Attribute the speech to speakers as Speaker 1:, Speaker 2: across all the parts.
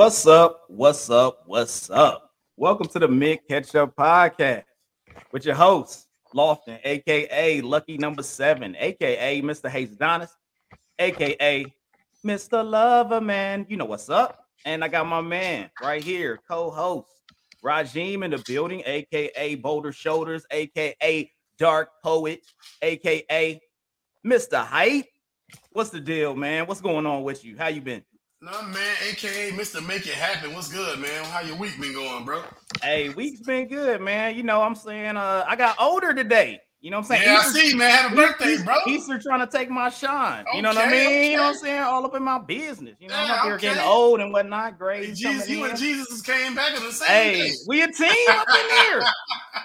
Speaker 1: What's up? What's up? What's up? Welcome to the Mint Ketchup Podcast with your host, Lofton, aka Lucky Number Seven, aka Mr. Hayes Adonis, aka Mr. Lover Man. You know what's up? And I got my man right here, co-host Rajim in the building, aka Boulder Shoulders, aka Dark Poet, aka Mr. Height. What's the deal, man? What's going on with you? How you been?
Speaker 2: No man, aka Mr. Make It Happen. What's good, man? How your week been going, bro?
Speaker 1: Hey, week's been good, man. You know, I'm saying uh I got older today. You know what I'm saying?
Speaker 2: Yeah,
Speaker 1: Easter-
Speaker 2: I see, man. Happy birthday,
Speaker 1: Easter,
Speaker 2: bro.
Speaker 1: Easter trying to take my shine. You know what I
Speaker 2: Okay,
Speaker 1: mean? You know what I'm saying? All up in my business. You know, I'm
Speaker 2: Yeah,
Speaker 1: here
Speaker 2: okay.
Speaker 1: getting old and whatnot.
Speaker 2: Hey,
Speaker 1: Grades
Speaker 2: Jesus, you and Jesus came back in the same
Speaker 1: Hey,
Speaker 2: day.
Speaker 1: we a team up in here.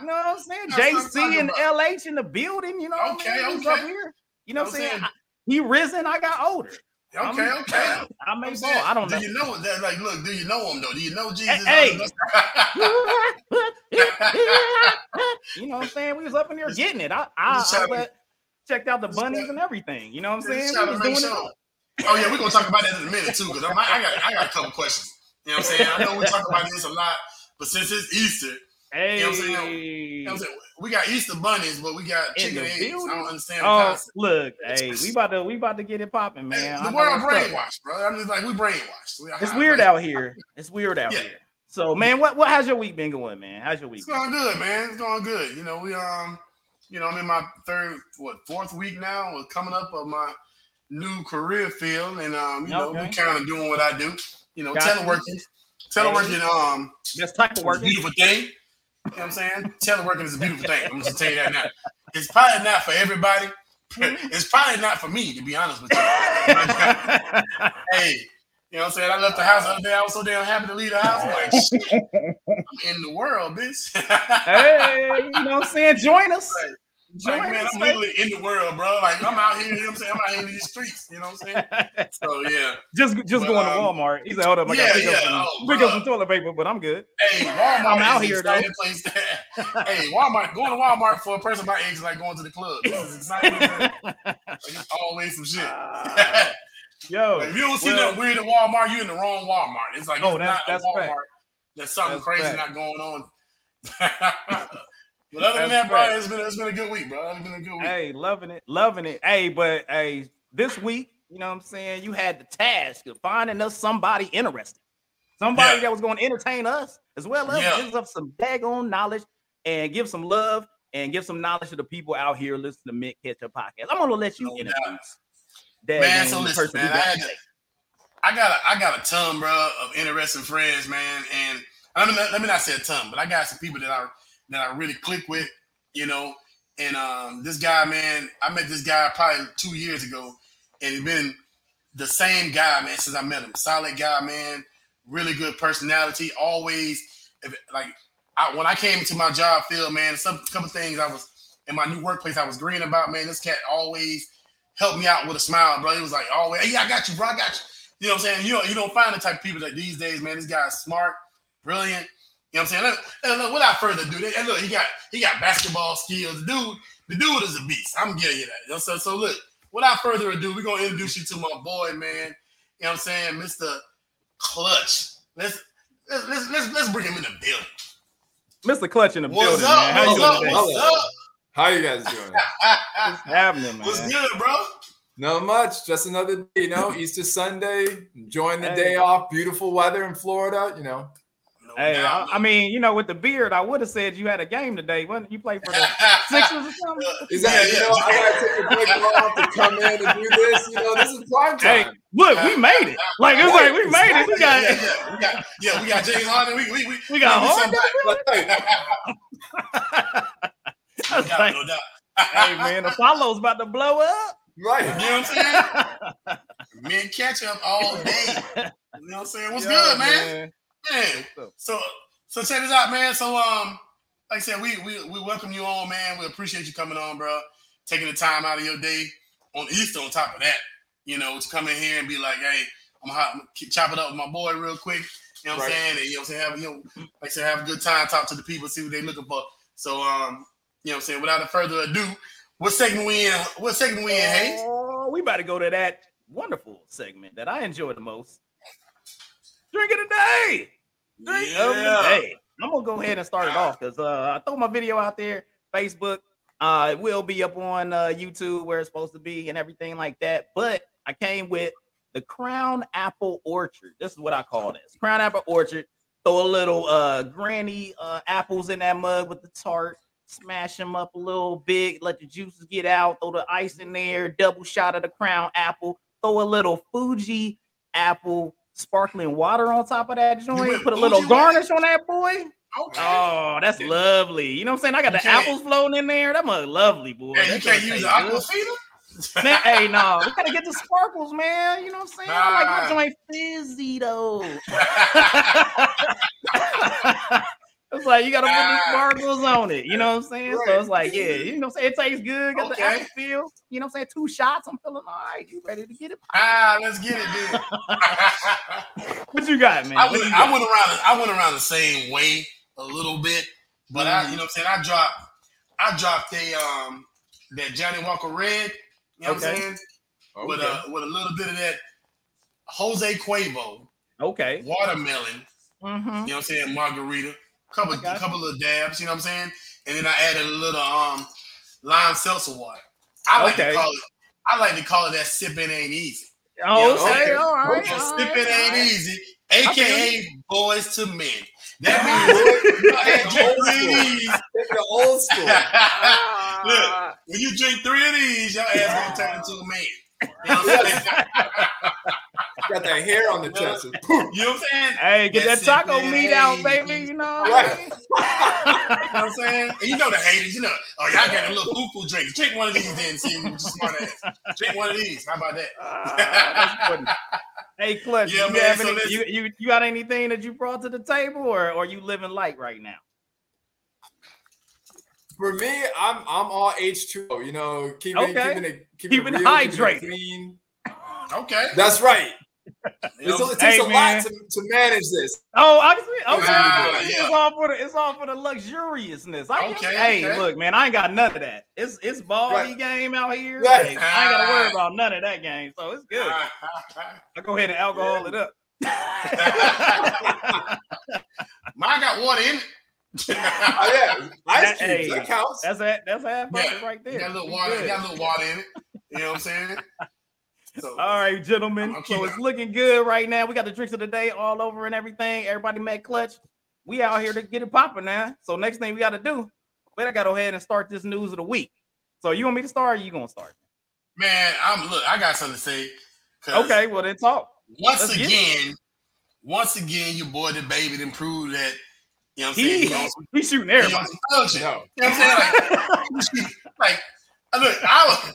Speaker 1: You know what I'm saying?
Speaker 2: That's I'm
Speaker 1: JC and
Speaker 2: talking
Speaker 1: LH in the building. You know what
Speaker 2: Okay,
Speaker 1: I mean?
Speaker 2: Okay.
Speaker 1: up here. You know what I'm
Speaker 2: Know what I'm
Speaker 1: saying?
Speaker 2: saying?
Speaker 1: I- he risen, I got older.
Speaker 2: Okay,
Speaker 1: I'm-
Speaker 2: okay.
Speaker 1: I may ball. I don't
Speaker 2: do
Speaker 1: know.
Speaker 2: you know that? Like, look, do you know him though? Do you know Jesus?
Speaker 1: Hey, you know what I'm saying? We was up in there getting it. I, I, I let- checked out the bunnies and everything. You know what I'm saying? We was doing
Speaker 2: sure.
Speaker 1: it.
Speaker 2: Oh yeah, we're gonna talk about that in a minute too, because I, I got I got a couple questions. You know what I'm saying? I know we talk about this a lot, but since it's Easter,
Speaker 1: Hey,
Speaker 2: know what I'm saying? you know what I'm saying? We got Easter bunnies, but we got chicken eggs.
Speaker 1: building?
Speaker 2: I don't understand the
Speaker 1: oh,
Speaker 2: concept.
Speaker 1: look, hey, we about to we about to get it popping, man. I
Speaker 2: the
Speaker 1: know
Speaker 2: world brainwashed, bro. I'm just like we brainwashed. We-
Speaker 1: It's
Speaker 2: I-
Speaker 1: weird
Speaker 2: I-
Speaker 1: out here. It's weird out
Speaker 2: Yeah.
Speaker 1: here. So, man, what what how's your week been going, man? How's your week?
Speaker 2: It's going good, man. It's going good. You know, we um, you know, I'm in my third, what, fourth week now. We're coming up of my new career field, and um, you know,
Speaker 1: Okay.
Speaker 2: we kind of doing what I do. You know,
Speaker 1: Gotcha.
Speaker 2: teleworking. Teleworking, um,
Speaker 1: This type of work.
Speaker 2: beautiful thing. You know what I'm saying? Teleworking is a beautiful thing. I'm just to tell you that now. It's probably not for everybody. Hmm? It's probably not for me, to be honest with you. hey, you know what I'm saying? I left the house the other day. I was so damn happy to leave the house. I'm like, shit, I'm in the world, bitch.
Speaker 1: hey, you know what I'm saying? Join us.
Speaker 2: Like, man. I'm literally in the world, bro. Like, I'm out here, you know what I'm saying? I'm out here in these streets, you know what I'm saying? So, yeah.
Speaker 1: just just
Speaker 2: But,
Speaker 1: going to
Speaker 2: um,
Speaker 1: Walmart. He's like, "Hold up, I
Speaker 2: yeah,
Speaker 1: got to pick,
Speaker 2: yeah,
Speaker 1: up, some,
Speaker 2: oh,
Speaker 1: pick up some toilet paper, but I'm good."
Speaker 2: Hey, Walmart
Speaker 1: I'm out here,
Speaker 2: exciting place. To, hey, Walmart, going to Walmart for a person my age is like going to the club. This is exciting. man. Like, it's always some shit.
Speaker 1: Ah, Yo,
Speaker 2: Like, if you don't see
Speaker 1: well,
Speaker 2: nothing weird at Walmart, you're in the wrong Walmart. It's like
Speaker 1: Oh,
Speaker 2: it's
Speaker 1: that's-
Speaker 2: not
Speaker 1: that's
Speaker 2: Walmart.
Speaker 1: fact.
Speaker 2: There's something
Speaker 1: That's
Speaker 2: crazy
Speaker 1: fact.
Speaker 2: not going on. But other than that, bro, it's been it's been a good week, bro. It's been a good week.
Speaker 1: Hey, loving it, loving it. Hey, but hey, this week, you know what I'm saying? You had the task of finding us somebody interesting, somebody
Speaker 2: Yeah.
Speaker 1: that was going to entertain us as well as
Speaker 2: Yeah.
Speaker 1: give us some daggone knowledge and give some love and give some knowledge to the people out here listening to Mint Ketchup Podcast. I'm going to let you
Speaker 2: No doubt.
Speaker 1: introduce that
Speaker 2: Man, so listen,
Speaker 1: person
Speaker 2: man, I
Speaker 1: got
Speaker 2: had to- I got a, I got a ton, bro, of interesting friends, man. And I mean, let me not say a ton, but I got some people that I that I really click with, you know. And um, this guy, man, I met this guy probably two years ago, and he's been the same guy, man, since I met him. Solid guy, man. Really good personality. Always, if, like, I, when I came into my job field, man, some couple things I was in my new workplace I was green about, man. This cat always helped me out with a smile, bro. He was like, always, hey, I got you, bro. I got you. You know what I'm saying? You don't, you don't find the type of people that these days, man. This guy's smart, brilliant. You know what I'm saying? Look, look, look, without further ado, and look, he got he got basketball skills. Dude, the dude is a beast. I'm giving you that. You know, so, so look, without further ado, we're gonna introduce you to my boy, man. You know what I'm saying, Mr. Clutch. Let's let's let's let's, let's bring him in the building.
Speaker 1: Mr. Clutch in the
Speaker 2: What's
Speaker 1: building,
Speaker 2: up?
Speaker 1: man. How you
Speaker 2: What's
Speaker 1: doing
Speaker 2: up?
Speaker 1: today?
Speaker 2: What's
Speaker 3: Hello.
Speaker 2: up?
Speaker 3: How you guys doing?
Speaker 1: What's happening, man?
Speaker 2: What's good, bro?
Speaker 3: Not much. Just another day, you know, Easter Sunday, enjoying the
Speaker 1: Hey.
Speaker 3: day off, beautiful weather in Florida, you know.
Speaker 2: No
Speaker 1: Hey, I, I mean, you know, with the beard, I would have said you had a game today. When you played for the Sixers or something?
Speaker 3: Is that,
Speaker 2: Yeah,
Speaker 3: you
Speaker 2: yeah.
Speaker 3: know, I gotta take a break off to come in and do this. You know, this is prime
Speaker 1: Hey,
Speaker 3: time.
Speaker 1: look, we made it. Like it's like we made it. We got
Speaker 2: yeah, yeah, we got yeah, we got James Harden. We we we,
Speaker 1: we got
Speaker 2: we
Speaker 1: Harden.
Speaker 2: somebody.
Speaker 1: I
Speaker 2: no
Speaker 1: was
Speaker 2: doubt,
Speaker 1: like,
Speaker 2: no doubt.
Speaker 1: hey man, the follow's about to blow up.
Speaker 3: Right.
Speaker 2: You know what I'm saying? Mint Ketchup all day. You know what I'm saying? What's
Speaker 1: Yeah,
Speaker 2: good, man? Man.
Speaker 1: What's up?
Speaker 2: So so check this out, man. So um, like I said, we we we welcome you on, man. We appreciate you coming on, bro. Taking the time out of your day on Easter. On top of that, you know, to come in here and be like, hey, I'm gonna, chop it up with my boy real quick. You know what I'm saying? And, you know what I'm saying? Have, you know, like I said, have a good time, talk to the people, see what they're looking for. So um, you know what I'm saying? Without further ado, what segment we in? What segment we in, Hayes?
Speaker 1: Oh, we about to go to that wonderful segment that I enjoy the most. Drink of the day. Drink of the day. I'm gonna go ahead and start it off because uh, I throw my video out there, Facebook. Uh, it will be up on uh, YouTube where it's supposed to be and everything like that. But I came with the Crown Apple Orchard. This is what I call this Crown Apple Orchard. Throw a little uh, granny uh, apples in that mug with the tart. Smash them up a little bit. Let the juices get out. Throw the ice in there. Double shot of the Crown Apple. Throw a little Fuji apple sparkling water on top of that joint. Put a little garnish on that boy. Okay. Oh, that's lovely. You know what I'm saying? I got the apples floating in there. That's a lovely, boy.
Speaker 2: Hey, you can't use the aquafina?
Speaker 1: man, hey, no, we gotta get the sparkles, man. You know what I'm saying? Nah. I like my joint fizzy though. it's like you gotta put the sparkles on it. You know what I'm saying? Right. So it's like, yeah, you know what I'm saying? It tastes good. Got okay. the feel. You know what I'm saying? Two shots. I'm feeling all right. You ready to get it?
Speaker 2: Ah, let's get it,
Speaker 1: dude. what you got, man?
Speaker 2: I went, I went around. I went around the same way a little bit, but mm-hmm. I, you know what I'm saying? I dropped, I dropped a um that Johnnie Walker Red. You know okay. what I'm saying? Okay. With a with a little bit of that Jose Cuervo.
Speaker 1: Okay.
Speaker 2: Watermelon. Mm-hmm. You know what I'm saying? Margarita. Couple couple of dabs. You know what I'm saying? And then I added a little um lime seltzer water. I like okay. to call it. I like to call it that sipping ain't easy.
Speaker 1: Oh, you know okay, all right.
Speaker 2: Okay. All sipping right, ain't right. easy, aka boys to men. That means you
Speaker 3: the old school.
Speaker 2: Look, when you drink three of these, your ass gonna turn into a man.
Speaker 3: Got that hair on the chest.
Speaker 2: You know what I'm saying?
Speaker 1: Hey, get That's that taco meat out, baby. You know,
Speaker 2: right. you know what I'm saying? And you know the haters, you know, oh, y'all got a little foo drink. Drink one of these then, see you smart ass. Drink one of these. How about that?
Speaker 1: Uh, Hey, Clutch, yeah, you, man, so any, you, you you got anything that you brought to the table, or, or are you living light right now?
Speaker 3: For me, I'm I'm all H2O. You know, keeping
Speaker 1: okay.
Speaker 3: keeping it keeping,
Speaker 1: keeping it real, hydrated. Keeping it clean.
Speaker 2: Okay,
Speaker 3: that's right. It takes hey, a man. lot to, to manage this.
Speaker 1: Oh, obviously, okay. Uh, yeah. It's all for the it's all for the luxuriousness. I okay, hey, okay. look, man, I ain't got none of that. It's it's bally right. game out here. Right. Like, I ain't gotta worry about none of that game, so it's good. I go ahead and alcohol yeah. it up.
Speaker 2: Mine got one in it.
Speaker 3: oh, yeah, ice that, cubes, that counts.
Speaker 1: That's a that's a yeah. right there.
Speaker 2: Got a little water. Got a little water in it. You know what I'm saying?
Speaker 1: So, all right, gentlemen. So it's looking good right now. We got the drinks of the day all over and everything. Everybody met clutch. We out here to get it popping now. So next thing we got to do, but I got to go ahead and start this news of the week. So you want me to start? you gonna start?
Speaker 2: Man, I'm look. I got something to say.
Speaker 1: Okay, well then talk.
Speaker 2: Once Let's again, once again, your boy the baby didn't prove that. You know what I'm he, saying?
Speaker 1: He, he's shooting everybody.
Speaker 2: He you know what I'm saying? Like, like look, I was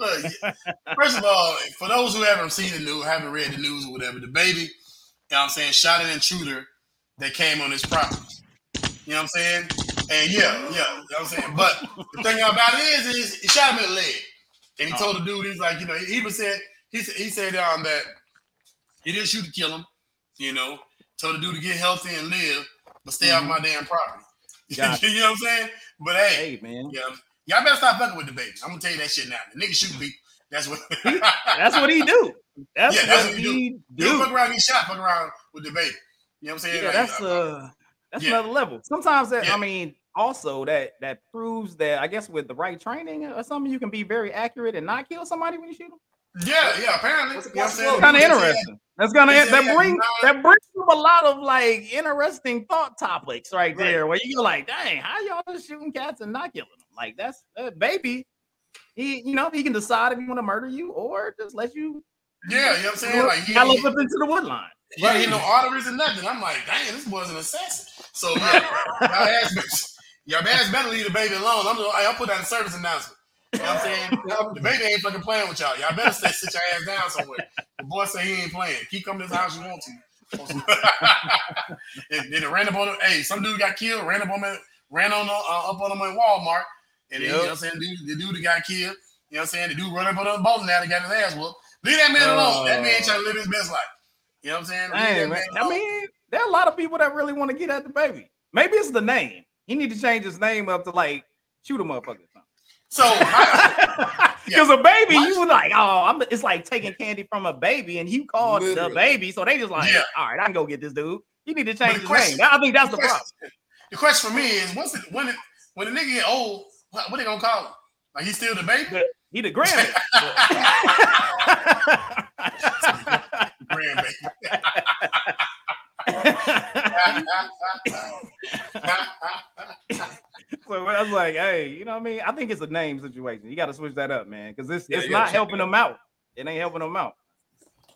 Speaker 2: Look, first of all, for those who haven't seen the news, haven't read the news or whatever, the baby, you know what I'm saying, shot an intruder that came on his property. You know what I'm saying? And yeah, yeah, you know what I'm saying? But the thing about it is, is he shot him in the leg. And he told the dude, he's like, you know, he even said, he, he said um, that he didn't shoot to kill him, you know, told the dude to get healthy and live, but stay mm-hmm. off my damn property. You know what I'm saying? But hey,
Speaker 1: hey man.
Speaker 2: Yeah, Y'all better stop fucking with the babies. I'm gonna tell you that shit now. The nigga shoot people. That's what.
Speaker 1: that's what he do. That's, yeah, that's what, what he do. do.
Speaker 2: You fuck around, get shot. Fuck around with the baby. You know what I'm saying?
Speaker 1: Yeah, like, that's uh, that's yeah. another level. Sometimes that yeah. I mean, also that that proves that I guess with the right training or something, you can be very accurate and not kill somebody when you shoot them.
Speaker 2: Yeah, yeah. Apparently,
Speaker 1: it's kind of interesting. That's gonna that brings that brings up a lot of like interesting thought topics right, right. there, where you're like, dang, how y'all just shooting cats and not killing them? Like that's uh, baby. He, you know, he can decide if he want to murder you or just let you.
Speaker 2: Yeah, you know what I'm saying? Like he
Speaker 1: gallop up into the woodline.
Speaker 2: Yeah, he no arteries or nothing. I'm like, dang, this boy's an assassin. So yeah, y'all ass, y'all ass better leave the baby alone. I'm, I'll put that in service announcement. You know what I'm saying? the baby ain't fucking playing with y'all. Y'all better stay sit your ass down somewhere. The boy say he ain't playing. Keep coming to this house you want to. and then it ran up on him. Hey, some dude got killed, ran up on him, ran on uh, up on him at Walmart. And then, yep. you know what I'm saying? Dude, the dude that got killed, you know what I'm saying? The dude run up on the bowling alley, got his ass whooped. Leave that man alone. that man trying to live his best life. You know what I'm saying? Hey, man.
Speaker 1: I mean, there are a lot of people that really want to get at the baby. Maybe it's the name. He need to change his name up to like shoot a something.
Speaker 2: So
Speaker 1: Because a baby,
Speaker 2: What?
Speaker 1: you were like, oh, I'm. It's like taking candy from a baby, and you called the baby, so they just like,
Speaker 2: Yeah.
Speaker 1: all right, I can go get this dude. You need to change
Speaker 2: the
Speaker 1: his
Speaker 2: question-
Speaker 1: name. I think that's the
Speaker 2: the,
Speaker 1: problem.
Speaker 2: the question for me is, what's it when it when the nigga get old? What, what they gonna call him? Like he's still the baby?
Speaker 1: He the grandma.
Speaker 2: Grandbaby.
Speaker 1: so I was like, hey, you know what I mean? I think it's a name situation. You got to switch that up, man, because it's
Speaker 3: Yeah,
Speaker 1: it's
Speaker 3: you
Speaker 1: not helping
Speaker 3: it
Speaker 1: them out. It ain't helping them out.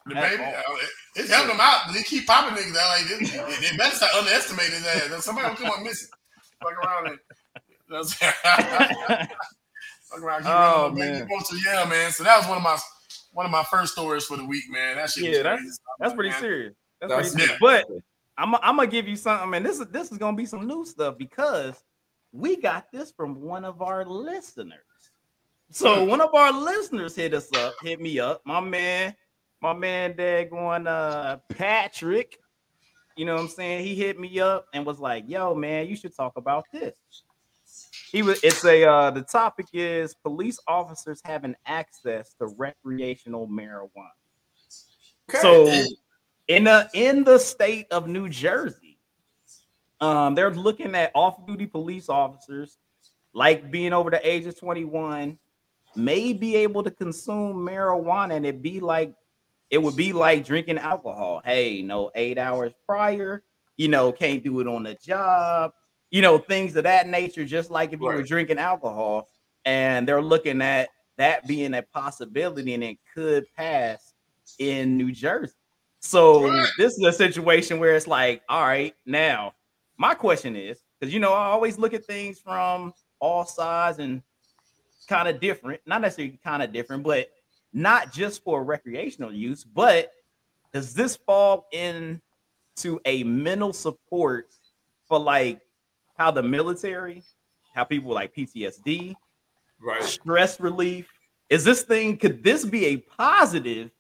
Speaker 2: the baby. uh, it- It's helping them out. But they keep popping niggas out like this. They, they better start underestimating his ass. Somebody will come up missing. Fuck around and you know what I'm saying? Fuck around.
Speaker 1: Oh,
Speaker 2: running,
Speaker 1: man.
Speaker 2: You supposed to, yeah, man. So that was one of my one of my first stories for the week, man. That shit was
Speaker 1: Yeah, that's-
Speaker 2: crazy.
Speaker 1: That's pretty
Speaker 2: Man.
Speaker 1: serious. That's,
Speaker 3: That's-
Speaker 1: pretty serious. But I'm I'm gonna give you something, and this is this is gonna be some new stuff because we got this from one of our listeners. So one of our listeners hit us up, hit me up, my man, my man, dad going uh Patrick. You know what I'm saying? He hit me up and was like, "Yo, man, you should talk about this." He was. It's a. Uh, the topic is police officers having access to recreational marijuana.
Speaker 3: Okay.
Speaker 1: So in the in the state of New Jersey, um, they're looking at off-duty police officers, like being over the age of 21, may be able to consume marijuana, and it be like it would be like drinking alcohol. Hey, no, eight hours prior, you know, can't do it on the job, you know, things of that nature, just like if you were drinking alcohol. And they're looking at that being a possibility, and it could pass in New Jersey. So
Speaker 2: Right.
Speaker 1: this is a situation where it's like, all right, now my question is because you know I always look at things from all sides and kind of different, not necessarily kind of different, but not just for recreational use, but does this fall into a mental support for like how the military, how people like PTSD,
Speaker 3: right.
Speaker 1: stress relief. Is this thing could this be a positive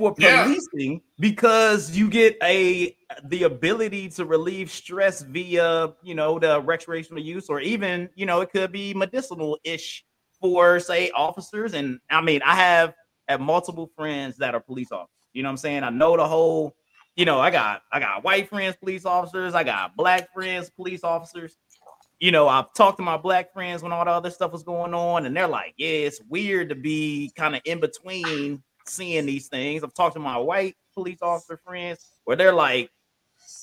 Speaker 1: for
Speaker 2: Yeah.
Speaker 1: policing because you get a the ability to relieve stress via you know the recreational use or even you know it could be medicinal ish for say officers. And I mean I have have multiple friends that are police officers you know what I'm saying? I know the whole you know I got I got white friends police officers. I got black friends police officers. You know, I've talked to my black friends when all the other stuff was going on, and they're like, yeah, it's weird to be kind of in between seeing these things. I've talked to my white police officer friends where they're like,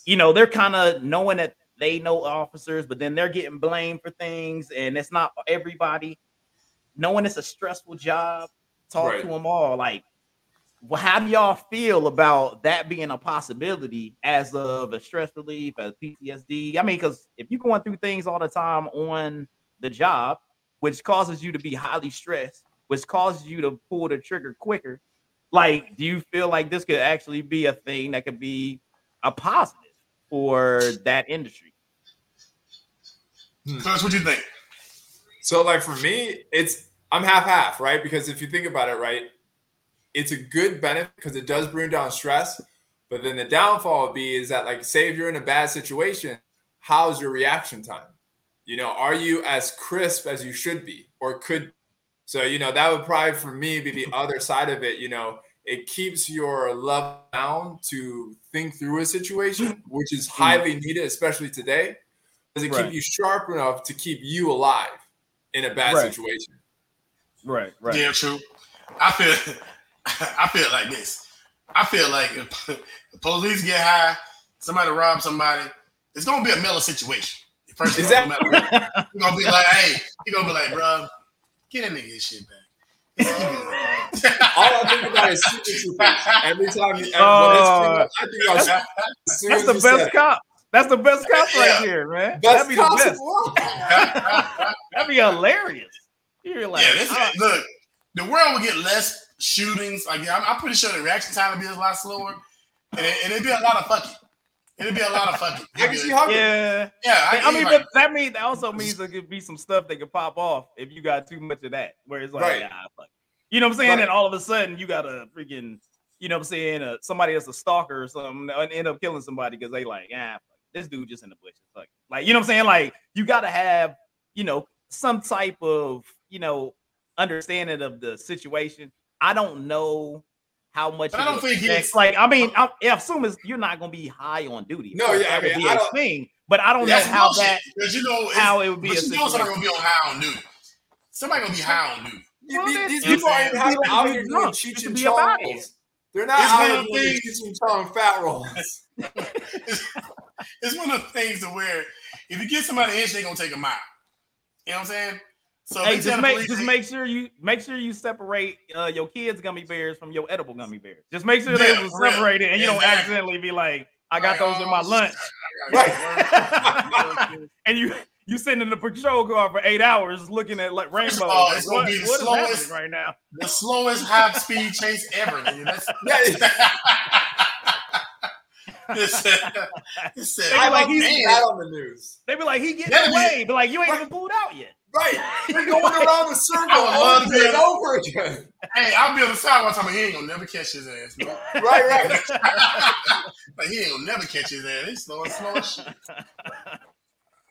Speaker 1: you know, they're kind of knowing that they know officers, but then they're getting blamed for things, and it's not everybody. Knowing it's a stressful job, talk
Speaker 3: Right.
Speaker 1: to them all. Like, well, how do y'all feel about that being a possibility as of a stress relief, as PTSD? I mean, because if you're going through things all the time on the job, which causes you to be highly stressed, which causes you to pull the trigger quicker, like, do you feel like this could actually be a thing that could be a positive for that industry? Hmm.
Speaker 2: Cuz, what you think?
Speaker 3: So like for me, it's I'm half half, right? Because if you think about it, right, it's a good benefit because it does bring down stress. But then the downfall would be is that like say if you're in a bad situation, how's your reaction time? You know, are you as crisp as you should be or could? So you know that would probably for me be the other side of it. You know, it keeps your love down to think through a situation, which is mm. highly needed, especially today. Does it
Speaker 1: Right.
Speaker 3: keep you sharp enough to keep you alive in a bad
Speaker 1: Right.
Speaker 3: situation?
Speaker 1: Right, right.
Speaker 2: Yeah, true. I feel I feel like this. I feel like if the police get high, somebody rob somebody, it's gonna be a mellow situation. First,
Speaker 3: Is
Speaker 2: it's gonna, be like- it's gonna be like, hey, he gonna be like, bro, get that nigga his shit back.
Speaker 3: All I think about is Super Troopers. Every time you,
Speaker 1: Oh,
Speaker 3: when it's, I think about
Speaker 1: that's- That's the
Speaker 3: you said
Speaker 1: best cop. That's the best cop right here, man.
Speaker 3: Best
Speaker 1: That'd be the best. That'd be hilarious. You're like,
Speaker 2: yeah, this,
Speaker 1: "Ah,
Speaker 2: look, the world would get less shootings. Like I'm, I'm pretty sure the reaction time would be a lot slower, and, it, and it'd be a lot of fucking. It'd be a lot of fucking.
Speaker 3: I can see how
Speaker 1: yeah.
Speaker 2: yeah,
Speaker 1: I, mean,
Speaker 2: like,
Speaker 1: but that means that also means there could be some stuff that could pop off if you got too much of that, where it's like,
Speaker 3: Right.
Speaker 1: ah, fuck. You know what I'm saying?
Speaker 3: Right.
Speaker 1: And all of a sudden, you got a freaking, you know what I'm saying, uh, somebody that's a stalker or something, and end up killing somebody because they like, ah, fuck, this dude just in the bushes. Fuck. Like, you know what I'm saying? Like, you got to have, you know, some type of you know, understanding of the situation. I don't know how much.
Speaker 2: But I don't think he's-
Speaker 1: like. I mean, I, I assume it's, you're not going to be high on duty.
Speaker 3: No,
Speaker 1: Of course,
Speaker 3: yeah, I
Speaker 1: that would be
Speaker 3: I
Speaker 1: a
Speaker 3: don't-
Speaker 1: thing. But I don't know how
Speaker 2: bullshit,
Speaker 1: that
Speaker 2: because you know it's-
Speaker 1: how it would be.
Speaker 2: But
Speaker 1: a
Speaker 2: you know somebody gonna be on high on duty. Somebody gonna be high on duty.
Speaker 1: Well,
Speaker 3: these, these people
Speaker 2: what I'm
Speaker 3: ain't out,
Speaker 1: be
Speaker 3: here doing
Speaker 1: drunk.
Speaker 3: Cheech
Speaker 1: Just
Speaker 3: and
Speaker 1: be up outta here.
Speaker 3: Chong's. They're not
Speaker 2: It's
Speaker 3: out
Speaker 2: one
Speaker 3: here
Speaker 2: of the
Speaker 3: doing
Speaker 2: things-
Speaker 3: Cheech and Chong fat rolls.
Speaker 2: it's, it's one of the things to where if you get somebody an inch, they gonna take a mile. You know what I'm saying? So
Speaker 1: Hey, just make just make sure you make sure you separate uh, your kids' gummy bears from your edible gummy bears. Just make sure
Speaker 2: Yeah,
Speaker 1: they was
Speaker 2: for real.
Speaker 1: separated and you don't accidentally be like, I got
Speaker 2: Like,
Speaker 1: those in my
Speaker 2: oh,
Speaker 1: lunch.
Speaker 2: Right.
Speaker 1: and you you sitting in the patrol car for eight hours looking at like rainbows.
Speaker 2: all,
Speaker 1: Like, what,
Speaker 2: be the
Speaker 1: what
Speaker 2: slowest-
Speaker 1: right now?
Speaker 2: the slowest high speed chase ever. nigga. That's,
Speaker 3: Yeah,
Speaker 2: it said, it said,
Speaker 1: They be like, he's-
Speaker 3: that on the news.
Speaker 1: They be like, he getting
Speaker 2: Yeah,
Speaker 1: away, but like you ain't even pulled out yet.
Speaker 3: Right. We're going around the circle
Speaker 2: I
Speaker 3: over and over again.
Speaker 2: hey, I'll be on the side one time. He ain't gonna never catch his ass. No.
Speaker 3: Right, right.
Speaker 2: like he ain't gonna never catch his ass. He's slow and slow as shit.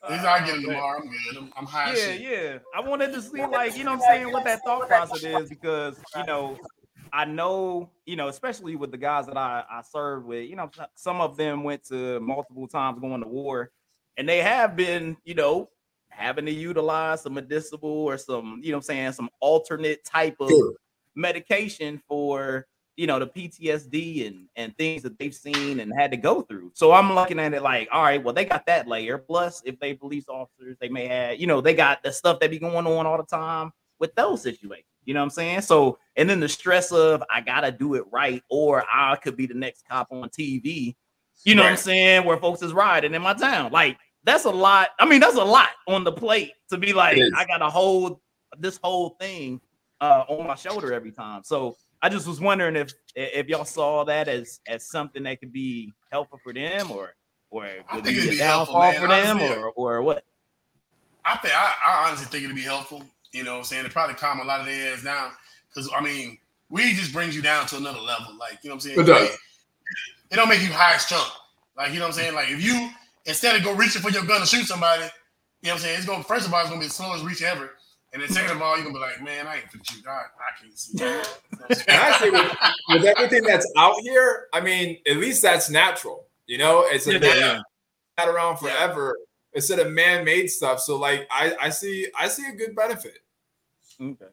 Speaker 2: He's I get him tomorrow. I'm good. I'm, I'm high.
Speaker 1: Yeah,
Speaker 2: shit.
Speaker 1: yeah. I wanted to see, like, you know what I'm saying, what that thought process is because, you know, I know, you know, especially with the guys that I, I served with, you know, some of them went to multiple times going to war and they have been, you know, having to utilize some medicinal or some, you know what I'm saying, some alternate type of
Speaker 3: Sure.
Speaker 1: medication for you know the PTSD and and things that they've seen and had to go through. So I'm looking at it like, all right, well they got that layer. Plus, if they police officers, they may have, you know, they got the stuff that be going on all the time with those situations. You know what I'm saying? So and then the stress of I gotta do it right, or I could be the next cop on TV. You know what I'm saying? Where folks is riding in my town. Like that's a lot. I mean, that's a lot on the plate to be like, I gotta hold this whole thing uh, on my shoulder every time. So I just was wondering if if y'all saw that as as something that could be helpful for them, or or would be a
Speaker 2: be helpful,
Speaker 1: downfall
Speaker 2: man.
Speaker 1: for them,
Speaker 2: Honestly,
Speaker 1: or or what?
Speaker 2: I think I, I honestly think it'd be helpful. You know, what I'm saying it probably calm a lot of their ass down because I mean, weed just brings you down to another level. Like you know what I'm saying?
Speaker 3: It does.
Speaker 2: It don't make you high strung. Like you know what I'm saying? Like if you instead of go reaching for your gun to shoot somebody, you know what I'm saying? It's going first of all, it's gonna be the slowest reach ever. And then second of all, you're gonna be like, man, I ain't finna shoot. I, I can't see. You know
Speaker 3: And? I say with, with everything that's out here, I mean, at least that's natural. You know, it's a
Speaker 1: Yeah,
Speaker 2: yeah.
Speaker 3: had around forever instead of man-made stuff. So like I, I see I see a good benefit.
Speaker 1: Okay.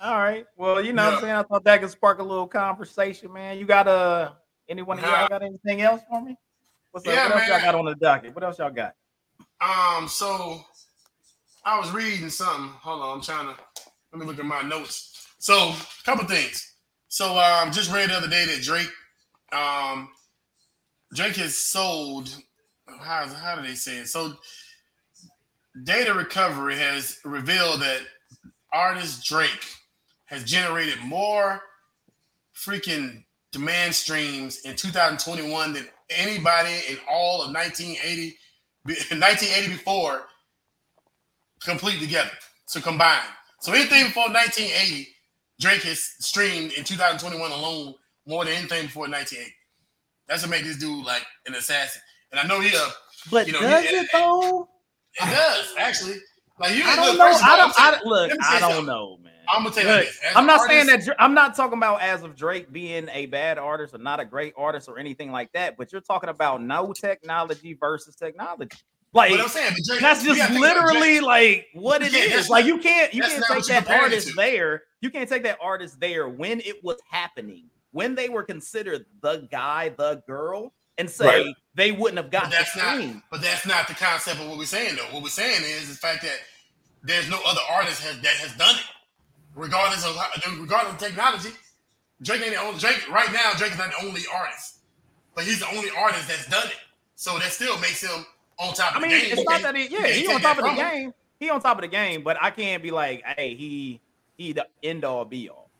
Speaker 1: All right. Well, you know what I'm saying? I thought that could spark a little conversation, man. You got uh anyone of y'all
Speaker 2: Nah.
Speaker 1: got anything else for me? What's up?
Speaker 2: Yeah,
Speaker 1: what else y'all got on the docket? What else y'all got?
Speaker 2: Um, so I was reading something. Hold on, I'm trying to let me look at my notes. So, a couple things. So, um, just read the other day that Drake, um, Drake has sold. How how do they say it? So, data recovery has revealed that artist Drake has generated more freaking demand streams in 2021 than anybody in all of 1980 be- 1980 before complete together. to combine. So anything before 1980, Drake has streamed in 2021 alone more than anything before 1980. That's what make this dude like an assassin. And I know he uh
Speaker 1: But
Speaker 2: You know,
Speaker 1: does
Speaker 2: yeah,
Speaker 1: it though?
Speaker 2: it does actually. Like you
Speaker 1: I don't know.
Speaker 2: first of all,
Speaker 1: I don't. Look,
Speaker 2: let me say
Speaker 1: I don't know, man.
Speaker 2: I'm gonna tell you
Speaker 1: Look. I'm not saying that. I'm not talking about as of Drake being a bad artist or not a great artist or anything like that. But you're talking about no technology versus technology. Like
Speaker 2: I'm saying, Drake,
Speaker 1: that's just
Speaker 2: gotta think about
Speaker 1: literally like what it
Speaker 2: Yeah,
Speaker 1: is. Like you can't you can't take that artist there. You can't take that artist there when it was happening, when they were considered the guy, the girl, and say
Speaker 3: Right.
Speaker 1: they wouldn't have gotten.
Speaker 2: But
Speaker 1: the
Speaker 2: that's not. But that's not the concept of what we're saying, though. What we're saying is the fact that there's no other artist has, that has done it, regardless of regardless of technology. Drake ain't the only Drake right now. Drake is not the only artist, but he's the only artist that's done it. So that still makes him on top
Speaker 1: I
Speaker 2: of
Speaker 1: mean,
Speaker 2: the game.
Speaker 1: it's not that he, yeah, he on top of the
Speaker 2: him.
Speaker 1: game. He on top of the game, but I can't be like, hey, he he the end all be all.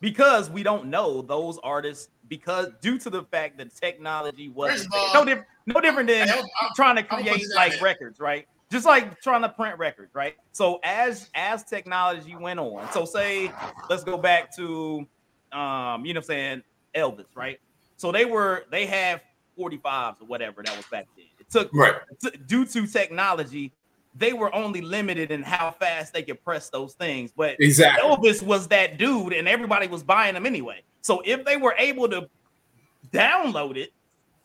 Speaker 1: Because we don't know those artists because due to the fact that technology
Speaker 2: all-
Speaker 1: no different no different than
Speaker 2: I'll- I'll-
Speaker 1: trying to create like records, right? Just like trying to print records, right? So as as technology went on, so say let's go back to um, you know what I'm saying, Elvis, right? So they were they had 45s or whatever that was back then. It took
Speaker 3: Right.
Speaker 1: t- due to technology, they were only limited in how fast they could press those things. But
Speaker 3: exactly.
Speaker 1: Elvis was that dude, and everybody was buying them anyway. So if they were able to download it,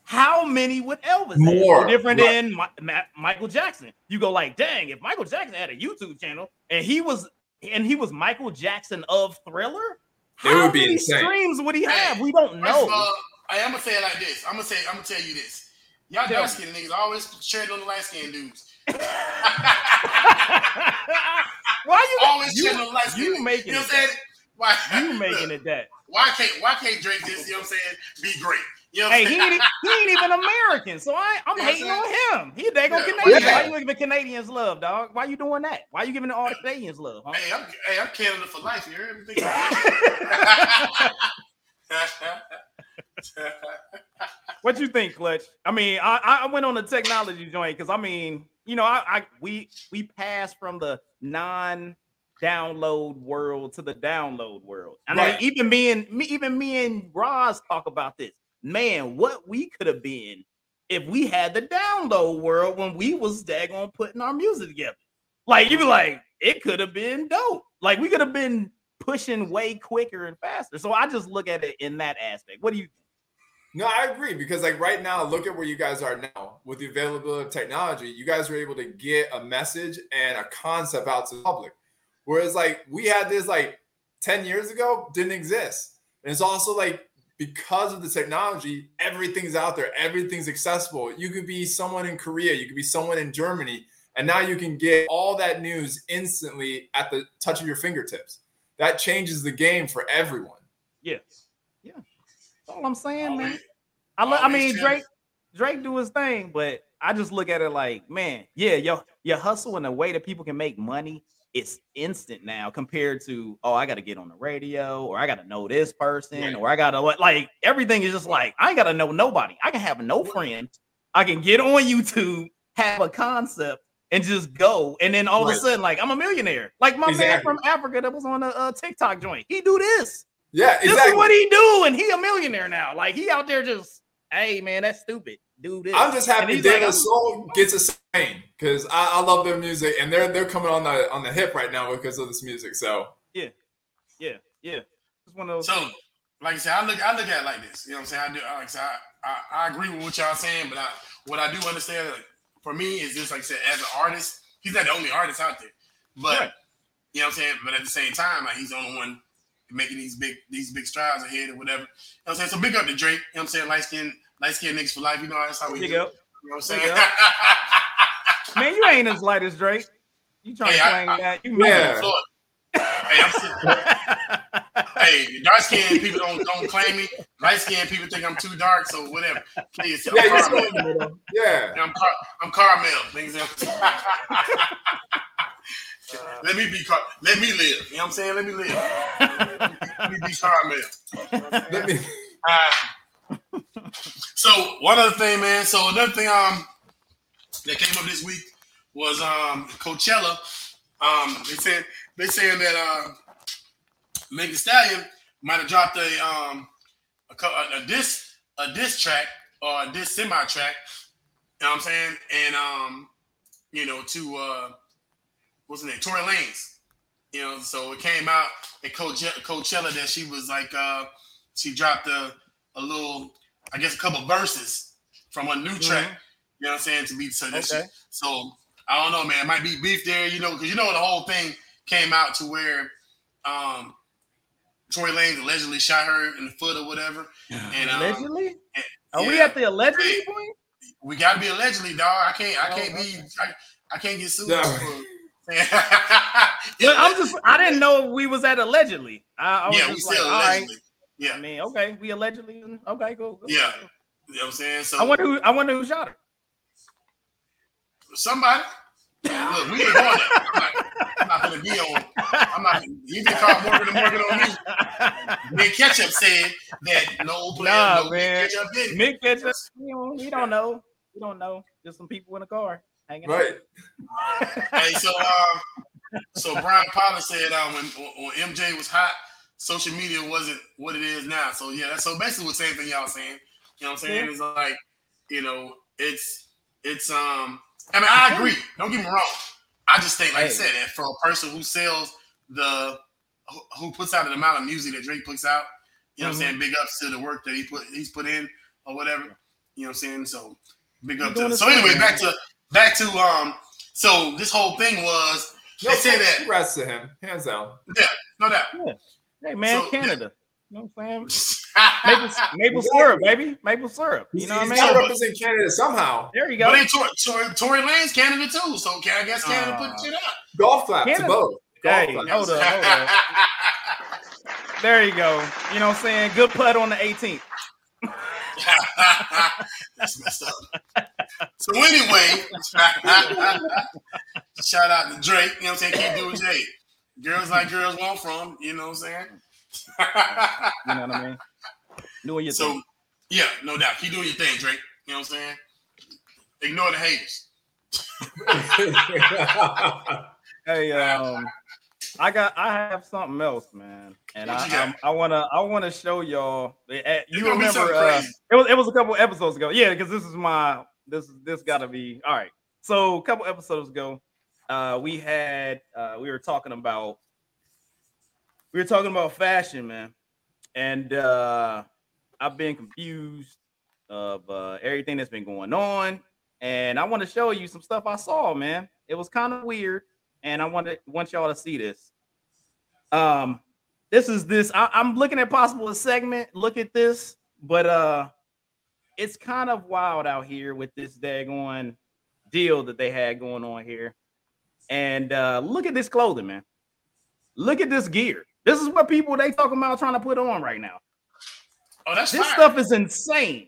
Speaker 1: how many would Elvis have?
Speaker 3: More,
Speaker 1: No different
Speaker 3: right.
Speaker 1: than Mi- Ma- Michael Jackson. You go like, dang, if Michael Jackson had a YouTube channel and he was and he was Michael Jackson of Thriller, how
Speaker 3: would be
Speaker 1: many
Speaker 3: insane.
Speaker 1: streams would he have?
Speaker 2: Hey,
Speaker 1: We don't know.
Speaker 2: all, I, am gonna say it like this. I'm gonna say I'm gonna tell you this. Y'all
Speaker 1: Tell
Speaker 2: dark skinned niggas always tread on the light skinned dudes.
Speaker 1: Why you
Speaker 2: always tread on
Speaker 1: you,
Speaker 2: the light skinned
Speaker 1: you making
Speaker 2: You know
Speaker 1: it
Speaker 2: what I'm saying? Why
Speaker 1: you making it that?
Speaker 2: Why can't why can't Drake this? you know what I'm saying, be great? You know
Speaker 1: Hey, he ain't, he ain't even American, so I, I'm
Speaker 2: You
Speaker 1: hating
Speaker 2: what
Speaker 1: on him. He they go
Speaker 2: Yeah.
Speaker 1: Canadian.
Speaker 3: Yeah.
Speaker 1: Why you giving Canadians love, dog? Why you doing that? Why you giving all the Canadians love? Huh?
Speaker 2: Hey, I'm hey, I'm Canada for life. You heard everything.
Speaker 1: what you think, Clutch? I mean, I, I went on the technology joint because I mean, you know, I, I we we passed from the non-download world to the download world. And I
Speaker 3: Right.
Speaker 1: even me and me, even me and Roz talk about this. Man, what we could have been if we had the download world when we was daggone putting our music together. Like you be like, it could have been dope. Like we could have been pushing way quicker and faster. So I just look at it in that aspect. What do you think?
Speaker 3: No, I agree because like right now, look at where you guys are now with the availability of technology. You guys were able to get a message and a concept out to the public. Whereas like we had this like 10 years ago, didn't exist. And it's also like because of the technology, everything's out there, everything's accessible. You could be someone in Korea, you could be someone in Germany, and now you can get all that news instantly at the touch of your fingertips. That changes the game for everyone.
Speaker 1: Yeah, yeah. That's all I'm saying, man.
Speaker 2: Always-
Speaker 1: I, lo- I mean,
Speaker 2: change.
Speaker 1: Drake, Drake do his thing, but I just look at it like, man, yeah, your your hustle and the way that people can make money, it's instant now compared to, oh, I got to get on the radio, or I got to know this person,
Speaker 2: Right.
Speaker 1: or I got to like everything is just like I ain't got to know nobody. I can have no friends. I can get on YouTube, have a concept, and just go, and then all of a sudden, like I'm a millionaire. Like my man from Africa that was on a, uh TikTok joint, he do this.
Speaker 3: Yeah,
Speaker 1: This is what he do, and he a millionaire now. Like he out there just, hey man, that's stupid. Do this.
Speaker 3: I'm just happy
Speaker 1: he's
Speaker 3: De
Speaker 1: like,
Speaker 3: La
Speaker 1: I'm-
Speaker 3: gets a saying because I, I love their music and they're they're coming on the on the hip right now because of this music. So
Speaker 1: yeah, yeah, yeah. It's one of those.
Speaker 2: So,
Speaker 1: things.
Speaker 2: like I said, I look I look at it like this. You know what I'm saying? I do like I said, I, I, I agree with what y'all saying, but I what I do understand like, for me is just like I said, as an artist, he's not the only artist out there. But
Speaker 1: Right.
Speaker 2: you know what I'm saying? But at the same time, like he's the only one making these big these big strides ahead or whatever. You know what I'm saying? So big up to Drake, you know what I'm saying? Light skin, light skin niggas for life, you know, that's how we
Speaker 1: Big
Speaker 2: do.
Speaker 1: up.
Speaker 2: You know what I'm
Speaker 1: Big
Speaker 2: saying?
Speaker 1: man, you ain't as light as Drake. You trying
Speaker 2: Hey,
Speaker 1: to claim
Speaker 2: I-
Speaker 1: that? You
Speaker 3: Yeah.
Speaker 2: Floyd. hey, I'm sitting- hey, dark skinned people don't don't claim me. Light skinned people think I'm too dark, so whatever. Please, I'm
Speaker 3: yeah, you're
Speaker 2: caramel.
Speaker 3: still in the middle. Yeah,
Speaker 2: I'm, car- I'm caramel. Things let me be car- let me live. You know what I'm saying? Let me live. Let me be caramel.
Speaker 3: let me.
Speaker 2: Uh, so one other thing, man. So another thing um that came up this week was um Coachella. Um they said they saying that uh Megan Stallion might have dropped a um a, co- a, a diss a diss track or a diss semi track. You know what I'm saying? And um you know to uh what's the name? Tory Lanez. You know, so it came out at Coachella, Coachella that she was like uh she dropped a, a little, I guess, a couple verses from a new track. You know what I'm saying? To be so that
Speaker 1: Okay.
Speaker 2: she, so I don't know, man. It might be beef there, you know, because you know the whole thing came out to where um Tory Lanez allegedly shot her in the foot or whatever. And um,
Speaker 1: allegedly? Are we
Speaker 2: yeah.
Speaker 1: at the allegedly point?
Speaker 2: we gotta be allegedly, dog. I can't, I
Speaker 1: Oh,
Speaker 2: can't be,
Speaker 1: okay.
Speaker 2: I, I can't get sued.
Speaker 3: No.
Speaker 2: for-
Speaker 1: But I'm just, I didn't know we was at allegedly. I, I
Speaker 2: yeah, we
Speaker 1: just like,
Speaker 2: still
Speaker 1: all right.
Speaker 2: allegedly. Yeah,
Speaker 1: I mean, okay, we allegedly. Okay, cool. cool.
Speaker 2: Yeah. you know what I'm saying. So
Speaker 1: I wonder who. I wonder who shot her.
Speaker 2: somebody. Look, we ain't going there. I'm not, gonna be on. I'm not. You can call Morgan and Morgan on me. Big Ketchup said that no player,
Speaker 1: Nah,
Speaker 2: no
Speaker 1: man.
Speaker 2: Big Ketchup did.
Speaker 1: Mick Ketchup. We don't, we don't know. We don't know. Just some people in a car hanging. out.
Speaker 3: Right.
Speaker 2: Hey, so um, so Brian Pollard said um, when when MJ was hot, social media wasn't what it is now. So yeah, that's so basically the same thing y'all saying. You know what I'm saying?
Speaker 1: Yeah.
Speaker 2: It's like, you know, it's it's um. I mean, I agree. Don't get me wrong. I just think, like
Speaker 1: Hey.
Speaker 2: I said, that for a person who sells the who- puts out an amount of music that Drake puts out, you know what I'm saying? Big ups to the work that he put he's put in or whatever. You know what I'm saying? So big up to so anyway, back to back to um so this whole thing was
Speaker 3: No,
Speaker 2: they say that
Speaker 3: congrats to him, hands down.
Speaker 2: Yeah, no doubt. Yeah.
Speaker 1: Hey man,
Speaker 2: So-
Speaker 1: Canada. You know what I'm saying? Maple, maple syrup, baby. Maple syrup. You know what I
Speaker 3: He's
Speaker 1: mean?
Speaker 3: got represent Canada somehow.
Speaker 1: There you
Speaker 2: But
Speaker 1: go.
Speaker 2: then Tory, Tory, Tory Lanez Canada too, so can I guess Canada
Speaker 1: Uh,
Speaker 2: put shit up.
Speaker 3: Golf clap to
Speaker 1: Canada-
Speaker 3: both. Golf
Speaker 1: Hey,
Speaker 3: clap.
Speaker 1: hold up, hold up. There you go. You know what I'm saying? Good putt on the 18th.
Speaker 2: That's messed up. So anyway, shout out to Drake. You know what I'm saying? Keep doing Jay. Girls like girls want from. You know what I'm saying?
Speaker 1: You know what I mean? Doing your
Speaker 2: so
Speaker 1: thing.
Speaker 2: yeah, no doubt. Keep doing your thing, Drake. You know what I'm saying? Ignore the haters.
Speaker 1: Hey, um, I got I have something else, man, and
Speaker 2: What
Speaker 1: I? I'm- I wanna I wanna show y'all. eh, You remember? Uh, it was it was a couple episodes ago. Yeah, because this is my this this got to be all right. So a couple episodes ago, uh, we had uh, we were talking about we were talking about fashion, man, and uh, I've been confused of uh, everything that's been going on, and I want to show you some stuff I saw, man. It was kind of weird, and I want to want y'all to see this. Um, this is this. I, I'm looking at possible a segment. Look at this, but uh, it's kind of wild out here with this daggone deal that they had going on here. And uh, look at this clothing, man. Look at this gear. This is what people they talking about trying to put on right now.
Speaker 2: Oh, that's
Speaker 1: This
Speaker 2: fire.
Speaker 1: stuff is insane.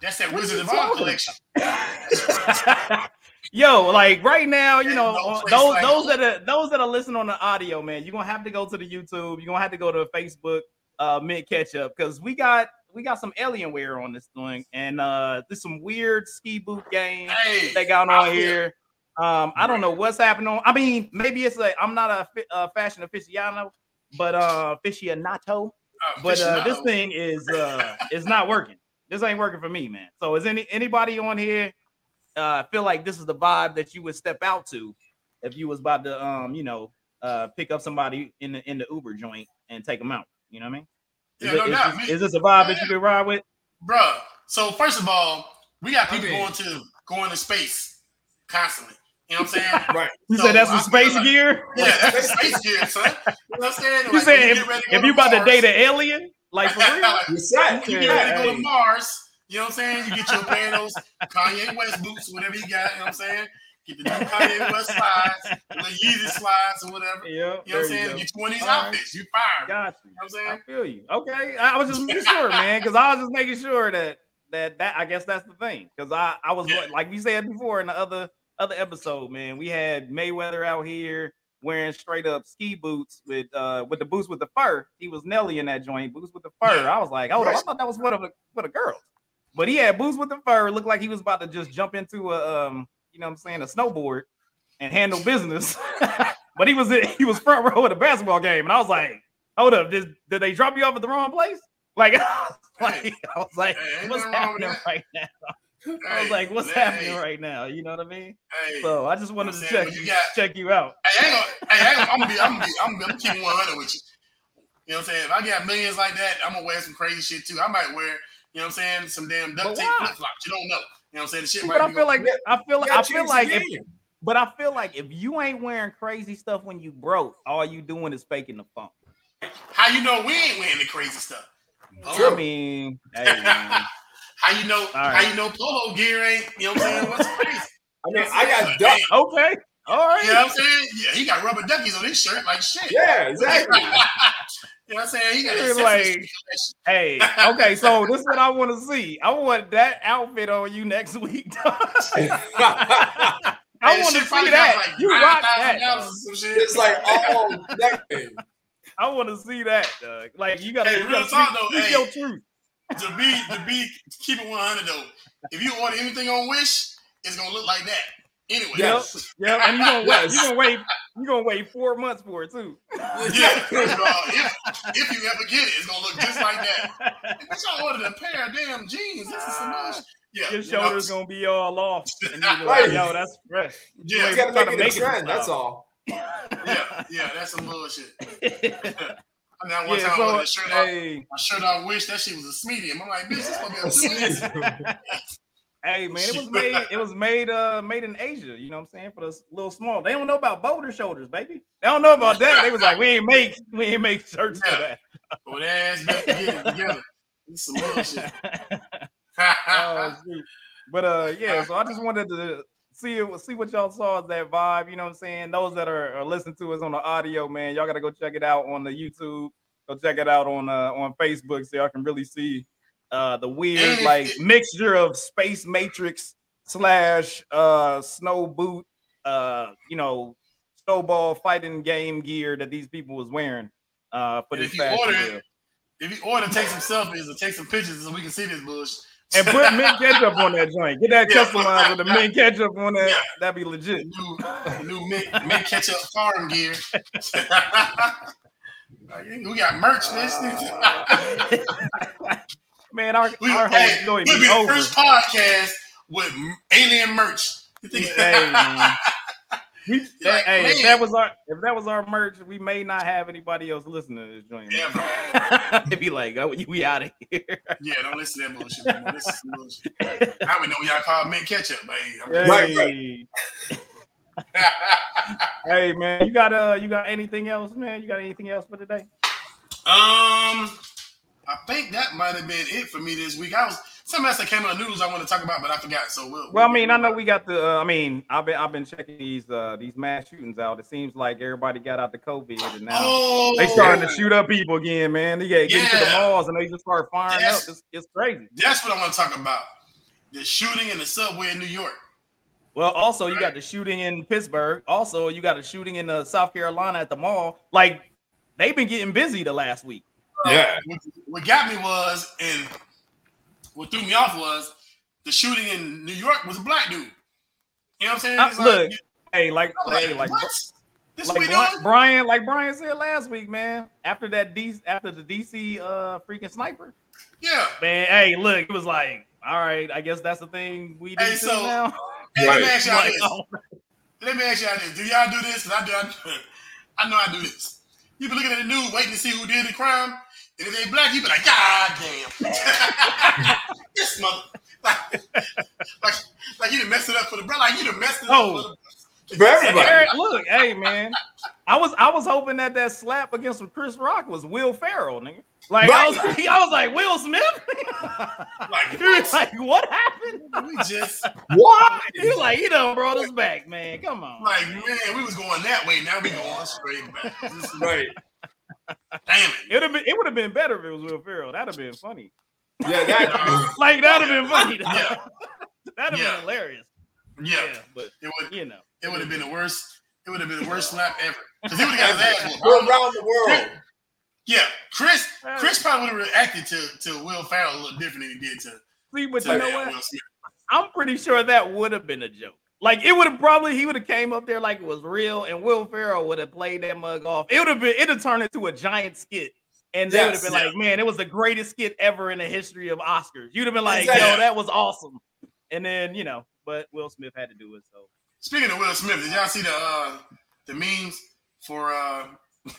Speaker 2: That's that
Speaker 1: what
Speaker 2: Wizard of Oz collection.
Speaker 1: Yo, like right now, you know,
Speaker 2: no
Speaker 1: uh, those
Speaker 2: like
Speaker 1: those that are those that are listening on the audio, man, you're gonna have to go to the YouTube. You're gonna have to go to Facebook, uh, Mint Ketchup, because we got we got some Alienware on this thing, and uh, there's some weird ski boot game
Speaker 2: Hey,
Speaker 1: they got on here. Um, I don't know what's happening. On, I mean, maybe it's like I'm not a, fa- uh fashion aficionado, but uh, aficionado.
Speaker 2: uh,
Speaker 1: But uh, this thing is uh, is not working. This ain't working for me, man. So is any anybody on here uh feel like this is the vibe that you would step out to if you was about to um you know uh pick up somebody in the in the Uber joint and take them out? You know what I mean? Is,
Speaker 2: Yeah,
Speaker 1: it-
Speaker 2: no
Speaker 1: is
Speaker 2: doubt.
Speaker 1: this, is this a vibe that you could ride with?
Speaker 2: Bruh. So first of all, we got people
Speaker 3: I mean-
Speaker 2: going to going to space constantly. You know what I'm saying?
Speaker 3: right.
Speaker 1: You
Speaker 2: So,
Speaker 1: said that's
Speaker 2: I
Speaker 1: some space
Speaker 2: like-
Speaker 1: gear.
Speaker 2: yeah, that's space gear, son. You know what I'm saying?
Speaker 1: You
Speaker 2: Like,
Speaker 1: said if,
Speaker 2: get ready
Speaker 1: if you about to date an alien, like for real?
Speaker 2: like,
Speaker 3: You said.
Speaker 2: you
Speaker 1: Yeah,
Speaker 2: get ready to go to Mars. You know what I'm saying? You get your pair of Kanye West boots, whatever you got. You know what I'm saying? Get the new Kanye West slides, the Yeezy slides, or whatever.
Speaker 1: Yeah,
Speaker 2: You know what I'm saying? you of these outfits. You fired. You know
Speaker 1: Got you.
Speaker 2: what I'm saying?
Speaker 1: I feel you. Okay, I was just making sure, man, because I was just making sure that that that I guess that's the thing. Because I I was
Speaker 2: Yeah.
Speaker 1: like we said before in the other other episode, man, we had Mayweather out here wearing straight up ski boots with uh with the boots with the fur. He was Nelly in that joint, boots with the fur. I was like, oh, I thought that was one of the for the girls, but he had boots with the fur. Looked like he was about to just jump into a um you know what I'm saying a snowboard and handle business. but he was he was front row at a basketball game, and I was like, hold up, did, did they drop you off at the wrong place? Like, like I was like,
Speaker 2: Hey,
Speaker 1: what's
Speaker 2: nothing wrong with
Speaker 1: happening right now? I was like, what's
Speaker 2: hey,
Speaker 1: happening right now? You know what I mean? So I just wanted to check you,
Speaker 2: got?
Speaker 1: check you out.
Speaker 2: Hey, I ain't gonna, hey, I ain't gonna, I'm gonna be, I'm gonna be, I'm gonna, I'm keeping 100 with you. You know what I'm saying? If I got millions like that, I'm gonna wear some crazy shit too. I might wear, you know what I'm saying, some damn duct tape flip flops. You don't know. You know what I'm saying? The shit
Speaker 1: But
Speaker 2: might
Speaker 1: I feel
Speaker 2: going-
Speaker 1: like I feel like I feel like if,
Speaker 3: if,
Speaker 1: but I feel like if you ain't wearing crazy stuff when you broke, all you doing is faking the funk.
Speaker 2: how you know we ain't wearing the crazy stuff.
Speaker 1: I mean, hey.
Speaker 2: How you know?
Speaker 1: right.
Speaker 2: How you know polo gear ain't? You know what I'm saying? What's crazy?
Speaker 3: I mean, I got duck.
Speaker 1: okay, all right.
Speaker 2: You know what I'm saying? Yeah, he got rubber duckies on his shirt like shit.
Speaker 3: Yeah, exactly.
Speaker 2: you know what I'm saying? He got
Speaker 1: like- Hey, okay, so this is what I want to see. I want that outfit on you next week. I want to see that.
Speaker 2: like
Speaker 1: you rock that.
Speaker 2: or some shit.
Speaker 3: it's like all oh, that thing.
Speaker 1: I want to see that, Doug. Like you gotta,
Speaker 2: Hey,
Speaker 1: you
Speaker 2: real talk though, hey.
Speaker 1: your truth.
Speaker 2: to be to be keep it 100 though. If you order anything on Wish, it's gonna look like that. Anyway,
Speaker 3: Yes.
Speaker 1: Yeah, and you gonna wait,
Speaker 3: Yes.
Speaker 1: you gonna wait, you gonna wait four months for it too.
Speaker 2: yeah. First of all, if, if you ever get it, it's gonna look just like that. Bitch, I ordered a pair of damn jeans. This is some bullshit. Yeah,
Speaker 1: your
Speaker 2: you know,
Speaker 1: shoulders gonna be all off, and you're
Speaker 3: Right.
Speaker 1: like, yo, that's fresh.
Speaker 2: Yeah,
Speaker 3: You gotta
Speaker 1: try
Speaker 3: make it a
Speaker 1: make it
Speaker 3: trend.
Speaker 1: style.
Speaker 3: That's all.
Speaker 2: yeah, yeah, that's some bullshit. I mean, one
Speaker 1: yeah,
Speaker 2: time I
Speaker 1: so
Speaker 2: wore a shirt off,
Speaker 1: hey,
Speaker 2: my shirt off wish that shit was a medium. I'm like, bitch, this is gonna be a twins.
Speaker 1: Hey, man, it was made. It was made. Uh, made in Asia. You know what I'm saying? For the little small. They don't know about boulder shoulders, baby. They don't know about that. They was like, we ain't make. We ain't make shirts for that.
Speaker 2: Well, their ass better get it together. It's some
Speaker 1: oh, shoot. But uh, yeah. So I just wanted to see see what y'all saw as that vibe. You know what I'm saying? Those that are, are listening to us on the audio, man, y'all gotta go check it out on the YouTube. Go check it out on uh, on Facebook so y'all can really see uh the weird
Speaker 2: And-
Speaker 1: like mixture of space matrix slash uh snow boot uh you know snowball fighting game gear that these people was wearing uh for
Speaker 2: And
Speaker 1: this
Speaker 2: if you
Speaker 1: fashion
Speaker 2: order
Speaker 1: deal.
Speaker 2: it, if you order, take some selfies or take some pictures so we can see this bush.
Speaker 1: and put mint ketchup on that joint. Get that
Speaker 2: Yeah.
Speaker 1: customized with the mint ketchup on that.
Speaker 2: Yeah.
Speaker 1: That'd be legit.
Speaker 2: New, new mint, mint ketchup farm gear. We got merch. This
Speaker 1: Man, our,
Speaker 2: we,
Speaker 1: our whole story be
Speaker 2: be the
Speaker 1: over.
Speaker 2: first podcast with alien merch.
Speaker 1: Hey, man. We,
Speaker 2: like,
Speaker 1: hey, if that was our if that was our merch, we may not have anybody else listening to this joint.
Speaker 2: Yeah, bro.
Speaker 1: It'd be like, oh, we out of here.
Speaker 2: Yeah, don't listen to that bullshit. Man. This is bullshit. Now we know y'all call mint ketchup, man.
Speaker 3: Right,
Speaker 1: Hey, hey, man, you got uh, you got anything else, man? You got anything else for today?
Speaker 2: Um, I think that might have been it for me this week. I was something else that came on the news I want to talk about, but I forgot. So we'll.
Speaker 1: Well, I mean, I know we got the. Uh, I mean, I've been I've been checking these uh these mass shootings out. It seems like everybody got out the COVID and now
Speaker 2: Oh,
Speaker 1: they starting to shoot up people again, man. They get get into the malls and they just start firing
Speaker 2: Yes.
Speaker 1: up. It's, it's crazy.
Speaker 2: That's what I want to talk about. The shooting in the subway in New York.
Speaker 1: Well, also you got the shooting in Pittsburgh. Also, you got a shooting in uh, South Carolina at the mall. Like they've been getting busy the last week.
Speaker 3: Yeah.
Speaker 2: What, what got me was, and what threw me off was the shooting in New York was a black dude. You know what I'm saying?
Speaker 1: Uh,
Speaker 2: It's
Speaker 1: look, Hey, like,
Speaker 2: like,
Speaker 1: hey, like,
Speaker 2: what? This
Speaker 1: like
Speaker 2: we
Speaker 1: Bri- Brian, like Brian said last week, man. After that D, after the DC uh freaking sniper,
Speaker 2: Yeah.
Speaker 1: man. Hey, look, it was like, all right, I guess that's the thing we do
Speaker 2: Hey, so-
Speaker 1: now.
Speaker 2: Hey, let me ask y'all
Speaker 1: Like,
Speaker 2: this.
Speaker 1: oh,
Speaker 2: Let me ask y'all this. Do y'all do this? I do. I, do. I know I do this. You be looking at the news, waiting to see who did the crime, and if they black, you be like, God damn, this mother, like, like, like you done messed it up for the brother. Like you done messed it
Speaker 1: Oh.
Speaker 2: up for the.
Speaker 3: Oh, for everybody.
Speaker 1: Eric, look, hey man, I was I was hoping that that slap against Chris Rock was Will Ferrell, nigga. Like I was, I was like Will Smith.
Speaker 2: Like,
Speaker 1: He was like, what happened?
Speaker 2: We just
Speaker 3: What?
Speaker 1: He was like, he done brought us back, man. Come on.
Speaker 2: like, man, we was going that way. Now we going straight back.
Speaker 3: Right.
Speaker 2: Damn it.
Speaker 1: It would have been it would have been better if it was Will Ferrell. That'd have been funny.
Speaker 3: Yeah, that
Speaker 1: Like that'd have been funny.
Speaker 2: Yeah.
Speaker 1: That'd have
Speaker 2: Yeah.
Speaker 1: been hilarious.
Speaker 2: Yeah,
Speaker 1: Yeah, but
Speaker 2: it would.
Speaker 1: you know.
Speaker 2: It would have been the worst. It would have been the worst slap ever. Because he would have got his ass whooped.
Speaker 3: around the world.
Speaker 2: Yeah, Chris. Chris probably would have reacted to to Will Ferrell a little different than he did to,
Speaker 1: See, but
Speaker 2: to
Speaker 1: you know what? I'm pretty sure that would have been a joke. Like it would have probably he would have came up there like it was real, and Will Ferrell would have played that mug off. It would have been it'd have turned into a giant skit, and they would have been
Speaker 2: yeah.
Speaker 1: like, "Man, it was the greatest skit ever in the history of Oscars." You'd have been like,
Speaker 2: Exactly.
Speaker 1: "Yo, that was awesome," and then you know, but Will Smith had to do it. So
Speaker 2: Speaking of Will Smith, did y'all see the uh, the memes for uh,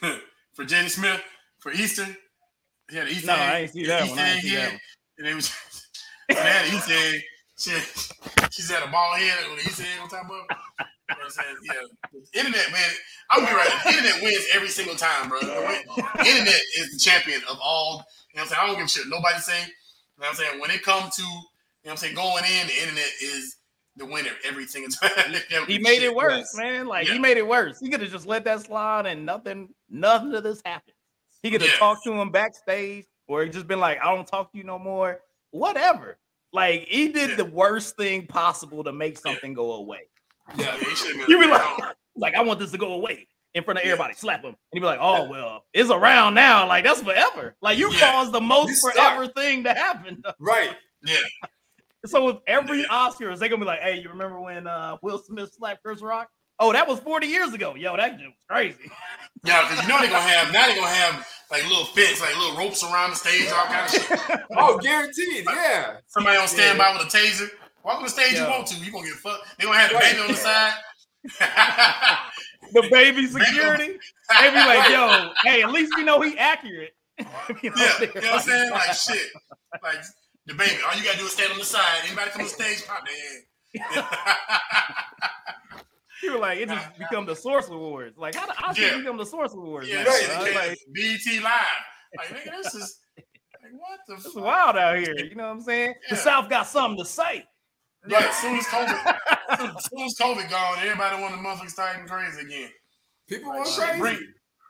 Speaker 2: for Jaden Smith for Easter? He had an Easter
Speaker 1: no,
Speaker 2: egg.
Speaker 1: I ain't see that one. I ain't see that one.
Speaker 2: And it was and they had an Easter egg. She, she said a bald head with an Easter egg on top of it. You know what I'm saying? Yeah. Internet, man. I'm gonna be right. Internet wins every single time, bro. Internet is the champion of all. You know what I'm saying? I don't give a shit. Nobody say. You know what I'm saying? When it comes to, you know what I'm saying, going in, the internet is the winner every single time.
Speaker 1: He made it worse, man. Like
Speaker 2: Yeah.
Speaker 1: he made it worse. He could have just let that slide, and nothing, nothing of this happened. He could have
Speaker 2: Yeah.
Speaker 1: talked to him backstage, or he just been like, "I don't talk to you no more." Whatever. Like he did
Speaker 2: Yeah.
Speaker 1: the worst thing possible to make something go away.
Speaker 3: Yeah.
Speaker 2: Yeah, he should've been
Speaker 1: You be like, like I want this to go away in front of
Speaker 2: Yeah.
Speaker 1: everybody. Slap him, and he be like, "Oh well, it's around now. Like that's forever. Like you caused the most forever thing to happen."
Speaker 3: Right.
Speaker 2: yeah,
Speaker 1: So with every Oscars, they gonna be like, "Hey, you remember when uh, Will Smith slapped Chris Rock? Oh, that was 40 years ago. Yo, that shit was crazy."
Speaker 2: yeah, because you know they're gonna have now they're gonna have like little fence, like little ropes around the stage, all kind of shit.
Speaker 3: oh, guaranteed, yeah.
Speaker 2: Somebody on standby with a taser. Walk on the stage Yo. you want to. You gonna get fucked. They gonna have the baby on the side.
Speaker 1: the baby security. They be like, yo, hey, at least we know he accurate.
Speaker 2: you know, yeah, you know what I'm saying? Like shit. Like the baby. All you gotta do is stand on the side. Anybody come on stage, pop their head.
Speaker 1: You were like, it just become the Source Awards. Like, how did I yeah. become the Source Awards?
Speaker 2: Yeah, right. like, BT Live. Like, nigga, this is like, what the
Speaker 1: This fuck? is wild out here. You know what I'm saying? Yeah. The South got something to say.
Speaker 2: Right. As soon as COVID, as soon as COVID gone, everybody want to motherfucker starting crazy again.
Speaker 3: People want to crazy.
Speaker 2: Bring,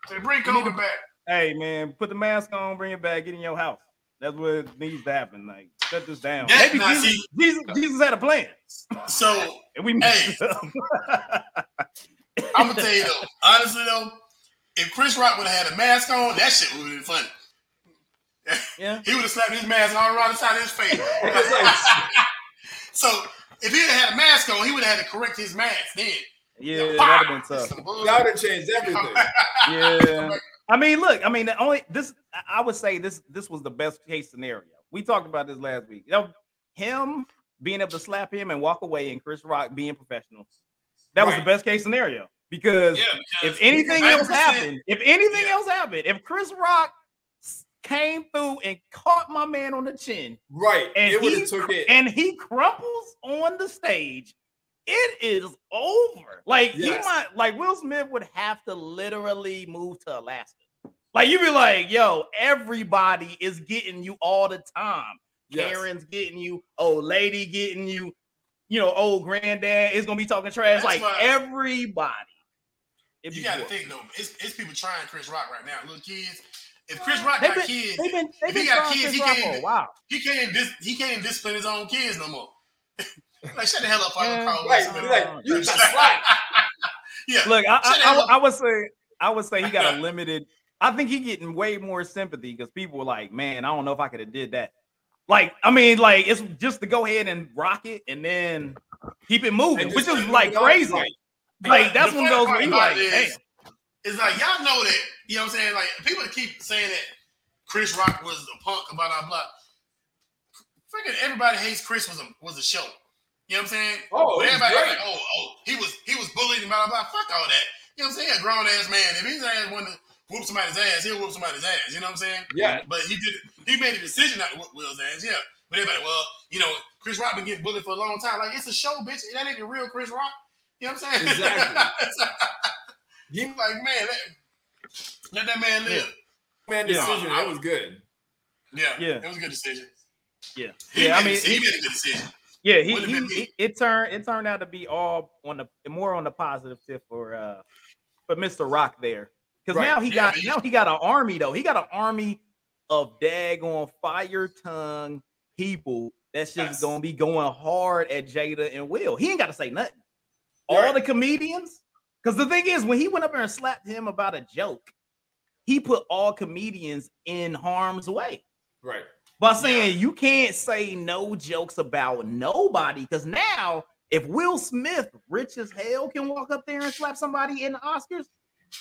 Speaker 2: they bring COVID back.
Speaker 1: Hey man, put the mask on, bring it back, get in your house. That's what needs to happen. Like, shut this down. Yeah, Maybe Jesus, see, Jesus, Jesus, had a plan.
Speaker 2: So, and we hey, I'm gonna tell you though, honestly though, if Chris Rock would have had a mask on, that shit would have been funny. Yeah, he would have slapped his mask all around the side of his face. so, if he had had a mask on, he would have had to correct his mask then.
Speaker 1: Yeah, that'd have been tough.
Speaker 3: That would have changed everything.
Speaker 1: yeah. I mean, look, I mean, the only this I would say this this was the best case scenario. We talked about this last week. You know, him being able to slap him and walk away, and Chris Rock being professional. That right. was the best case scenario because, yeah, because if anything else happened, if anything yeah. else happened, if Chris Rock came through and caught my man on the chin,
Speaker 3: right,
Speaker 1: and he took it, and he crumples on the stage, it is over. Like yes. he might, like Will Smith would have to literally move to Alaska. Like you be like, yo, everybody is getting you all the time. Yes. Karen's getting you, old lady getting you, you know, old granddad is gonna be talking trash. That's like everybody.
Speaker 2: You gotta think though, it's, it's people trying Chris Rock right now. Little kids. If Chris Rock got been, kids, they've been, they've if he got kids, he can't. Wow. He can't. Dis, he can't discipline his own kids no more. like shut the hell up, Father Carl. Like, you just
Speaker 1: yeah. Look, I, I, I, I would say I would say he got a limited I think he getting way more sympathy because people were like, man, I don't know if I could have did that. Like, I mean, like it's just to go ahead and rock it and then keep it moving, which is like crazy. Right. Like that's one of those where you like,
Speaker 2: is, It's like y'all know that, you know what I'm saying? Like people keep saying that Chris Rock was a punk, blah blah blah. Freaking everybody hates Chris was a was a show. You know what I'm saying?
Speaker 3: Oh, but everybody like,
Speaker 2: oh, oh, he was he was bullied and blah blah blah. Fuck all that. You know what I'm saying? A grown ass man. If he's ass wanted whoop somebody's ass, he'll whoop somebody's ass. You know what I'm saying?
Speaker 3: Yeah.
Speaker 2: But he did. He made a decision not to whoop Will's ass. Yeah. But everybody, well, you know, Chris Rock been getting bullied for a long time. Like it's a show, bitch. That ain't the real Chris Rock. You know what I'm saying? Exactly. you like man, let, let that man live.
Speaker 3: Man, decision. Yeah. That was good.
Speaker 2: Yeah. Yeah. It was a good decision.
Speaker 1: Yeah. He yeah. I mean,
Speaker 2: he made a good decision.
Speaker 1: Yeah, he, he, he, it turned it turned out to be all on the more on the positive tip for uh for Mr. Rock there. Because right. now he yeah, got now he got an army though. He got an army of daggone fire tongue people that's just yes. gonna be going hard at Jada and Will. He ain't got to say nothing. Right. All the comedians, because the thing is, when he went up there and slapped him about a joke, he put all comedians in harm's way.
Speaker 3: Right.
Speaker 1: By saying you can't say no jokes about nobody, because now if Will Smith, rich as hell, can walk up there and slap somebody in the Oscars,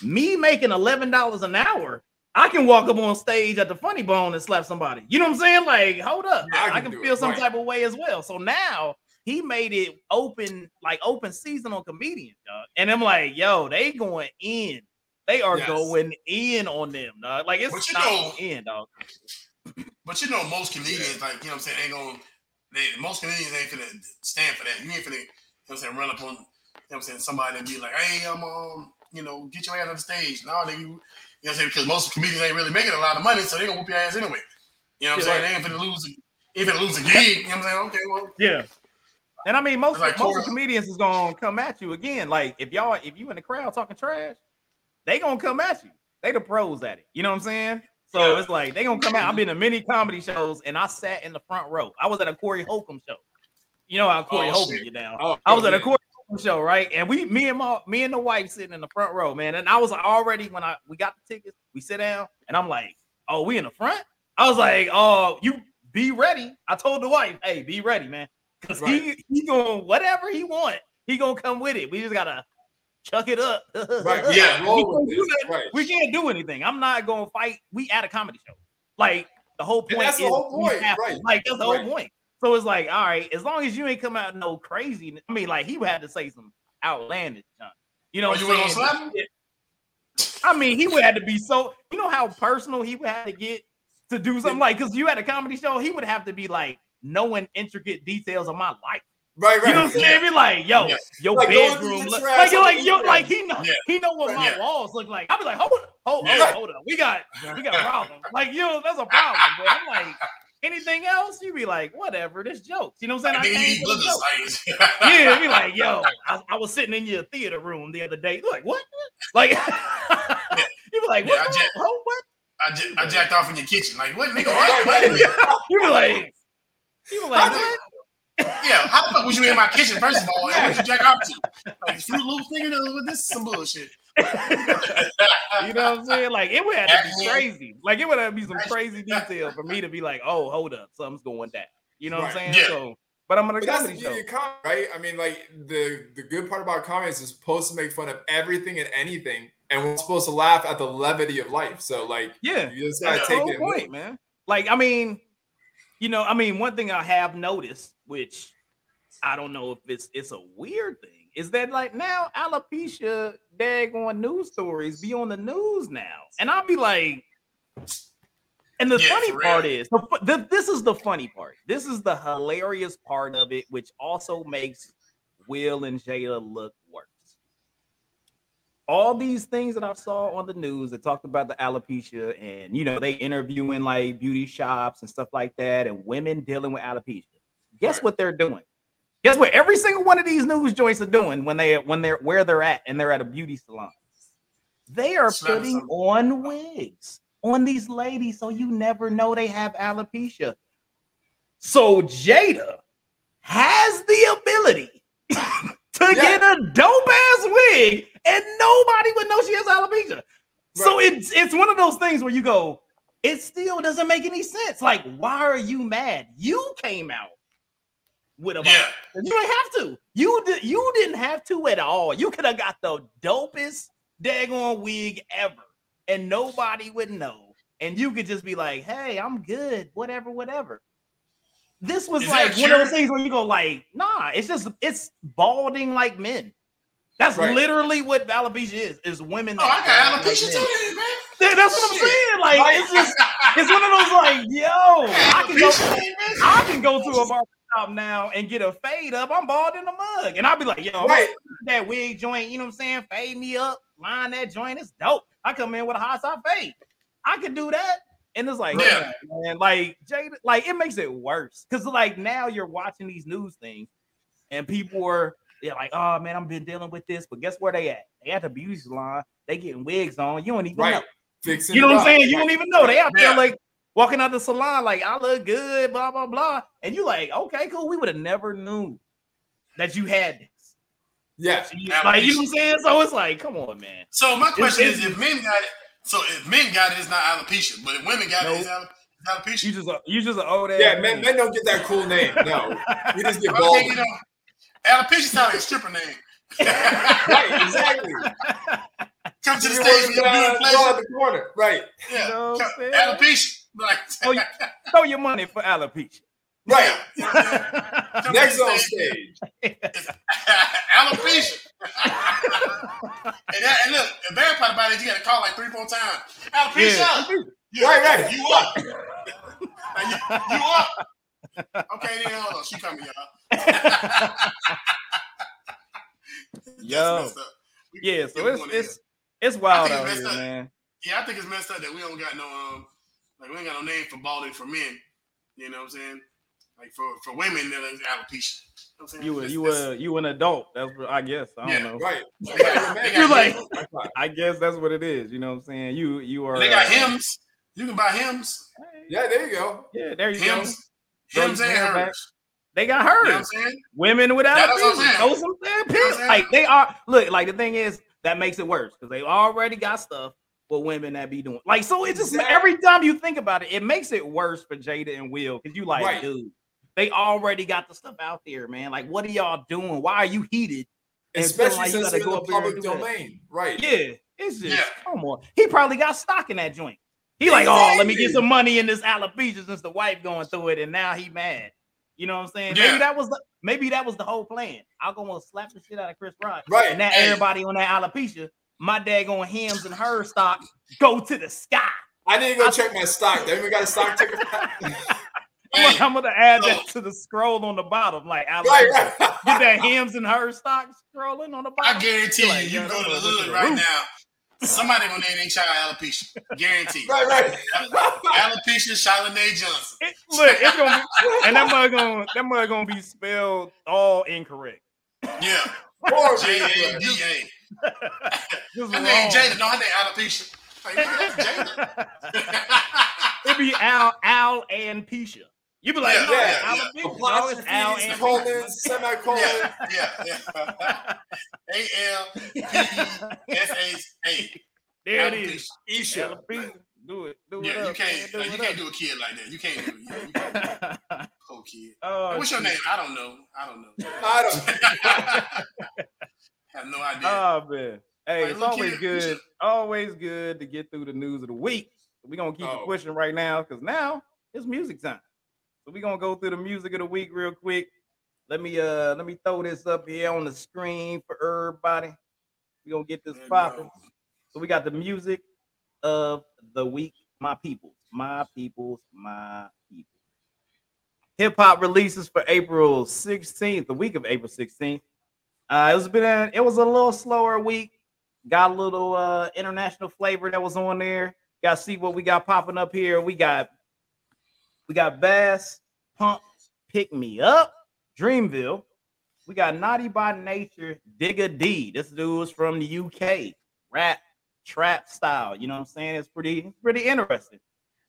Speaker 1: me making eleven dollars an hour, I can walk up on stage at the Funny Bone and slap somebody. You know what I'm saying? Like, hold up, yeah, I, can, I can feel some right. type of way as well. So now he made it open, like open season on comedians, dog. And I'm like, yo, they going in. They are yes. going in on them, dog. Like it's but you know, in, dog.
Speaker 2: But you know, most comedians, like you know, what I'm saying, ain't going. They, most comedians ain't gonna stand for that. You ain't gonna, you know, what I'm saying, run up on, you know, what I'm saying, somebody and be like, hey, I'm um you know, get your ass on the stage. No, they, you know what I'm saying? Because most comedians ain't really making a lot of money, so they gonna whoop your ass anyway. You know what I'm saying? They ain't gonna lose, gonna lose a gig. You know what I'm saying? Okay, well,
Speaker 1: yeah. And I mean, most like most comedians is gonna come at you again. Like if y'all, if you in the crowd talking trash, they gonna come at you. They the pros at it. You know what I'm saying? So yeah. it's like they gonna come out. I've been to many comedy shows and I sat in the front row. I was at a Corey Holcomb show. You know how Corey oh, Holcomb get down. Oh, I was at a Corey show, right? And we, me and my, me and the wife sitting in the front row, man. And I was already when I we got the tickets, we sit down, and I'm like, "Oh, we in the front." I was like, "Oh, you be ready." I told the wife, "Hey, be ready, man, because right. he he going whatever he want, he gonna come with it. We just gotta chuck it up.
Speaker 3: Right,
Speaker 2: Yeah.
Speaker 1: we, can't
Speaker 3: with
Speaker 1: do
Speaker 3: this, right.
Speaker 1: we can't do anything. I'm not gonna fight. We at a comedy show. Like the whole
Speaker 3: And
Speaker 1: point
Speaker 3: that's the whole point, right.
Speaker 1: Like that's the whole point. So it's like, all right, as long as you ain't come out no crazy. I mean, like he would have to say some outlandish junk. You know
Speaker 2: Oh,
Speaker 1: what
Speaker 2: you
Speaker 1: saying?
Speaker 2: slap him?
Speaker 1: I mean, he would have to be so. You know how personal he would have to get to do something like because you had a comedy show, he would have to be like knowing intricate details of my life.
Speaker 3: Right, right.
Speaker 1: You know what I'm saying? Be like, yo,
Speaker 2: Yeah.
Speaker 1: your
Speaker 3: Like,
Speaker 1: bedroom, look, like, you're like, yo, like he know,
Speaker 2: Yeah.
Speaker 1: he know what my
Speaker 2: Yeah.
Speaker 1: walls look like. I'll be like, hold, hold, hold, hold up, we got, we got a problem. Like, yo, that's a problem. But I'm like, anything else, you be like, whatever, this jokes. You know what I'm saying? I
Speaker 2: you
Speaker 1: came
Speaker 2: eat
Speaker 1: for the
Speaker 2: boogers.
Speaker 1: joke.
Speaker 2: Like,
Speaker 1: Yeah, be like, yo, I, I was sitting in your theater room the other day. You're like, what? Like, you be like,
Speaker 2: Yeah, I
Speaker 1: what?
Speaker 2: just-
Speaker 1: Oh, what?
Speaker 2: I, j- I jacked off in your kitchen. Like, what, nigga? What? Wait a minute.
Speaker 1: You be like, you be like, what?
Speaker 2: Yeah, how the fuck was you in my kitchen, first of all? And what you jack off to? Like, Fruit Loops, nigga? This is some bullshit.
Speaker 1: You know what I'm saying? Like it would have to be crazy. Like it would have to be some crazy detail for me to be like, oh, hold up, something's going down. You know what I'm saying?
Speaker 2: Yeah.
Speaker 1: So, but I'm gonna
Speaker 3: But that's the
Speaker 1: comedy
Speaker 3: beauty
Speaker 1: show.
Speaker 3: of comedy, right? I mean, like the the good part about comedy is it's supposed to make fun of everything and anything, and we're supposed to laugh at the levity of life. So, like,
Speaker 1: Yeah,
Speaker 3: you just gotta
Speaker 1: that's the
Speaker 3: take
Speaker 1: whole
Speaker 3: it. and
Speaker 1: point, man. Like, I mean, you know, I mean, one thing I have noticed, which I don't know if it's it's a weird thing, is that like now alopecia daggone news stories be on the news now, and I'll be like. And the
Speaker 2: Yeah,
Speaker 1: funny part is, the, the, this is the funny part. This is the hilarious part of it, which also makes Will and Jada look worse. All these things that I saw on the news that talked about the alopecia, and you know, they interviewing like beauty shops and stuff like that, and women dealing with alopecia. Guess what they're doing? Guess what? Every single one of these news joints are doing when they when they're where they're at and they're at a beauty salon. They are putting on wigs on these ladies so you never know they have alopecia. So Jada has the ability to
Speaker 3: Yeah.
Speaker 1: get a dope ass wig and nobody would know she has alopecia. So it's it's one of those things where you go, it still doesn't make any sense. Like, why are you mad? You came out with a
Speaker 2: Yeah.
Speaker 1: you didn't have to. You did. You didn't have to at all. You could have got the dopest daggone wig ever, and nobody would know. And you could just be like, "Hey, I'm good. Whatever, whatever." This was
Speaker 2: Is
Speaker 1: like one of those things where you go, like, "Nah, it's just it's balding like men." That's
Speaker 3: Right.
Speaker 1: literally what alopecia is. Is women.
Speaker 2: Oh, I got alopecia too, man.
Speaker 1: Yeah, That's what I'm saying. Like, it's just it's one of those like, yo, I can go. I can go to a barber shop now and get a fade up. I'm bald in the mug. And I'll be like, yo,
Speaker 3: Right.
Speaker 1: that wig joint, you know what I'm saying? Fade me up, line that joint. It's dope. I come in with a hot top fade. I could do that. And it's like,
Speaker 2: Yeah.
Speaker 1: yeah, man, like Jada, like it makes it worse. Cause like now you're watching these news things and people are they're like, oh man, I've been dealing with this. But guess where they at? They at the beauty salon, they getting wigs on. You don't even
Speaker 3: Right.
Speaker 1: know.
Speaker 3: Fixing
Speaker 1: You know what I'm saying? You don't even know. They out there like walking out the salon, like I look good, blah blah blah. And you like, okay, cool. We would have never knew that you had this.
Speaker 3: Yeah.
Speaker 1: You- Like you know what I'm saying? So it's like, come on, man.
Speaker 2: So my question
Speaker 1: It's-
Speaker 2: is, if men got it, so if men got it, it's not alopecia, but if women got it, it's
Speaker 1: Nope.
Speaker 2: alopecia.
Speaker 1: You just a, you just an old ass.
Speaker 3: Yeah, men,
Speaker 1: man.
Speaker 3: men don't get that cool name. No. We just get
Speaker 2: Okay,
Speaker 3: bald.
Speaker 2: you know, alopecia sounds like a stripper name.
Speaker 3: Right, exactly.
Speaker 2: Come to the
Speaker 3: You
Speaker 2: stage
Speaker 3: work,
Speaker 2: when you're doing
Speaker 3: go
Speaker 2: pleasure.
Speaker 3: at the corner. Right.
Speaker 2: Yeah,
Speaker 1: You know what I'm
Speaker 2: come-
Speaker 1: saying?
Speaker 2: alopecia. Like,
Speaker 1: Oh, you- Throw your money for alopecia.
Speaker 3: Right. Next on
Speaker 2: stage.
Speaker 3: stage.
Speaker 2: alopecia. and, that, and look, the bad part about it, you got to call like three, four times. Alopecia.
Speaker 1: Yeah.
Speaker 2: You,
Speaker 3: Right, right.
Speaker 2: You up? You, you up? Okay, then hold on. She coming, y'all.
Speaker 1: Yo.
Speaker 2: We-
Speaker 1: Yeah, so it's it's it's wild out here,
Speaker 2: up.
Speaker 1: man.
Speaker 2: Yeah, I think it's messed up that we don't got no um like we ain't got no name for balding for men. You know what I'm saying? Like for for women, then it's alopecia. You know what I'm saying?
Speaker 1: You were you were you an adult. That's what I guess. I don't
Speaker 2: Yeah.
Speaker 1: know.
Speaker 3: Right.
Speaker 2: They got- they
Speaker 1: You're like-
Speaker 2: Hims.
Speaker 3: That's right.
Speaker 1: I guess that's what it is. You know what I'm saying? You you are.
Speaker 2: they got
Speaker 1: uh,
Speaker 2: Hims. You can buy Hims.
Speaker 3: Yeah, there you go.
Speaker 1: Yeah, there you go.
Speaker 2: Hims.
Speaker 1: Throw Hims
Speaker 2: and
Speaker 1: hair back.
Speaker 2: hers.
Speaker 1: They got
Speaker 2: You know what I'm saying?
Speaker 1: Women without
Speaker 2: That's what I'm
Speaker 1: alopecia.
Speaker 2: saying.
Speaker 1: Throw some damn
Speaker 2: You know what I'm
Speaker 1: pills.
Speaker 2: saying?
Speaker 1: Like they are. Look, like the thing is that makes it worse because they already got stuff for women that be doing. Like so, it just
Speaker 3: Exactly.
Speaker 1: every time you think about it, it makes it worse for Jada and Will because you like,
Speaker 3: Right.
Speaker 1: dude, they already got the stuff out there, man. Like, what are y'all doing? Why are you heated
Speaker 3: especially like since it's in the public domain, right?
Speaker 1: Yeah, it's just yeah. come on. He probably got stock in that joint. He exactly. like, oh, let me get some money in this alopecia since the wife going through it, and now he mad. You know what I'm saying? Yeah. Maybe that was the maybe that was the whole plan. I'll go and slap the shit out of Chris Rock.
Speaker 3: Right.
Speaker 1: And now hey. everybody on that alopecia, my dad going Hims and her stock go to the sky.
Speaker 3: I didn't go I, check my stock. They even got a stock ticker.
Speaker 1: hey, I'm gonna add that oh. to the scroll on the bottom. Like right, right. get that Hims and her stock scrolling on the bottom.
Speaker 2: I guarantee you, like, you go to the hood right now Somebody gonna name their child alopecia. Guaranteed.
Speaker 3: right, right.
Speaker 2: alopecia, Charlene Johnson.
Speaker 1: It, look, it's gonna be, and that mother gonna that mother gonna be spelled all incorrect.
Speaker 2: Yeah. J A D A. Her name Jada. No, her name alopecia. Like,
Speaker 1: It'd be Al, Al, and Pisha. You be like, yeah, yeah, yeah.
Speaker 3: Apostrophes, Al and colons, semicolon.
Speaker 2: Yeah, yeah, yeah. A L P S A A.
Speaker 1: There it is.
Speaker 3: Isha.
Speaker 1: Do it. Do
Speaker 2: yeah,
Speaker 1: it.
Speaker 2: you can't. you can't do a kid like that. You can't do it. Yeah, you can't Poor kid. Oh, What's your name? I don't know. I don't know.
Speaker 3: I
Speaker 2: don't. have no idea.
Speaker 1: Oh man. Hey, like, it's always good. Always good to get through the news of the week. We're gonna keep oh. it pushing right now because now it's music time. So we're gonna go through the music of the week real quick. Let me uh let me throw this up here on the screen for everybody. We're gonna get this popping. So we got the music of the week, my people, my peoples, my people. Hip hop releases for April 16th, the week of April 16th. Uh, it was been it was a little slower week. Got a little uh international flavor that was on there. Got to see what we got popping up here. We got we got Bas, Bump, Pick Me Up, Dreamville. We got Noughty by Nature, Digga D. This dude is from the UK, rap, trap style. You know what I'm saying? It's pretty, pretty interesting.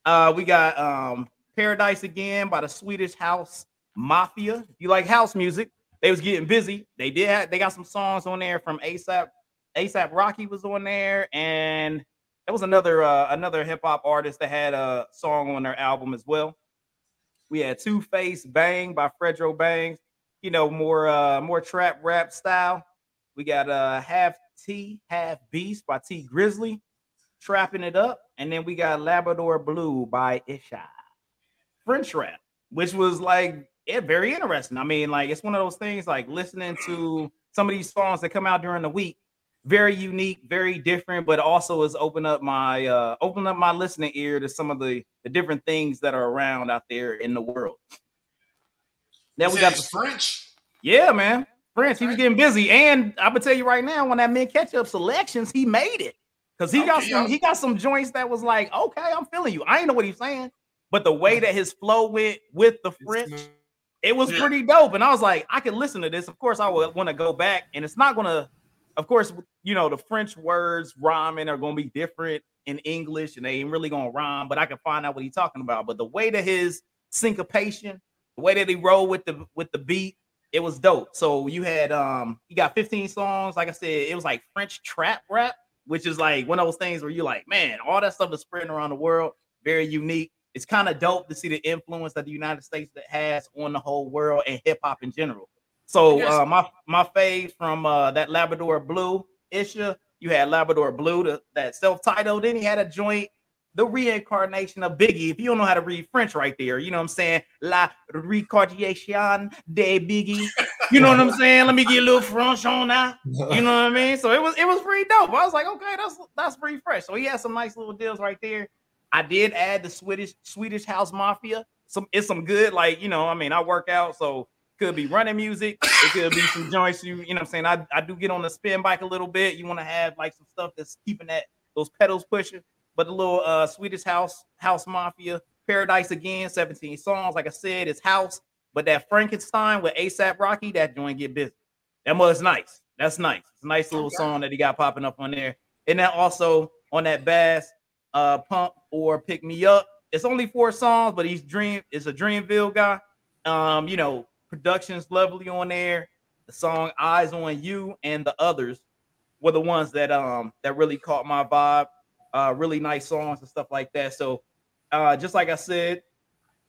Speaker 1: Uh, we got um Paradise again by the Swedish House Mafia. If you like house music, they was getting busy. They did have, they got some songs on there from ASAP. ASAP Rocky was on there, and there was another uh, another hip hop artist that had a song on their album as well. We had Two Face Bang by Fredo Bangs, you know, more uh more trap rap style. We got uh half T, half beast by Tee Grizzley, trapping it up. And then we got Labrador Blue by Isha. French rap, which was like yeah, very interesting. I mean, like it's one of those things like listening to some of these songs that come out during the week very unique, very different, but also has opened up my uh opened up my listening ear to some of the the different things that are around out there in the world.
Speaker 2: Then we got the French.
Speaker 1: Yeah, man. French, he was getting busy. And I'm gonna tell you right now, when that Mint Ketchup selections, he made it. Cause he okay, got some, he got some joints that was like, okay, I'm feeling you. I ain't know what he's saying, but the way that his flow went with the French, it was yeah. pretty dope. And I was like, I can listen to this. Of course, I would want to go back, and it's not gonna of course, you know, the French words rhyming are going to be different in English and they ain't really going to rhyme, but I can find out what he's talking about. But the way that his syncopation, the way that he rolled with the with the beat, it was dope. So you had um he got 15 songs. Like I said, it was like French trap rap, which is like one of those things where you're like, man, all that stuff is spreading around the world, very unique. It's kind of dope to see the influence that the United States that has on the whole world and hip hop in general. So uh, my my fave from uh, that Labrador Blue issue, you had Labrador Blue, the, that self-titled. Then he had a joint, the reincarnation of Biggie. If you don't know how to read French, right there, you know what I'm saying? La reincarnation de Biggie. You know what I'm saying? Let me get a little French on that. You know what I mean? So it was it was pretty dope. I was like, okay, that's that's pretty fresh. So he had some nice little deals right there. I did add the Swedish Swedish House Mafia. Some it's some good, like you know, I mean, I work out, so could be running music. It could be some joints. You, you know, what I'm saying I, I do get on the spin bike a little bit. You want to have like some stuff that's keeping that those pedals pushing. But the little uh Swedish House House Mafia Paradise again, 17 songs. Like I said, it's house. But that Frankenstein with ASAP Rocky, that joint get busy. That was nice. That's nice. It's a nice little song that he got popping up on there. And then also on that Bas uh Bump or pick me up. It's only four songs, but he's dream. It's a Dreamville guy. Um, you know, Production's lovely on there. The song "Eyes on You" and the others were the ones that um that really caught my vibe. Uh, really nice songs and stuff like that. So, uh, just like I said,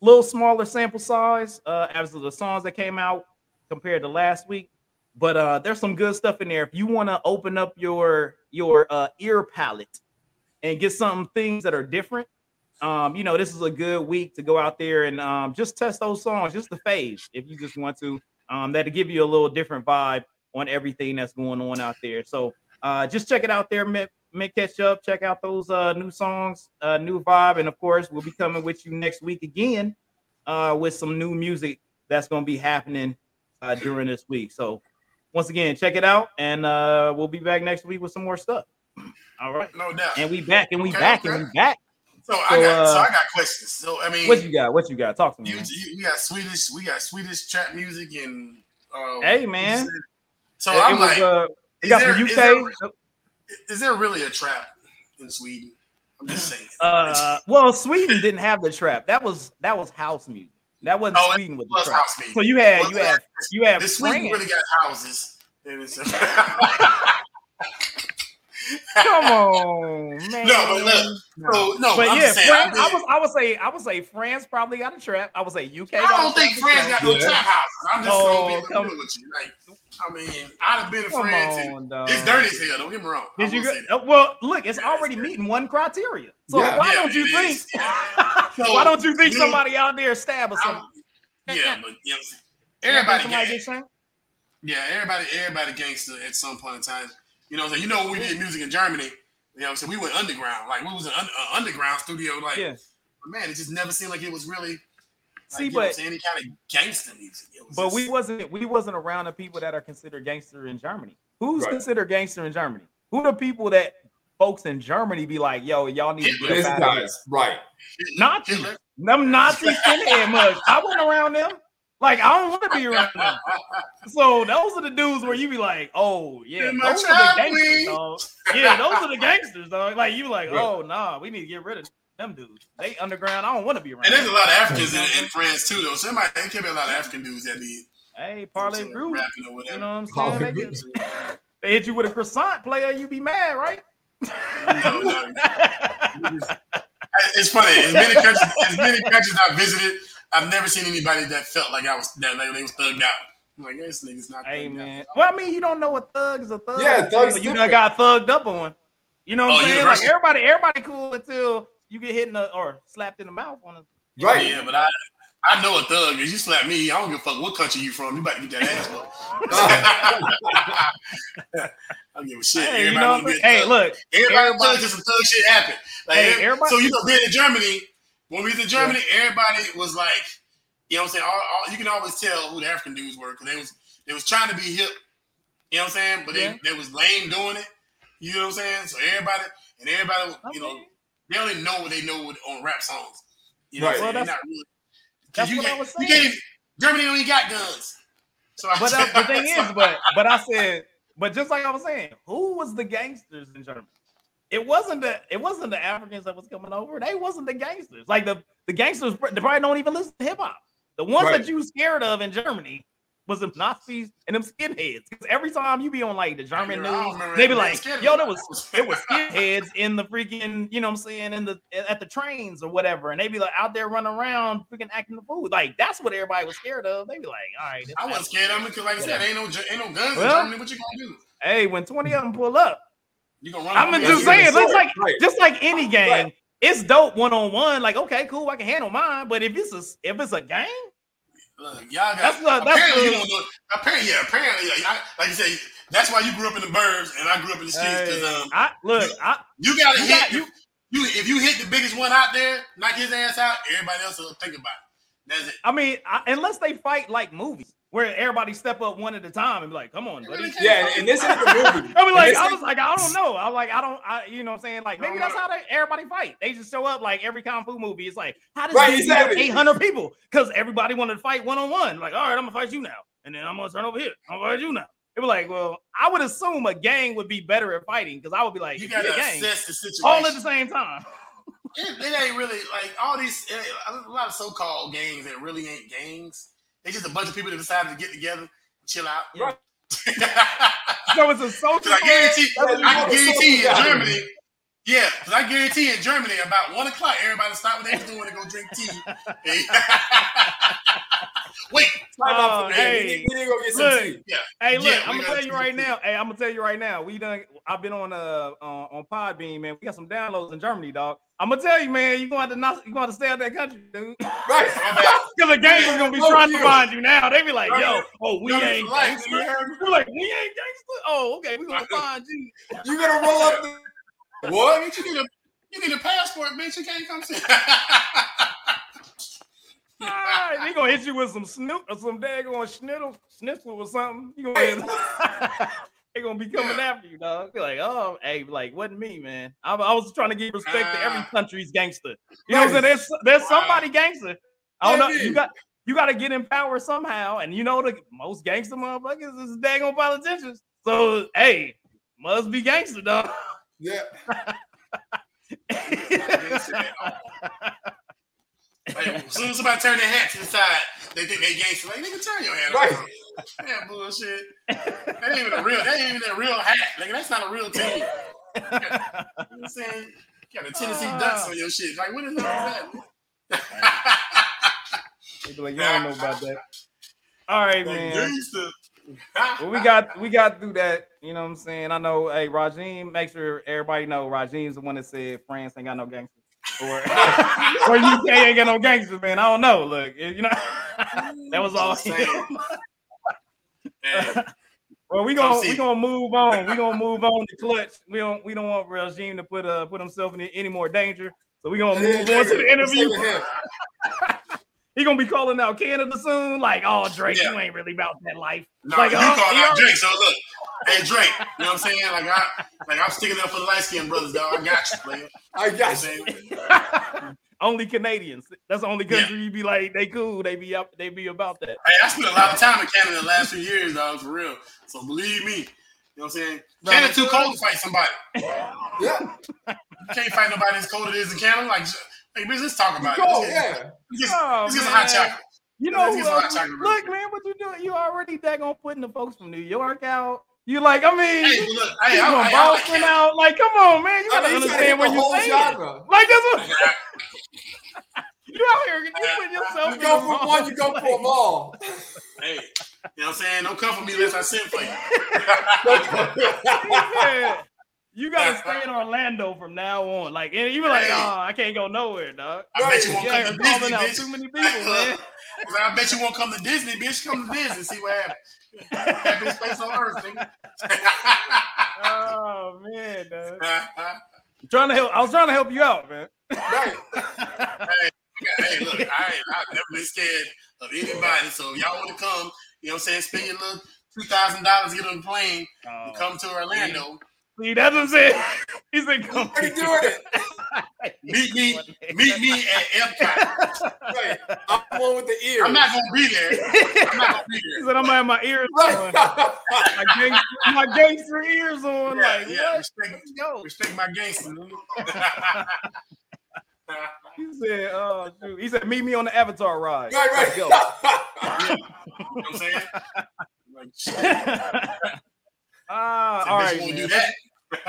Speaker 1: little smaller sample size uh, as the songs that came out compared to last week. but uh, there's some good stuff in there. If you want to open up your your uh, ear palette and get some things that are different, um, you know, this is a good week to go out there and um, just test those songs, just the phase, if you just want to. Um, that'll give you a little different vibe on everything that's going on out there. So uh, just check it out there, Mint, Mid Catch Up. Check out those uh, new songs, uh, new vibe, and of course, we'll be coming with you next week again uh, with some new music that's going to be happening uh, during this week. So once again, check it out, and uh, we'll be back next week with some more stuff. All right,
Speaker 2: No doubt.
Speaker 1: and we back, and we
Speaker 2: Okay,
Speaker 1: back,
Speaker 2: okay.
Speaker 1: and we back.
Speaker 2: So, I
Speaker 1: So,
Speaker 2: got so
Speaker 1: uh,
Speaker 2: I got questions. So I mean,
Speaker 1: What you got? What you got? Talk to me.
Speaker 2: you, you, we got Swedish, we got Swedish trap music and uh,
Speaker 1: Hey, man.
Speaker 2: So
Speaker 1: It- it
Speaker 2: I'm
Speaker 1: was,
Speaker 2: like,
Speaker 1: uh,
Speaker 2: is
Speaker 1: got
Speaker 2: there-
Speaker 1: some
Speaker 2: is there-
Speaker 1: UK.
Speaker 2: is there really a trap in Sweden? I'm just saying.
Speaker 1: Uh, well, Sweden didn't have the trap. That was that was house music. That wasn't
Speaker 2: Oh,
Speaker 1: Sweden with the trap. So you had you had you had
Speaker 2: This Sweden really got houses. And it's-
Speaker 1: Come on, man.
Speaker 2: No, but look, so no,
Speaker 1: but
Speaker 2: I'm
Speaker 1: yeah,
Speaker 2: just saying,
Speaker 1: France,
Speaker 2: I,
Speaker 1: I was I would say I would say France probably got a trap. I would say UK.
Speaker 2: I don't think. France got no
Speaker 3: Yeah.
Speaker 2: trap houses. I'm just
Speaker 1: Oh,
Speaker 2: gonna be
Speaker 1: come-
Speaker 2: real with you. Like, I mean, I'd have been in
Speaker 1: Come
Speaker 2: France.
Speaker 1: on,
Speaker 2: and it's dirty as hell. Don't get me wrong. I
Speaker 1: Did you go,
Speaker 2: say that.
Speaker 1: uh, well, look, it's
Speaker 2: Yeah,
Speaker 1: already
Speaker 2: dirty.
Speaker 1: meeting one criteria. So
Speaker 3: Yeah.
Speaker 1: why
Speaker 2: Yeah,
Speaker 1: don't you think?
Speaker 2: is. So,
Speaker 1: why don't you think
Speaker 2: you know,
Speaker 1: somebody out there stab or something?
Speaker 2: I'm- Yeah, but you know, what everybody,
Speaker 1: somebody
Speaker 2: gang-
Speaker 1: get shanked?
Speaker 2: yeah, everybody, everybody gangster at some point in time. You know, what you know when we did music in Germany. You know, what I'm saying we went underground. Like we was an un- uh, underground studio. Like,
Speaker 1: Yeah.
Speaker 2: but man, it just never seemed like it was really. Like,
Speaker 1: See,
Speaker 2: you know what I'm
Speaker 1: but
Speaker 2: saying? any kind of gangster music.
Speaker 1: But
Speaker 2: just-
Speaker 1: we wasn't we wasn't around the people that are considered gangster in Germany. Who's
Speaker 3: Right.
Speaker 1: considered gangster in Germany? Who the people that folks in Germany be like, yo, y'all need to get
Speaker 3: This
Speaker 1: up out of here?
Speaker 3: guys, right?
Speaker 1: Nazis.
Speaker 2: Hitler.
Speaker 1: Them Nazi skinhead mugs. I wasn't around them. Like I don't want to be around them. So those are the dudes where you be like, oh yeah,
Speaker 2: In
Speaker 1: those are the gangsters,
Speaker 2: please.
Speaker 1: dog. Yeah, those are the gangsters, dog. Like you like, oh nah, we need to get rid of them dudes. They underground. I don't want to be around.
Speaker 2: And there's a lot of Africans in, in France too, though. So there might there can be a lot of African dudes that be
Speaker 1: Hey, parlay
Speaker 2: you know,
Speaker 1: brew.
Speaker 2: rapping or whatever.
Speaker 1: You know what I'm saying? They, get- they hit you with a croissant player, you be mad, right?
Speaker 2: No, no. It's funny. As many countries, as many countries I've visited, I've never seen anybody that felt like I was that like they was thugged out. I'm like, this nigga's not.
Speaker 1: hey
Speaker 2: thugged
Speaker 1: man.
Speaker 2: Out.
Speaker 1: Well, I mean, you don't know what thug is a thug.
Speaker 3: Yeah, thug's
Speaker 1: you done got thugged up on. You know what
Speaker 2: Oh,
Speaker 1: I'm saying?
Speaker 2: universal.
Speaker 1: Like everybody, everybody cool until you get hit in the or slapped in the mouth on a
Speaker 3: Right.
Speaker 2: Yeah, but I. I know a thug. If you slap me, I don't give a fuck what country you from. You about to get that ass whooped. I don't give a shit.
Speaker 1: Hey, you know
Speaker 2: wanna
Speaker 1: what
Speaker 2: be
Speaker 1: I'm
Speaker 2: a
Speaker 1: saying? Hey, look,
Speaker 2: Everybody,
Speaker 1: everybody-
Speaker 2: everybody some thug shit happen. Like,
Speaker 1: Hey, everybody-
Speaker 2: so you know, being in Germany, when we was in Germany, everybody was like, you know what I'm saying? All, all, you can always tell who the African dudes were because they was they was trying to be hip. You know what I'm saying? But
Speaker 1: Yeah.
Speaker 2: they, they was lame doing it. You know what I'm saying? So everybody and everybody, you know, they only know what they know with, on rap songs. You know
Speaker 3: Right.
Speaker 2: what I'm saying?
Speaker 1: Well,
Speaker 2: They're not really. 'cause
Speaker 1: that's
Speaker 2: you
Speaker 1: what I
Speaker 2: can't-
Speaker 1: was saying.
Speaker 2: can't even- Germany don't even got guns. So I
Speaker 1: But uh, the thing is, but but I said, but just like I was saying, who was the gangsters in Germany? It wasn't the it wasn't the Africans that was coming over. They wasn't the gangsters. Like the the gangsters, they probably don't even listen to hip hop. The ones
Speaker 3: Right.
Speaker 1: that you scared of in Germany was the Nazis and them skinheads. Because every time you be on like the German news, they be like, "Yo,
Speaker 2: them.
Speaker 1: there was it was skinheads in the freaking, you know what I'm saying, in the at the trains or whatever, and they be like out there running around freaking acting the fool. Like that's what everybody was scared of. They be like, all right,
Speaker 2: I wasn't scared of them because, like I said, ain't no ain't no guns
Speaker 1: Well-
Speaker 2: in Germany. What you gonna do?
Speaker 1: Hey, when 20 of them pull up,
Speaker 2: You gonna run?
Speaker 1: I'm just saying, it's like
Speaker 3: Right.
Speaker 1: just like any game,
Speaker 3: Right.
Speaker 1: it's dope one on one. Like, okay, cool, I can handle mine. But if it's a if it's a game,
Speaker 2: Look, y'all got.
Speaker 1: That's what- that's
Speaker 2: apparently, you don't know. Apparently, yeah. Apparently, like, I, like you say, that's why you grew up in the burbs and I grew up in the streets because
Speaker 1: hey,
Speaker 2: um,
Speaker 1: I look, I
Speaker 2: you gotta
Speaker 1: you
Speaker 2: hit
Speaker 1: got-
Speaker 2: you. You if you hit the biggest one out there, knock his ass out. Everybody else will think about it. That's it.
Speaker 1: I mean, I, unless they fight like movies where everybody step up one at a time and be like, "Come on, buddy."
Speaker 3: Yeah, and, and this is the movie.
Speaker 1: I mean, like, I
Speaker 3: is-
Speaker 1: was like, I don't know. I was like, I don't, I, you know what I'm saying? Like, maybe that's uh-huh. how they, everybody fight. They just show up like every Kung Fu movie. It's like, how does
Speaker 3: Right,
Speaker 1: this
Speaker 3: exactly.
Speaker 1: 800 people? Because everybody wanted to fight one on one. Like, all right, I'm going to fight you now. And then I'm going to turn over here. I'm going to fight you now. It was like, well, I would assume a gang would be better at fighting because I would be like,
Speaker 2: You gotta
Speaker 1: a gang,
Speaker 2: assess the situation.
Speaker 1: all at the same time.
Speaker 2: it, it ain't really like all these eh, a lot of so-called gangs that really ain't gangs. They just a bunch of people that decided to get together, chill out.
Speaker 1: Yeah.
Speaker 2: Because
Speaker 1: So it's a social.
Speaker 2: I guarantee, I can guarantee in Germany. Yeah, because I guarantee in Germany about one o'clock, everybody stop what they was doing to go drink tea. Wait.
Speaker 3: Oh,
Speaker 1: hey,
Speaker 3: we, to go get some
Speaker 1: look.
Speaker 3: tea.
Speaker 2: Yeah.
Speaker 1: Hey, look,
Speaker 2: Yeah,
Speaker 1: I'm gonna tell you right
Speaker 2: this.
Speaker 1: now. Hey, I'm gonna tell you right now. We done. I've been on uh, uh on Podbean, man. We got some downloads in Germany, dog. I'm gonna tell you, man. You gonna have to not. You gonna have to stay out that country, dude.
Speaker 3: Right.
Speaker 1: Because the gang is gonna be trying to find you now. They be like, yo, oh, we ain't gangster.
Speaker 2: you heard me?
Speaker 1: We're like, we ain't gangster. Oh, okay, we gonna find you.
Speaker 3: You gonna roll up the
Speaker 2: What? Bitch, you need a you need a passport, bitch. You can't come see.
Speaker 1: Right, they gonna hit you with some snoop or some daggone schnitzel, schnitzel or something. You gonna they gonna be coming after you, dog. Be like, oh, hey, like, wasn't me, man. I, I was trying to give respect to every
Speaker 2: Ah.
Speaker 1: country's gangster. You know what I'm saying? There's there's somebody gangster. I don't know. You got you got to get in power somehow, and you know the most gangster motherfuckers is daggone politicians. So hey, must be gangster, dog.
Speaker 3: Yeah.
Speaker 2: Like, as soon as somebody turn their hat to the side, they think they gangster. Like, nigga, turn your hat.
Speaker 3: Right.
Speaker 2: Right. Yeah, bullshit. That ain't even a real. That ain't even a real hat. Like, that's not a real team. You know what I'm saying? You got a Tennessee ah. Ducks on your shit. Like, what the hell is that?
Speaker 1: They be like, you don't know about that. All right, man.
Speaker 2: gangster.
Speaker 1: Well, we got we got do that. You know what I'm saying? I know. Hey, Rajim, make sure everybody know Rajim's the one that said France ain't got no gangsters, or or UK ain't got no gangsters, man. I don't know. Look, you know, that was all. Well, we gonna we gonna move on. We gonna move on to clutch. We don't we don't want Rajim to put uh put himself in any more danger. So we gonna move on to the interview. He gonna be calling out Canada soon. Like, oh Drake,
Speaker 2: Yeah.
Speaker 1: you ain't really about that life.
Speaker 2: No,
Speaker 1: Like,
Speaker 2: you
Speaker 1: oh,
Speaker 2: call out Drake. So look, hey Drake, you know what I'm saying? Like I, like I'm sticking up for the light skinned brothers, dog. I got you, player.
Speaker 3: I
Speaker 2: You know what I'm
Speaker 3: got you.
Speaker 2: saying?
Speaker 1: only Canadians. That's the only country you be like, they cool. They be up. They be about that.
Speaker 2: Hey, I spent a lot of time in Canada the last few years, dog, for real. So believe me, you know what I'm saying?
Speaker 1: Right.
Speaker 2: Canada too cold to fight somebody.
Speaker 3: Yeah.
Speaker 2: You can't fight nobody as cold as it is in Canada. Like, hey, bitch, let's talk about
Speaker 3: Go,
Speaker 2: it. Let's get,
Speaker 3: yeah.
Speaker 2: let's get,
Speaker 1: Oh,
Speaker 2: let's get some hot chocolate.
Speaker 1: You know,
Speaker 2: let's
Speaker 1: who
Speaker 2: get some hot
Speaker 1: else-
Speaker 2: chocolate real
Speaker 1: look, man, what you doing? You already daggone putting the folks from New York out. You like, I mean,
Speaker 2: Hey,
Speaker 1: you
Speaker 2: look, hey,
Speaker 1: from
Speaker 2: I, I, I like
Speaker 1: Boston
Speaker 2: Canada.
Speaker 1: out. Like, come on, man, you gotta
Speaker 3: mean,
Speaker 1: understand
Speaker 3: hit
Speaker 1: where
Speaker 3: the
Speaker 1: you
Speaker 3: whole
Speaker 1: stand.
Speaker 3: genre.
Speaker 1: Like, that's what you out here. You put yourself.
Speaker 3: You go
Speaker 1: for
Speaker 3: from
Speaker 1: wrong
Speaker 3: one, you go for
Speaker 1: place.
Speaker 3: them all.
Speaker 2: Hey, you know what I'm saying? Don't come for me unless I send for you.
Speaker 1: He said, You gotta stay in Orlando from now on. Like, and you be like,
Speaker 2: Hey.
Speaker 1: oh, I can't go nowhere, dog.
Speaker 2: I bet you won't
Speaker 1: Yeah,
Speaker 2: come to Disney,
Speaker 1: out
Speaker 2: bitch.
Speaker 1: too many people, man.
Speaker 2: I bet you won't come to Disney, bitch. Come to Disney, see what happens. Happiest place on earth, nigga.
Speaker 1: Oh man, dog. I'm uh-huh. trying to help. I was trying to help you out, man.
Speaker 3: Right.
Speaker 2: hey, look, I I've never been scared of anybody. So if y'all want to come, you know what I'm saying? Spend your little two thousand dollars, get on the plane,
Speaker 1: Oh,
Speaker 2: come to Orlando.
Speaker 1: See, that's what I'm saying. He said, "Come
Speaker 3: Already doing it.
Speaker 2: Meet me, meet me at Epcot.
Speaker 3: Right. I'm the one with the ears.
Speaker 2: I'm not gonna be there. I'm not gonna be
Speaker 1: He
Speaker 2: there.
Speaker 1: said, "I'm gonna have my ears on, my, gangster, my gangster ears on."
Speaker 2: Yeah,
Speaker 1: like,
Speaker 2: yeah.
Speaker 1: what?
Speaker 2: Respect,
Speaker 1: Let's go.
Speaker 2: respect my gangster.
Speaker 1: He said, "Oh, shoot." He said, meet me on the Avatar ride."
Speaker 3: right,
Speaker 1: Let's go.
Speaker 2: You know what I'm saying? Like,
Speaker 1: Ah,
Speaker 2: I
Speaker 1: all right, man.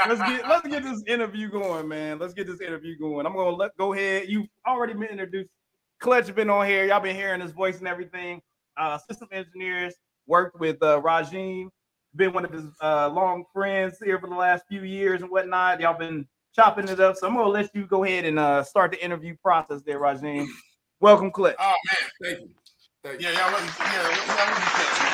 Speaker 1: let's get let's get this interview going, man. Let's get this interview going. I'm gonna let go ahead. You've already been introduced. Clutch been on here. Y'all been hearing his voice and everything. Uh, system engineers worked with uh, Rajim. Been one of his uh, long friends here for the last few years and whatnot. Y'all been chopping it up. So I'm gonna let you go ahead and uh, start the interview process there, Rajim. Welcome, Clutch.
Speaker 2: Oh man,
Speaker 3: Thank you. Thank you.
Speaker 2: yeah, y'all yeah, y'all wasn't catch, man.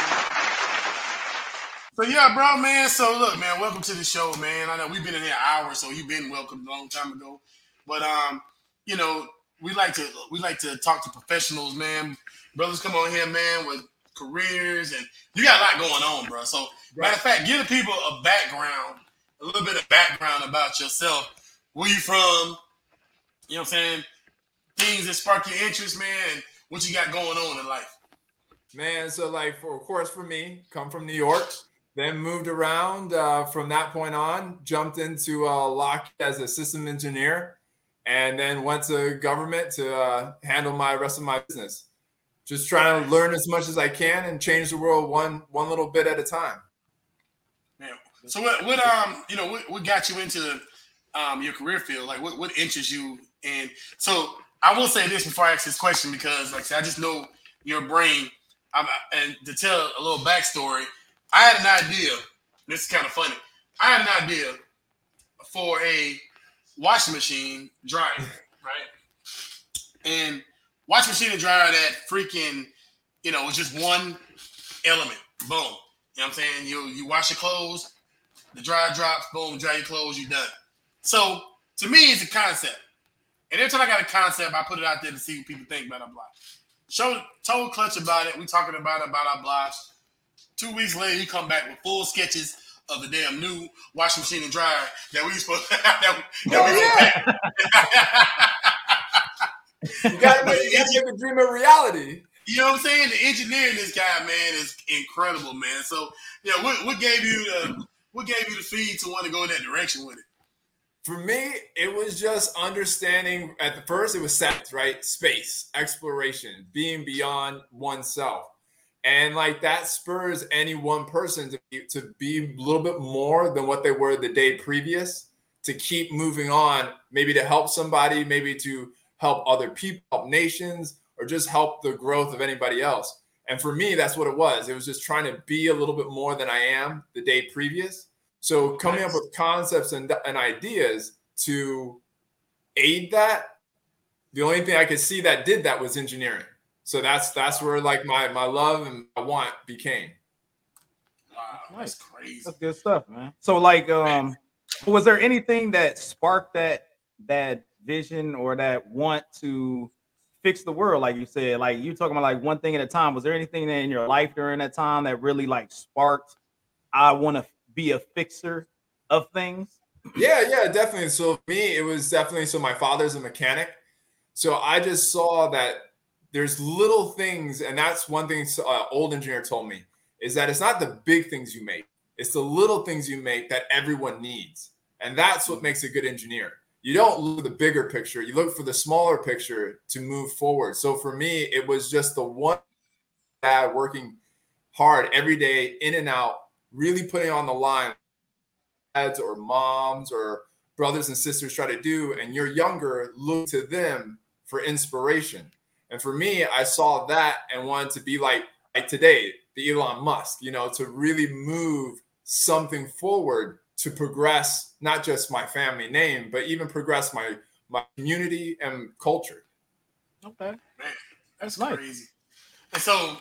Speaker 2: So yeah, bro, man. So look, man, welcome to the show, man. I know we've been in here an hour, so you've been welcomed a long time ago. But um, you know, we like to we like to talk to professionals, man. Brothers come on here, man, with careers and you got a lot going on, bro. So matter of fact, give the people a background, a little bit of background about yourself. Where you from? You know what I'm saying? Things that spark your interest, man, what you got going on in life.
Speaker 3: Man, so like for of course for me, come from New York, then moved around uh, from that point on, jumped into uh, Lock as a system engineer, and then went to government to uh, handle my rest of my business. Just trying to learn as much as I can and change the world one one little bit at a time.
Speaker 2: Yeah. So what what um you know what, what got you into um your career field? Like what what interests you? And so I will say this before I ask this question because like I said, I just know your brain I'm, and to tell a little backstory, I had an idea. This is kind of funny. I had an idea for a washing machine dryer, right? And washing machine and dryer that freaking, you know, was just one element. Boom. You know what I'm saying? You you wash your clothes, the dryer drops, boom, dry your clothes, you're done. So to me, it's a concept. And every time I got a concept, I put it out there to see what people think about our block. Show told Clutch about it. We talking about about our blocks. Two weeks later, he come back with full sketches of the damn new washing machine and dryer that we supposed oh, to have. That, that
Speaker 3: Oh,
Speaker 2: we
Speaker 3: yeah. You gotta make, you gotta make the dream a reality.
Speaker 2: You know what I'm saying? The engineering this guy, man, is incredible, man. So, yeah, what, what gave you the what gave you the feed to want to go in that direction with it?
Speaker 3: For me, it was just understanding at the first, it was sense, right? Space, exploration, being beyond oneself. And like that spurs any one person to be, to be a little bit more than what they were the day previous, to keep moving on, maybe to help somebody, maybe to help other people, help nations, or just help the growth of anybody else. And for me, that's what it was. It was just trying to be a little bit more than I am the day previous. So coming up with concepts and, and ideas to aid that, the only thing I could see that did that was engineering. So that's that's where like my my love and my want became.
Speaker 2: Wow, that's crazy.
Speaker 1: That's good stuff, man. So, like, um, was there anything that sparked that that vision or that want to fix the world? Like you said, like you talking about like one thing at a time. Was there anything that in your life during that time that really like sparked? I want to be a fixer of things.
Speaker 3: Yeah, yeah, definitely. So for me, it was definitely so my father's a mechanic. So I just saw that there's little things, and that's one thing uh, old engineer told me is that it's not the big things you make, it's the little things you make that everyone needs. And that's what makes a good engineer. You don't look the bigger picture, you look for the smaller picture to move forward. So for me, it was just the one dad working hard every day, in and out, really putting on the line dads or moms or brothers and sisters try to do and you're younger look to them for inspiration and for me i saw that and wanted to be like like today the elon musk you know to really move something forward to progress not just my family name but even progress my my community and culture
Speaker 1: Okay.
Speaker 2: man, That's
Speaker 1: Nice.
Speaker 2: crazy. And so,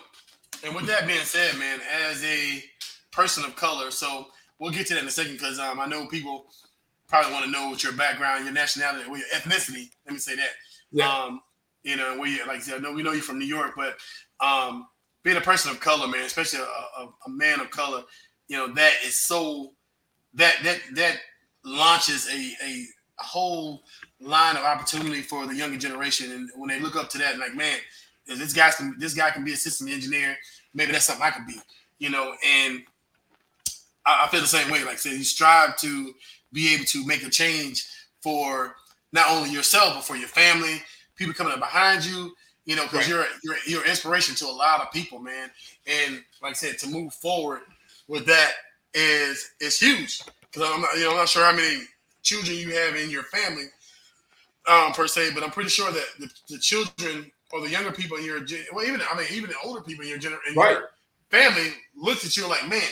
Speaker 2: and with that being said, man, as a person of color, so we'll get to that in a second because um, I know people probably want to know what your background, your nationality, or your ethnicity. Let me say that.
Speaker 3: Yeah.
Speaker 2: Um, you know, you like I know we know you're from New York, but um, being a person of color, man, especially a, a, a man of color, you know, that is so that that that launches a a, a whole line of opportunity for the younger generation. And when they look up to that, like, man, this guy can this guy can be a system engineer. Maybe that's something I could be, you know. And I, I feel the same way. Like I said, you strive to be able to make a change for not only yourself but for your family, people coming up behind you. You know, because
Speaker 3: Right.
Speaker 2: you're you're you're inspiration to a lot of people, man. And like I said, to move forward with that is is huge. Because I'm not, you know, I'm not sure how many children you have in your family, um, per se, but I'm pretty sure that the, the children or the younger people in your gen- well, even I mean, even the older people in your
Speaker 3: Right.
Speaker 2: your family looks at you like, man,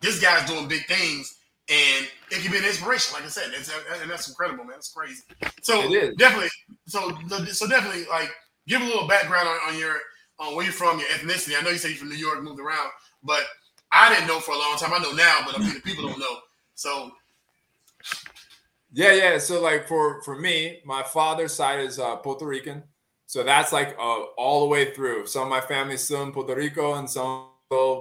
Speaker 2: this guy's doing big things, and it can be an inspiration. Like I said, it's, and that's incredible, man. It's crazy. So
Speaker 3: It
Speaker 2: definitely, so so definitely, like, give a little background on, on your on where you're from, your ethnicity. I know you said you're from New York, moved around, but I didn't know for a long time. I know now, but I mean, the people don't know. So
Speaker 3: Yeah, yeah. So like for for me, my father's side is uh, Puerto Rican, so that's like uh, all the way through. Some of my family's still in Puerto Rico, and some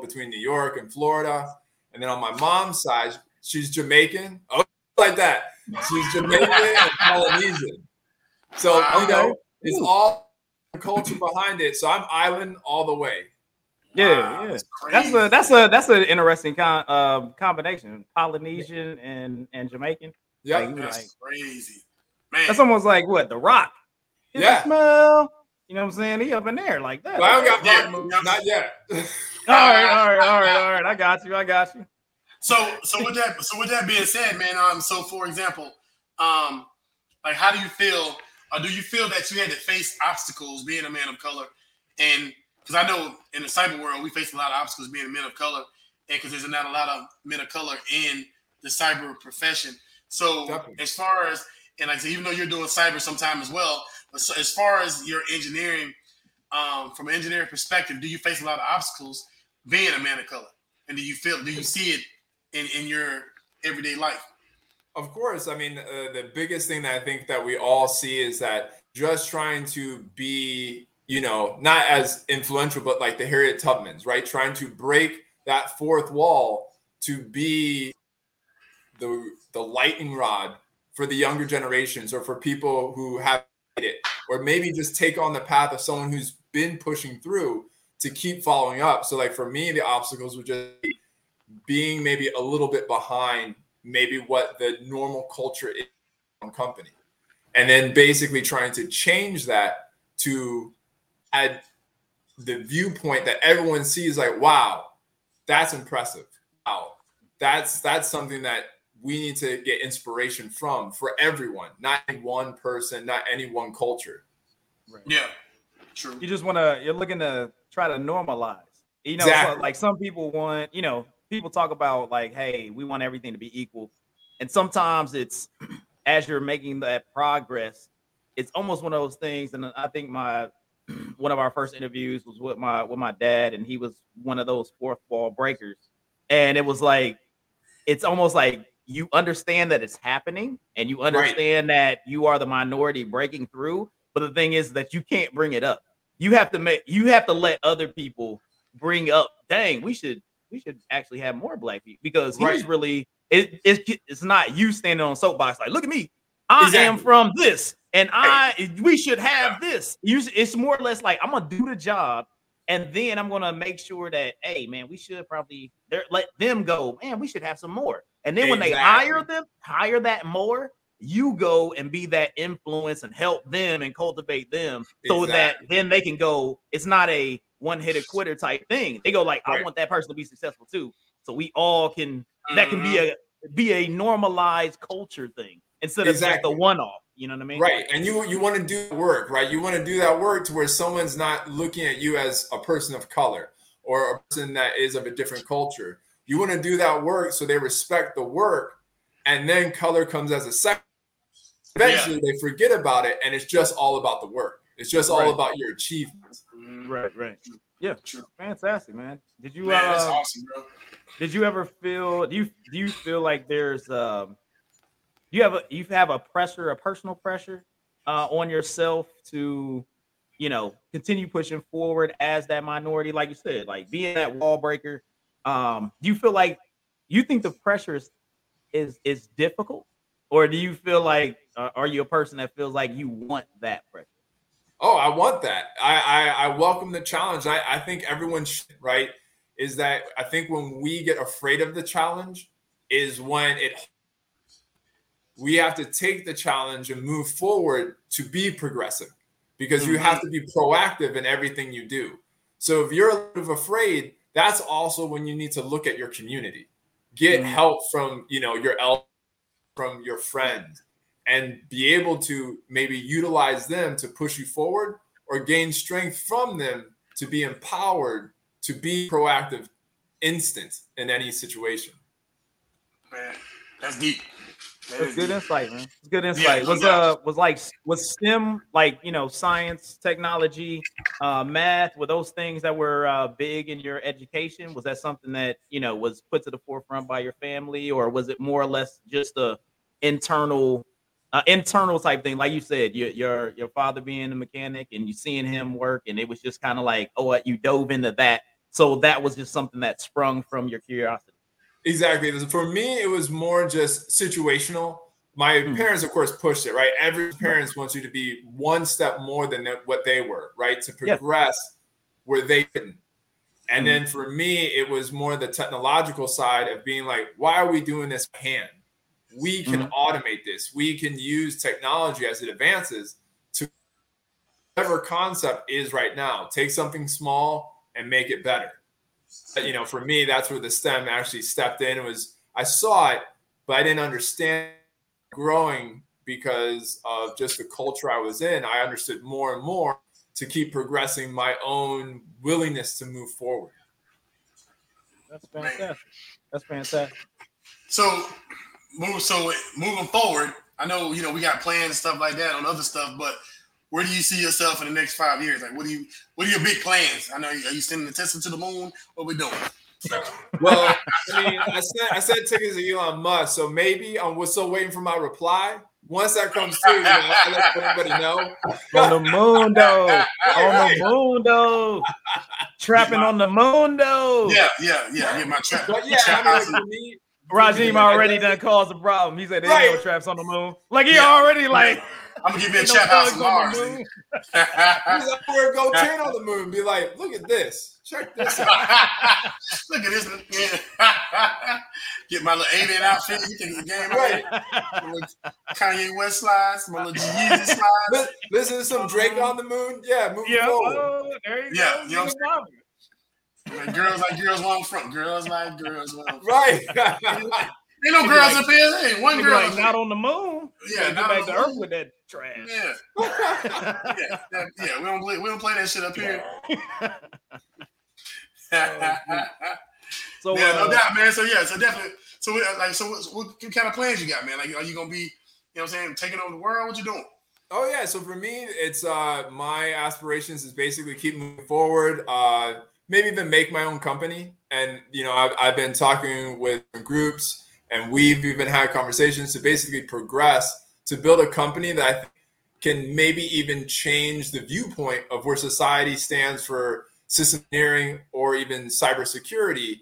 Speaker 3: between New York and Florida. And then on my mom's side, she's Jamaican. Oh, like that. She's Jamaican and Polynesian. So you know, it's all the culture behind it. So I'm island all the way.
Speaker 1: Yeah,
Speaker 2: wow,
Speaker 1: yeah.
Speaker 2: that's
Speaker 1: That's a that's a that's an interesting con, um, combination. Polynesian and and Jamaican.
Speaker 3: Yeah.
Speaker 1: Like,
Speaker 2: That's
Speaker 1: like-
Speaker 2: crazy, man.
Speaker 1: That's almost like what the Rock. Get the
Speaker 3: Yeah.
Speaker 1: smell. You know what I'm saying? He up in there like that.
Speaker 3: Well, I don't got
Speaker 2: Yeah,
Speaker 3: rock moves,
Speaker 2: yeah.
Speaker 3: not yet.
Speaker 1: all right, all right, all right, all right. I got you. I got you.
Speaker 2: So, so with that, so with that being said, man, um, so for example, um, like, how do you feel, or do you feel that you had to face obstacles being a man of color, and because I know in the cyber world we face a lot of obstacles being a men of color, and because there's not a lot of men of color in the cyber profession. So Definitely. as far as and like I said, even though you're doing cyber sometime as well, but so as far as your engineering, um, from an engineering perspective, do you face a lot of obstacles being a man of color? And do you feel do you see it in in your everyday life?
Speaker 3: Of course. I mean, uh, the biggest thing that I think that we all see is that just trying to be, you know, not as influential, but like the Harriet Tubmans, right? Trying to break that fourth wall to be the the lightning rod for the younger generations or for people who have it, or maybe just take on the path of someone who's been pushing through to keep following up. So, like for me, the obstacles would just be being maybe a little bit behind maybe what the normal culture is in company. And then basically trying to change that to add the viewpoint that everyone sees like wow that's impressive. Wow. That's that's something that we need to get inspiration from for everyone not one person not any one culture.
Speaker 2: Right. yeah. True.
Speaker 1: You just want to you're looking to try to normalize. You know exactly. so like some people want you know people talk about like, hey, we want everything to be equal. And sometimes it's as you're making that progress, it's almost one of those things. And I think my one of our first interviews was with my with my dad, and he was one of those fourth wall breakers. And it was like, it's almost like you understand that it's happening and you understand right. that you are the minority breaking through. But the thing is that you can't bring it up. You have to make you have to let other people bring up, dang, we should we should actually have more black people because he's right. really it, it, it's not you standing on soapbox like look at me i exactly. am from this and i we should have yeah. this it's more or less like i'm gonna do the job and then i'm gonna make sure that hey man we should probably let them go man we should have some more and then exactly. when they hire them hire that more you go and be that influence and help them and cultivate them so exactly. that then they can go it's not a one hitter quitter type thing. They go like, right. I want that person to be successful too. So we all can mm-hmm. that can be mm-hmm. a be a normalized culture thing instead exactly. of just a one off. You know what I mean?
Speaker 3: Right. And you you want to do work, right? You want to do that work to where someone's not looking at you as a person of color or a person that is of a different culture. You want to do that work so they respect the work, and then color comes as a second. Eventually, yeah. they forget about it, and it's just all about the work. It's just all about your achievements.
Speaker 1: Right, right. Yeah, fantastic, man. Did you? Man, uh, that's awesome, bro. Did you ever feel? Do you do you feel like there's um, you have a you have a pressure, a personal pressure, uh, on yourself to, you know, continue pushing forward as that minority, like you said, like being that wall breaker. Um, do you feel like you think the pressure is is is difficult, or do you feel like uh, are you a person that feels like you want that pressure?
Speaker 3: Oh, I want that. I I, I welcome the challenge. I, I think everyone should, right is that I think when we get afraid of the challenge is when it we have to take the challenge and move forward to be progressive because mm-hmm. you have to be proactive in everything you do. So if you're a little afraid, that's also when you need to look at your community. Get mm-hmm. help from, you know, your el- from your friend and be able to maybe utilize them to push you forward or gain strength from them to be empowered to be proactive instant in any situation.
Speaker 2: Man, that's deep.
Speaker 1: That that's good deep. insight, man. It's good insight. Yeah, was uh was like was STEM like you know science, technology, uh, math, were those things that were uh, big in your education? Was that something that you know was put to the forefront by your family, or was it more or less just a internal uh, internal type thing, like you said, your your your father being a mechanic and you seeing him work, and it was just kind of like, oh, you dove into that. So that was just something that sprung from your curiosity.
Speaker 3: Exactly. For me, it was more just situational. My mm-hmm. parents, of course, pushed it. Right. Every parents wants you to be one step more than what they were. Right. To progress yeah. where they couldn't. And mm-hmm. then for me, it was more the technological side of being like, why are we doing this hand? We can mm-hmm. automate this. We can use technology as it advances to whatever concept is right now. Take something small and make it better. You know, for me, that's where the STEM actually stepped in. It was I saw it, but I didn't understand growing because of just the culture I was in. I understood more and more to keep progressing my own willingness to move forward.
Speaker 1: That's fantastic. That's fantastic.
Speaker 2: So, move. So moving forward, I know you know we got plans and stuff like that on other stuff, but where do you see yourself in the next five years? Like, what do you? What are your big plans? I know. Are you sending the Tesla to the moon? What we doing?
Speaker 3: Well, I mean, I said I said tickets to Elon Musk, so maybe um, I'm still waiting for my reply. Once that comes through, you know, I'll let everybody know.
Speaker 1: On the moon, though. on the moon, though. Trapping on the moon, though.
Speaker 2: Yeah, yeah, yeah. Get my trap.
Speaker 3: But yeah, I mean,
Speaker 2: in-
Speaker 3: for me,
Speaker 1: Rajim already done caused a problem. He said there ain't no traps on the moon. Like he
Speaker 2: Yeah.
Speaker 1: already like
Speaker 2: I'm gonna give you a
Speaker 1: ain't no
Speaker 2: trap house
Speaker 1: thugs
Speaker 2: on
Speaker 1: on
Speaker 2: Mars.
Speaker 1: the moon.
Speaker 3: he's like, we're go turn on the moon, be like, look at this, check this out.
Speaker 2: Look at this. Get my little alien outfit. You think the game
Speaker 3: Right.
Speaker 2: Kanye West slides, my little Yeezy slides.
Speaker 3: Li- Listen to some Drake on the moon. Yeah, moving
Speaker 1: Yeah,
Speaker 3: forward.
Speaker 1: oh, there you
Speaker 2: Yeah,
Speaker 1: go.
Speaker 2: you know what
Speaker 1: Nigga Bobby.
Speaker 2: Like girls like girls want front. Girls like girls want front.
Speaker 3: Right.
Speaker 2: Ain't no girls
Speaker 1: like-
Speaker 2: up here. There ain't one girl.
Speaker 1: like, not on the moon.
Speaker 2: Yeah,
Speaker 1: Yeah, get
Speaker 2: not
Speaker 1: back
Speaker 2: on
Speaker 1: to
Speaker 2: the
Speaker 1: Earth
Speaker 2: moon.
Speaker 1: with that trash.
Speaker 2: Yeah, yeah, that- yeah. We don't play. We don't play that shit up here.
Speaker 1: So
Speaker 2: yeah, no
Speaker 1: uh,
Speaker 2: doubt, man. So yeah, so definitely. So uh, like, so what, what kind of plans you got, man? Like, are you gonna be, you know, what I'm saying, taking over the world? What you doing?
Speaker 3: Oh yeah, so for me, it's uh my aspirations is basically keep moving forward. Uh, maybe even make my own company, and you know, I've, I've been talking with groups, and we've even had conversations to basically progress to build a company that I think can maybe even change the viewpoint of where society stands for system engineering or even cybersecurity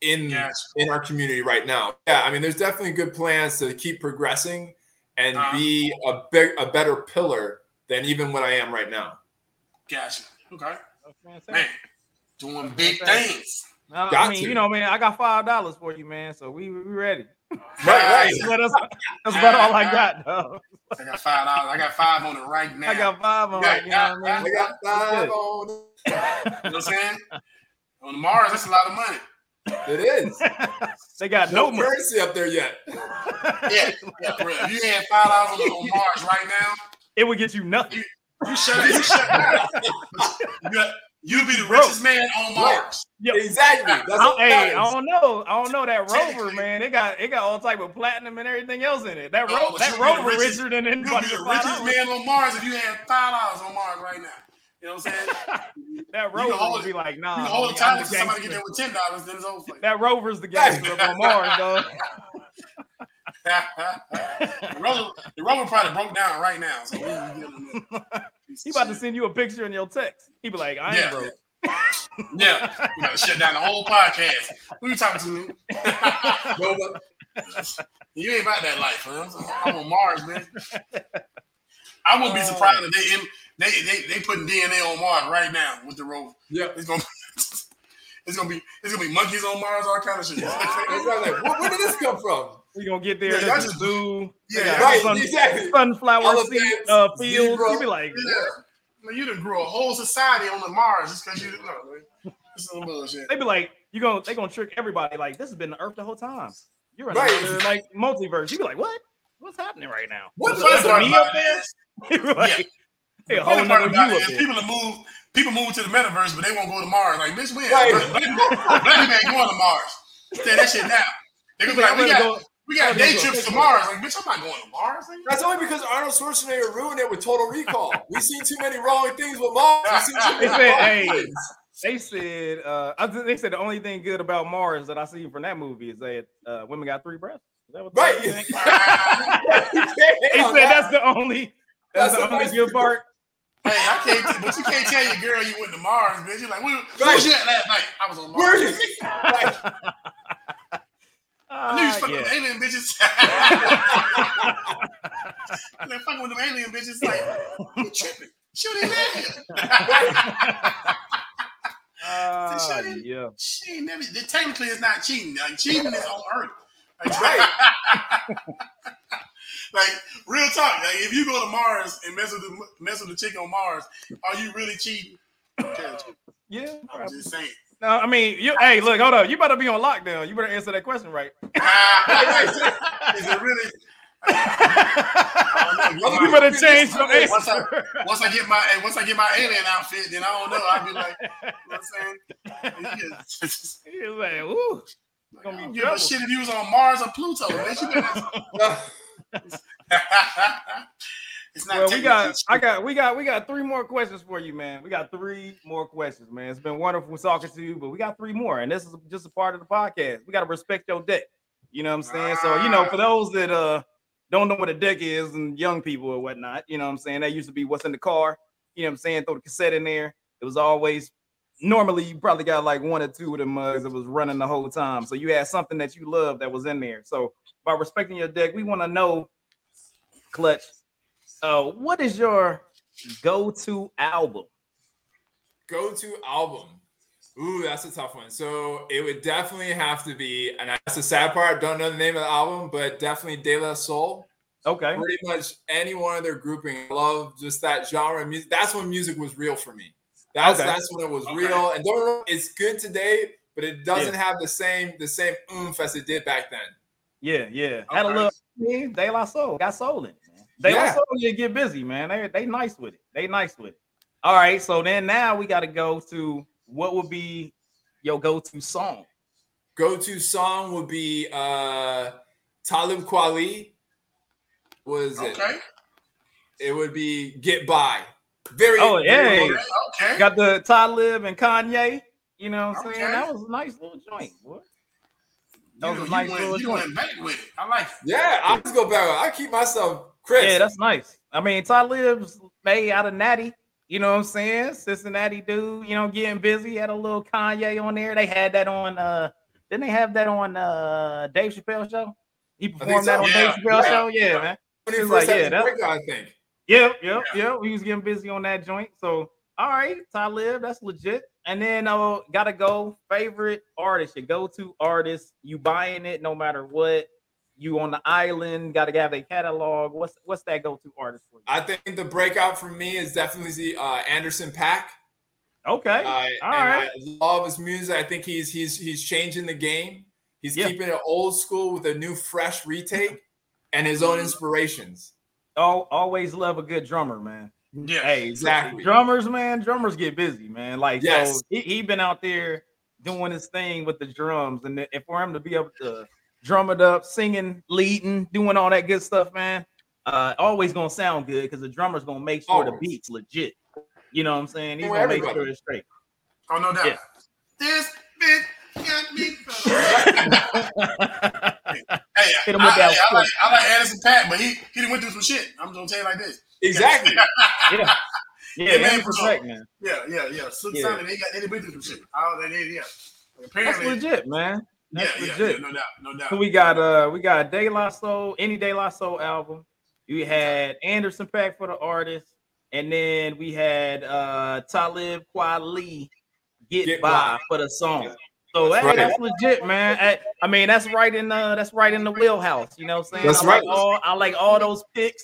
Speaker 3: in
Speaker 2: Gotcha.
Speaker 3: in our community right now. Yeah, I mean, there's definitely good plans to keep progressing and
Speaker 2: Uh-huh.
Speaker 3: be a big, a better pillar than even what I am right now.
Speaker 2: Gotcha. Okay,
Speaker 1: that's
Speaker 2: man, doing big
Speaker 1: Fantastic.
Speaker 2: things.
Speaker 1: I mean,
Speaker 3: to.
Speaker 1: you know, man, I got five dollars for you, man. So we we ready.
Speaker 3: Right, right.
Speaker 1: That's, that's, that's about all I got, though.
Speaker 2: I got five dollars. I got five on it right now.
Speaker 1: I got five on
Speaker 2: Yeah,
Speaker 1: it. You know what I
Speaker 3: I got five on it.
Speaker 2: You know what I'm saying? On Mars, that's a lot of money.
Speaker 3: it. It is.
Speaker 1: they got
Speaker 3: No
Speaker 1: no
Speaker 3: currency up there yet.
Speaker 2: Yeah, yeah. For real. If you had five dollars on, on Mars right now,
Speaker 1: It would get you nothing.
Speaker 2: you shut. You shut down. You got- You'd be the
Speaker 1: Broke.
Speaker 2: richest man on Mars.
Speaker 1: Yo,
Speaker 3: Exactly. That's
Speaker 1: I,
Speaker 3: what
Speaker 1: hey. I don't know. I don't know that rover, man. It got it got all type of platinum and everything else in it. That
Speaker 2: Oh,
Speaker 1: ro-
Speaker 2: but
Speaker 1: that
Speaker 2: you be the
Speaker 1: rover
Speaker 2: richest-
Speaker 1: richer than anybody.
Speaker 2: You'd be the richest man on Mars if you had five dollars on Mars right now. You know what I'm saying?
Speaker 1: That rover
Speaker 2: hold
Speaker 1: would
Speaker 2: it-
Speaker 1: be like, nah.
Speaker 2: you can hold the
Speaker 1: I'm
Speaker 2: title to somebody get there with ten dollars, then it's over. for.
Speaker 1: That rover's the gangster on Mars, dog.
Speaker 2: the, rover, the rover probably broke down right now. So we can get him there.
Speaker 1: He about to send you a picture in your text. He be like, I ain't broke.
Speaker 2: Yeah, we gotta shut down the whole podcast. Who you talking to? Me? You ain't about that life, man. I'm on Mars, man. I wouldn't be
Speaker 1: Oh.
Speaker 2: surprised if they they they they putting DNA on Mars right now with the rover.
Speaker 3: yeah.
Speaker 2: It's gonna it's gonna be it's gonna be monkeys on Mars, all kind of shit.
Speaker 3: Everybody's like, where, where did this come from?
Speaker 1: We gonna get there.
Speaker 2: Yeah,
Speaker 1: Yeah,
Speaker 2: y'all
Speaker 1: There's a
Speaker 2: just-
Speaker 1: zoo.
Speaker 2: yeah,
Speaker 1: They got
Speaker 2: y'all
Speaker 3: Right,
Speaker 1: sun-
Speaker 3: exactly.
Speaker 1: sunflower seed, uh, fields. You be like,
Speaker 2: Yeah. Man, you done grow a whole society on the Mars just because you didn't know. Man. This is bullshit.
Speaker 1: they be like, you gonna they gonna trick everybody. Like this has been the Earth the whole time. You're in
Speaker 3: Right.
Speaker 1: another like multiverse. You be like, what? What's happening right now?
Speaker 3: What
Speaker 2: The
Speaker 3: the
Speaker 2: funny
Speaker 1: Is it
Speaker 2: part
Speaker 1: me up there?
Speaker 2: is-
Speaker 1: You be like,
Speaker 2: Yeah.
Speaker 1: hey,
Speaker 2: The
Speaker 1: whole
Speaker 2: part about it is people to move people move to the metaverse, but they won't go to Mars. Like, bitch, when?
Speaker 3: Right.
Speaker 2: Black, black people ain't going to Mars. Say that shit now. They gonna be like, we got
Speaker 1: go-
Speaker 2: we got day
Speaker 1: they
Speaker 2: trips to Mars. Like, bitch, I'm not going to Mars. nigga.
Speaker 3: That's only because Arnold Schwarzenegger ruined it with Total Recall. We've seen too many wrong things with Mars. We've seen too many
Speaker 1: They said,
Speaker 3: wrong
Speaker 1: hey,
Speaker 3: things.
Speaker 1: They said, uh, they said the only thing good about Mars that I see from that movie is that uh, women got three breasts. Is that what they
Speaker 3: Right.
Speaker 1: think?
Speaker 3: You can't hate
Speaker 1: They said that's the only that's,
Speaker 3: That's
Speaker 1: the
Speaker 3: the
Speaker 1: only
Speaker 3: most-
Speaker 1: good part.
Speaker 2: Hey, I can't, but you can't tell your girl you went to Mars, bitch. You're like, where, where was you at last night? I was on Mars.
Speaker 3: Where you? Right.
Speaker 2: I knew you was
Speaker 1: Ah,
Speaker 2: fucking
Speaker 1: yeah.
Speaker 2: with alien bitches. I'm like, fucking with them alien bitches. Like, you tripping. Shoot in there.
Speaker 1: Ah,
Speaker 2: Shut in.
Speaker 1: yeah.
Speaker 2: She ain't never. Technically, it's not cheating. Like cheating is on Earth. Like,
Speaker 3: Right.
Speaker 2: like real talk. Like if you go to Mars and mess with the mess with the chick on Mars, are you really cheating?
Speaker 1: Yeah.
Speaker 2: I'm just saying.
Speaker 1: No, I mean, you. Hey, look, hold up. You better be on lockdown. You better answer that question right.
Speaker 2: is it really?
Speaker 1: you better change your
Speaker 2: once I, once I get my once I get my alien outfit, then I don't know. I'll be like, you know what I'm saying?
Speaker 1: He's like, ooh.
Speaker 2: Like, I don't give a shit if you was on Mars or Pluto.
Speaker 1: it's not well, we got I got we got we got three more questions for you, man. We got three more questions, man. It's been wonderful talking to you, but we got three more, and this is just a part of the podcast. We got to respect your deck. You know what I'm saying? So, you know, for those that uh don't know what a deck is and young people or whatnot, you know what I'm saying? That used to be what's in the car. You know what I'm saying? Throw the cassette in there. It was always normally you probably got like one or two of the mugs that was running the whole time. So you had something that you love that was in there. So by respecting your deck, we want to know, Clutch, uh, what is your go-to album?
Speaker 3: Go-to album. Ooh, that's a tough one. So it would definitely have to be, and that's the sad part. Don't know the name of the album, but definitely De La Soul.
Speaker 1: Okay.
Speaker 3: Pretty much any one of their grouping. I love just that genre of music. That's when music was real for me. That's okay. that's when it was okay. real. And don't know, it's good today, but it doesn't yeah. have the same the same oomph as it did back then.
Speaker 1: Yeah, yeah. Okay. Had a little De La Soul, got soul in. De La yeah. Soul, you get busy, man. They they nice with it. They nice with it. All right, so then now we got to go to what would be your go-to song?
Speaker 3: Go-to song would be uh Talib Kweli. Was it? Okay. It would be Get By. Very
Speaker 1: Oh yeah. Okay. Got the Talib and Kanye. You know what I'm okay. saying? That was a nice little joint, boy.
Speaker 2: That was a nice went, little you joint. Went back with it. I like it.
Speaker 3: Yeah, I just go back. I keep myself crisp.
Speaker 1: Yeah, that's nice. I mean, Ty lives made out of natty. You know what I'm saying? Cincinnati dude, you know, getting busy. Had a little Kanye on there. They had that on uh didn't they have that on uh Dave Chappelle show? He performed that on yeah. Dave Chappelle yeah. show. Yeah, man.
Speaker 3: He was like, yeah, that, I think.
Speaker 1: Yep, yep, yeah. yep. He was getting busy on that joint. So all right, Talib, that's legit. And then uh gotta go favorite artist, your go-to artist, you buying it no matter what you on the island, got to have a catalog. What's what's that go to artist for you?
Speaker 3: I think the breakout for me is definitely the uh, Anderson .Paak.
Speaker 1: Okay,
Speaker 3: uh, all right. I love his music. I think he's he's he's changing the game. He's yeah. keeping it old school with a new, fresh retake and his own inspirations.
Speaker 1: Oh, always love a good drummer, man.
Speaker 3: Yeah,
Speaker 1: hey, exactly. Drummers, man, drummers get busy, man. Like, yes. so he, he been out there doing his thing with the drums, and if for him to be able to drum it up, singing, leading, doing all that good stuff, man. Uh, always gonna sound good because the drummer's gonna make sure always. the beat's legit. You know what I'm saying? He's gonna make sure it's straight.
Speaker 2: Oh no doubt. Yeah. This bitch got me. hey, Hit him I, that I, I, like, I like Anderson .Paak, but he he went through some shit. I'm gonna tell you like this.
Speaker 3: Exactly.
Speaker 1: yeah. Yeah, man, for man.
Speaker 2: Yeah, yeah, yeah. Silk yeah. Sonic, they got they went through some shit. Oh, they did, yeah.
Speaker 1: Apparently, That's legit, man.
Speaker 2: That's yeah, legit. Yeah, no doubt, no doubt. So
Speaker 1: we got uh we got De La Soul, any De La Soul album. We had Anderson .Paak for the artist, and then we had uh Talib Kweli Get, Get by, by, for the song. So that's, hey, right. that's legit, man. I, I, mean, that's right in the that's right in the wheelhouse. You know what I'm saying?
Speaker 3: That's
Speaker 1: I
Speaker 3: right.
Speaker 1: Like all, I like all those picks.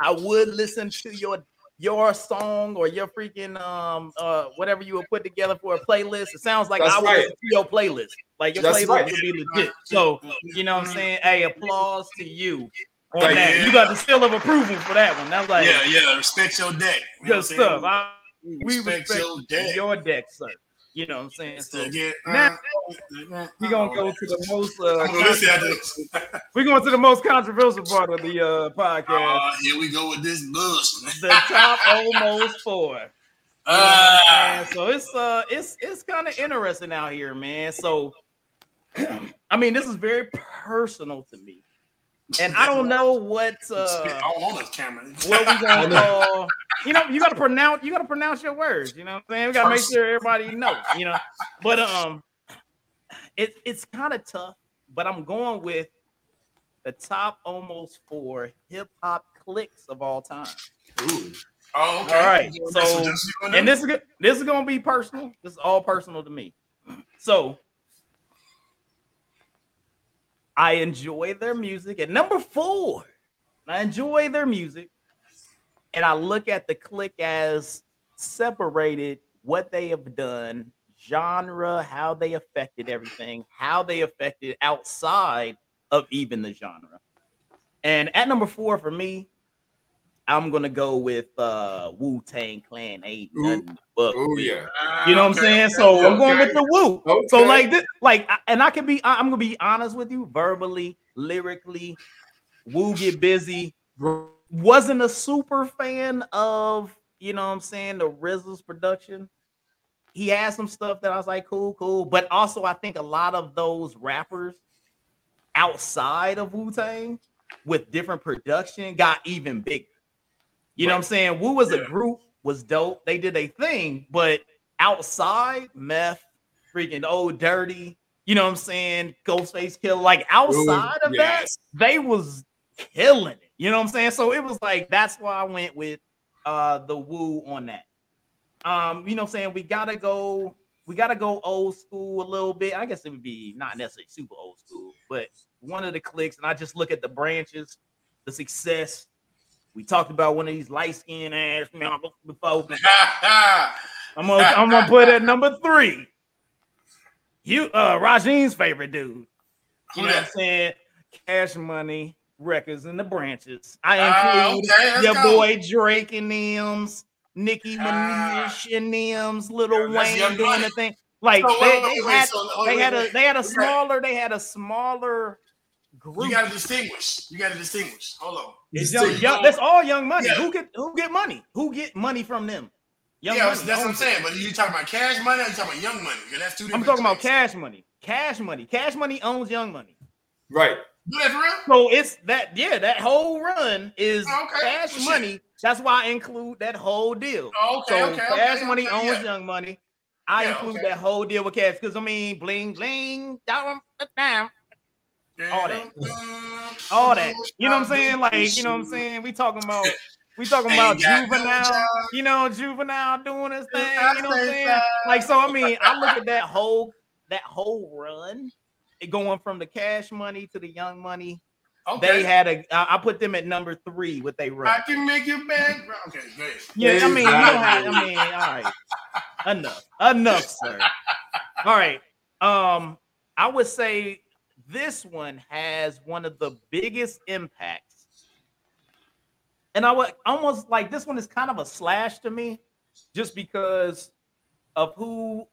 Speaker 1: I would listen to your your song or your freaking um uh whatever you would put together for a playlist. It sounds like That's I would right. listen to your playlist. Like your That's playlist right. would be legit. So you know what I'm saying? Hey, applause to you on that. Yeah. You got the seal of approval for that one. That's like
Speaker 2: yeah, yeah. Respect your deck.
Speaker 1: You good stuff. I, we respect, respect your deck. your deck, sir. You know what I'm saying? So yeah, now uh, we're gonna go to the most uh we're going to the most controversial part of the uh podcast. Uh,
Speaker 2: here we go with this bush.
Speaker 1: the top almost four. Uh, so it's uh it's it's kind of interesting out here, man. So I mean, this is very personal to me. And I don't know what uh
Speaker 2: on this camera.
Speaker 1: what we gonna call you know, you gotta pronounce you gotta pronounce your words, you know what I'm saying? We gotta make sure everybody knows, you know. But um it, it's kind of tough, but I'm going with the top almost four hip hop clicks of all time.
Speaker 2: Ooh. Oh, okay.
Speaker 1: All right. So, and this is this is gonna be personal. This is all personal to me. So, I enjoy their music. And number four, I enjoy their music, and I look at the click as separated what they have done, genre, how they affected everything, how they affected outside of even the genre. And at number four for me, I'm gonna go with uh Wu Tang Clan. Ain't nothing but
Speaker 3: Oh yeah.
Speaker 1: You know what I'm
Speaker 2: Okay,
Speaker 1: saying?
Speaker 2: okay,
Speaker 1: So I'm going with the Wu. So like this, like, and I can be, I'm gonna be honest with you, verbally, lyrically, Wu get busy. Wasn't a super fan of, you know what I'm saying, the RZA's production. He had some stuff that I was like, cool, cool. But also, I think a lot of those rappers outside of Wu Tang with different production got even bigger. You know what I'm saying? Wu as a group was dope. They did a thing, but outside, meth, freaking old dirty, you know what I'm saying? Ghostface Killah, like outside of
Speaker 3: yes.
Speaker 1: that, they was killing it. You know what I'm saying? So it was like that's why I went with uh the Wu on that. Um, you know what I'm saying? We gotta go, we gotta go old school a little bit. I guess it would be not necessarily super old school, but one of the clicks, and I just look at the branches, the success. We talked about one of these light skinned ass man before. I'm gonna I'm gonna put at number three. You uh Rajeen's favorite dude. You know what I'm saying? Cash money, records and the branches. I
Speaker 2: Ah,
Speaker 1: include
Speaker 2: okay,
Speaker 1: your
Speaker 2: go.
Speaker 1: boy Drake and them's, Nicki
Speaker 2: Ah.
Speaker 1: Minaj and them's,
Speaker 2: Lil
Speaker 1: Wayne doing the thing. Like
Speaker 2: So,
Speaker 1: they, they
Speaker 2: wait, wait,
Speaker 1: had
Speaker 2: so,
Speaker 1: they had a they had a smaller they had a smaller group.
Speaker 2: You gotta distinguish. You gotta distinguish. Hold on.
Speaker 1: It's young, young- that's all young money.
Speaker 2: Yeah.
Speaker 1: Who get who get money? Who get money from them? Young
Speaker 2: yeah,
Speaker 1: money.
Speaker 2: that's what I'm saying. But you talking about cash money or you talking about young money? Because that's two different.
Speaker 1: I'm
Speaker 2: different
Speaker 1: talking about
Speaker 2: things.
Speaker 1: cash money. Cash money. Cash money owns young money.
Speaker 3: Right.
Speaker 2: For real?
Speaker 1: So it's that yeah, that whole run is oh,
Speaker 2: Okay,
Speaker 1: cash
Speaker 2: shit.
Speaker 1: money. That's why I include that whole deal.
Speaker 2: Oh, okay,
Speaker 1: so
Speaker 2: okay,
Speaker 1: cash
Speaker 2: okay,
Speaker 1: money
Speaker 2: okay,
Speaker 1: owns
Speaker 2: yeah.
Speaker 1: young money. I
Speaker 2: Yeah,
Speaker 1: include
Speaker 2: okay.
Speaker 1: that whole deal with cash because I mean bling bling down down all that. all that. You know what I'm saying? Like you know what I'm saying? We talking about we talking about
Speaker 2: no
Speaker 1: juvenile. You know juvenile doing his thing. You know what I'm saying? Like so. I mean, I look at that whole that whole run. It going from the cash money to the young money.
Speaker 2: Okay.
Speaker 1: They had a. I put them at number three. What they run.
Speaker 2: I can make you back. Okay.
Speaker 1: Yeah, I mean, you don't have. I mean, all right, enough, enough, sir. All right. Um, I would say this one has one of the biggest impacts, and I would almost like this one is kind of a slash to me, just because of who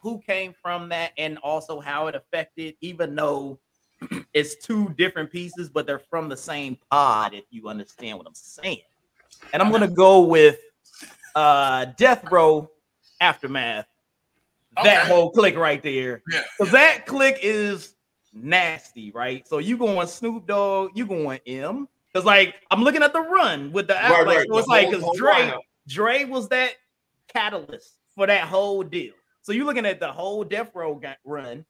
Speaker 1: who came from that and also how it affected, even though it's two different pieces, but they're from the same pod, if you understand what I'm saying. And I'm gonna go with uh Death Row Aftermath. That whole click right there.
Speaker 2: Yeah.
Speaker 1: Because that click is nasty, right? So you going Snoop Dogg, you going M. Because like I'm looking at the run with the
Speaker 3: Right,
Speaker 1: like
Speaker 3: right.
Speaker 1: so it's
Speaker 3: The
Speaker 1: like
Speaker 3: whole-
Speaker 1: because Dre
Speaker 3: lineup.
Speaker 1: Dre was that catalyst for that whole deal. So you're looking at the whole Death Row run,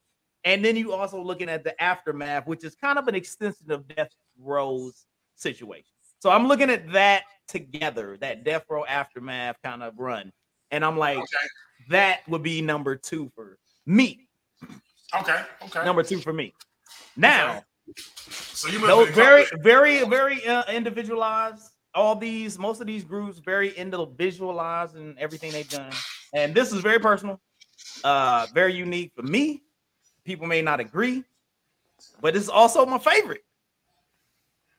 Speaker 1: and then you also looking at the aftermath, which is kind of an extension of Death Row's situation. So I'm looking at that together, that Death Row aftermath kind of run, and I'm like,
Speaker 2: Okay.
Speaker 1: that would be number two for me.
Speaker 2: Okay. Okay.
Speaker 1: Number two for me. Now,
Speaker 2: So you
Speaker 1: those very, very, very uh, individualized. All these, most of these groups, very individualized and everything they've done. And this is very personal, uh, very unique for me. People may not agree, but it's also my favorite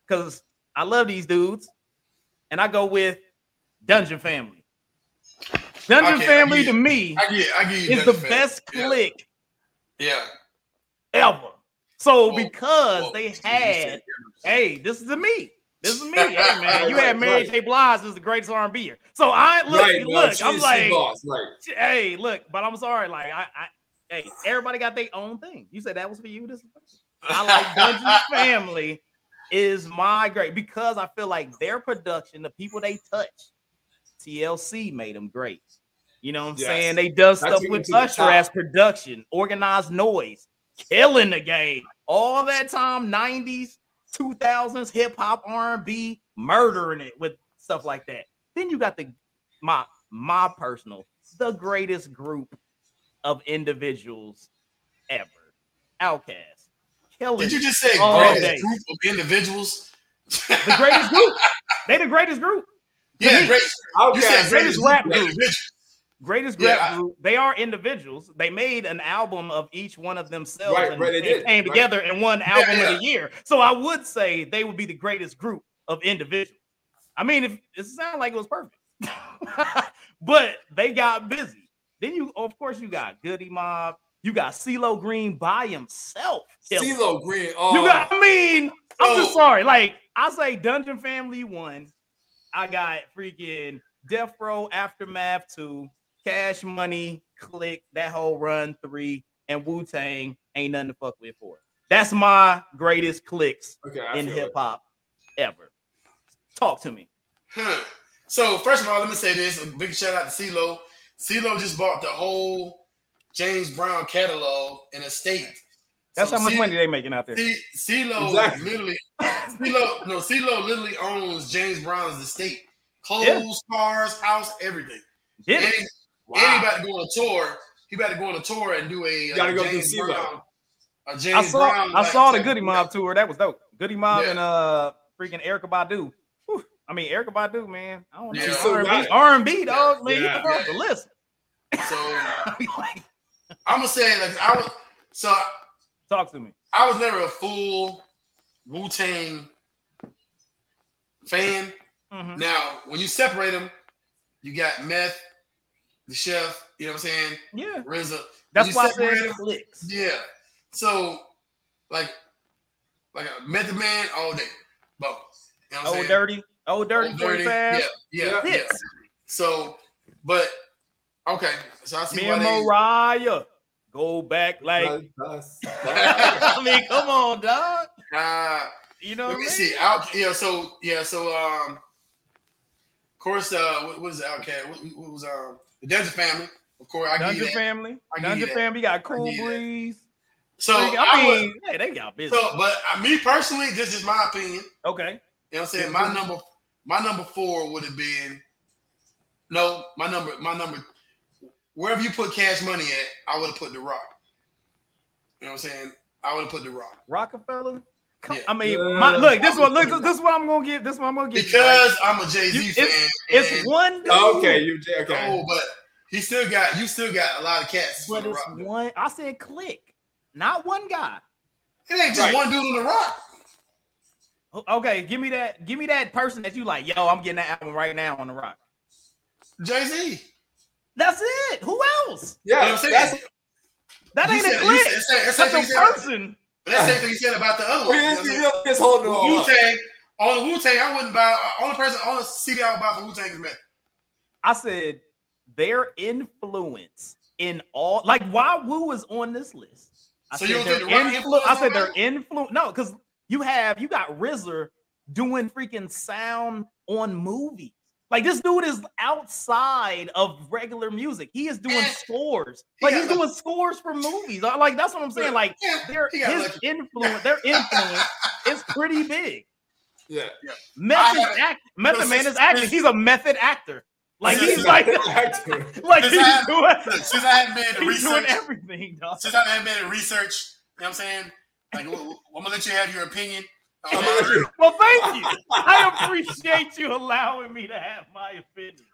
Speaker 1: because I love these dudes, and I go with Dungeon Family. Dungeon
Speaker 2: Okay,
Speaker 1: Family to me
Speaker 2: I get. I get
Speaker 1: is the
Speaker 2: Dungeon fan.
Speaker 1: best
Speaker 2: Yeah.
Speaker 1: click
Speaker 2: Yeah.
Speaker 1: ever. So
Speaker 2: Whoa,
Speaker 1: because
Speaker 2: whoa.
Speaker 1: they had hey, this is me. This is me. Hey man, you
Speaker 3: Right,
Speaker 1: had Mary
Speaker 3: right.
Speaker 1: J. Blige as the greatest R&B. So I look,
Speaker 3: right.
Speaker 1: look,
Speaker 3: she's
Speaker 1: I'm like,
Speaker 3: boss.
Speaker 1: Hey, look, but I'm sorry, like I, I, hey, everybody got their own thing. You said that was for you. This, I like Dungeon Family is my great because I feel like their production, the people they touch, TLC made them great. You know what I'm
Speaker 3: Yes.
Speaker 1: saying? They done stuff with
Speaker 3: to the
Speaker 1: Usher as production, Organized Noize, killing the game. All that time, 90s, 2000s, hip hop, R&B, murdering it with stuff like that. Then you got the my my personal, the greatest group of individuals ever. OutKast. Killing
Speaker 2: Did you just say
Speaker 1: All
Speaker 2: greatest
Speaker 1: day.
Speaker 2: group of individuals?
Speaker 1: the greatest group. They the greatest group.
Speaker 2: Yeah,
Speaker 1: me.
Speaker 2: great. You said
Speaker 1: greatest
Speaker 2: greatest
Speaker 1: rap
Speaker 2: group of
Speaker 1: group.
Speaker 2: individuals.
Speaker 1: Greatest
Speaker 2: Yeah,
Speaker 1: rap
Speaker 2: I-
Speaker 1: group. They are individuals. They made an album of each one of themselves
Speaker 3: Right,
Speaker 1: and
Speaker 3: right, did,
Speaker 1: came
Speaker 3: right.
Speaker 1: together in one album
Speaker 2: yeah.
Speaker 1: of the year. So I would say they would be the greatest group of individuals. I mean, if it sounded like it was perfect, but they got busy. Then you, of course, you got Goodie Mob. You got CeeLo Green by himself.
Speaker 3: CeeLo Green. Oh,
Speaker 1: You got, I mean, I'm just
Speaker 2: oh.
Speaker 1: sorry. Like, I say Dungeon Family one. I got freaking Death Row Aftermath two, Cash Money, Click, that whole run three, and Wu Tang ain't nothing to fuck with for. That's my greatest clicks
Speaker 3: okay,
Speaker 1: in hip hop ever. Talk to me.
Speaker 2: Huh. So first of all, let me say this: a big shout out to CeeLo. CeeLo just bought the whole James Brown catalog in a state.
Speaker 1: That's
Speaker 2: So
Speaker 1: how much
Speaker 2: C-
Speaker 1: money they making out there.
Speaker 2: C- CeeLo
Speaker 3: Exactly.
Speaker 2: literally, CeeLo, no, CeeLo literally owns James Brown's estate, clothes,
Speaker 1: Yeah.
Speaker 2: cars, house, everything.
Speaker 1: Did
Speaker 2: And, he, and he about to go on a tour. He about to go on a tour and do a, uh
Speaker 3: gotta go
Speaker 2: James
Speaker 3: through
Speaker 2: Brown. A
Speaker 1: I
Speaker 2: James
Speaker 1: saw
Speaker 2: Brown.
Speaker 1: I
Speaker 2: like,
Speaker 1: saw the
Speaker 2: Goodie
Speaker 1: Mob tour. That was dope. Goodie Mob
Speaker 2: Yeah.
Speaker 1: and uh freaking Erykah Badu. Whew. I mean Erykah Badu, man. I don't know.
Speaker 2: Yeah.
Speaker 1: R&B,
Speaker 3: nice.
Speaker 1: R&B, dog. Man,
Speaker 3: Yeah.
Speaker 1: you the first to listen.
Speaker 2: So I'm gonna say like I was. So
Speaker 1: Talk to me.
Speaker 2: I was never a full Wu Tang fan.
Speaker 1: Mhm.
Speaker 2: Now, when you separate them, you got Meth, the chef. You know what I'm saying?
Speaker 1: Yeah,
Speaker 2: RZA.
Speaker 1: that's why I
Speaker 2: separate
Speaker 1: said
Speaker 2: 'em,
Speaker 1: clicks.
Speaker 2: Yeah. So, like, like a Method Man all day, both. You know what I'm
Speaker 1: Oh,
Speaker 2: saying?
Speaker 1: dirty, oh, dirty,
Speaker 2: Old
Speaker 1: dirty,
Speaker 2: Yeah,
Speaker 1: fast.
Speaker 2: yeah, yeah. So, but okay. So I see
Speaker 1: Me and
Speaker 2: they.
Speaker 1: Mariah go back like. I mean, come on, dog.
Speaker 2: Uh,
Speaker 1: You know
Speaker 2: let
Speaker 1: what I
Speaker 2: me
Speaker 1: mean?
Speaker 2: see. Out. Yeah. So yeah. So um. Of course. Uh. What, was the OutKast? What, what was um the Dungeon Family? Of course. I
Speaker 1: Dungeon. Family,
Speaker 2: I you
Speaker 1: Dungeon. Family got Cool. Breeze.
Speaker 2: So
Speaker 1: I
Speaker 2: I would-
Speaker 1: mean, hey, they got business.
Speaker 2: So, but uh, me personally, this is my opinion.
Speaker 1: okay,
Speaker 2: You know what I'm saying? My number, my number four would have been no, my number, my number, wherever you put cash money at, I would have put the rock. You know what I'm saying? I would have put the rock.
Speaker 1: Roc-A-Fella. Come,
Speaker 2: Yeah.
Speaker 1: I mean,
Speaker 3: Yeah.
Speaker 1: my, look, this one, look, this is what I'm gonna get. This one I'm gonna get. you, right?
Speaker 2: Because I'm a Jay Z fan.
Speaker 1: it's
Speaker 2: and-
Speaker 1: one. Oh, dude,
Speaker 3: Okay, you okay.
Speaker 2: Oh, but he still got you still got a lot of cats
Speaker 1: but it's one. I said click, not one guy.
Speaker 2: It ain't just
Speaker 3: Right.
Speaker 2: one dude on the rock.
Speaker 1: Okay, give me that. Give me that person that you like. Yo, I'm getting that album right now on the rock.
Speaker 2: Jay Z.
Speaker 1: That's it. Who else?
Speaker 2: You know
Speaker 3: Yeah,
Speaker 2: I'm
Speaker 3: that's?
Speaker 1: That ain't
Speaker 2: said-
Speaker 1: a click.
Speaker 2: said- that's the
Speaker 1: That's
Speaker 2: same
Speaker 1: a
Speaker 2: you said-
Speaker 1: person.
Speaker 2: But that's the same thing he said about the other one.
Speaker 3: we
Speaker 2: You know
Speaker 3: just,
Speaker 2: what I'm
Speaker 3: you
Speaker 2: saying?
Speaker 3: know, just holding it all
Speaker 2: Wu. Tang. On the Wu Tang, I wouldn't buy. Only person, only CD I would buy from Wu Tang is Meth.
Speaker 1: I said their influence in all like why Wu is on this list. I
Speaker 2: So
Speaker 1: said
Speaker 2: you don't
Speaker 1: their
Speaker 2: think the
Speaker 1: influ-
Speaker 2: influence
Speaker 1: I said their influence. No, because you have you got RZA doing freaking sound on movies. Like this dude is outside of regular music. He is doing
Speaker 2: Eh,
Speaker 1: scores. Like
Speaker 2: got
Speaker 1: he's doing scores for movies. Like that's what I'm saying. Like their his influence, their influence is pretty big.
Speaker 3: Yeah.
Speaker 1: Method
Speaker 2: haven't-
Speaker 1: act, Method Man is acting. He's a method actor. Like he's like
Speaker 3: Actor.
Speaker 1: like
Speaker 2: Since
Speaker 1: he's
Speaker 2: I
Speaker 1: doing,
Speaker 2: since I haven't been in
Speaker 1: he's doing everything, dog.
Speaker 2: since I haven't been in research, you know what I'm saying? Like, I'm gonna let you have your opinion.
Speaker 3: I'm gonna let you-
Speaker 1: Well, thank you. I appreciate you allowing me to have my opinion.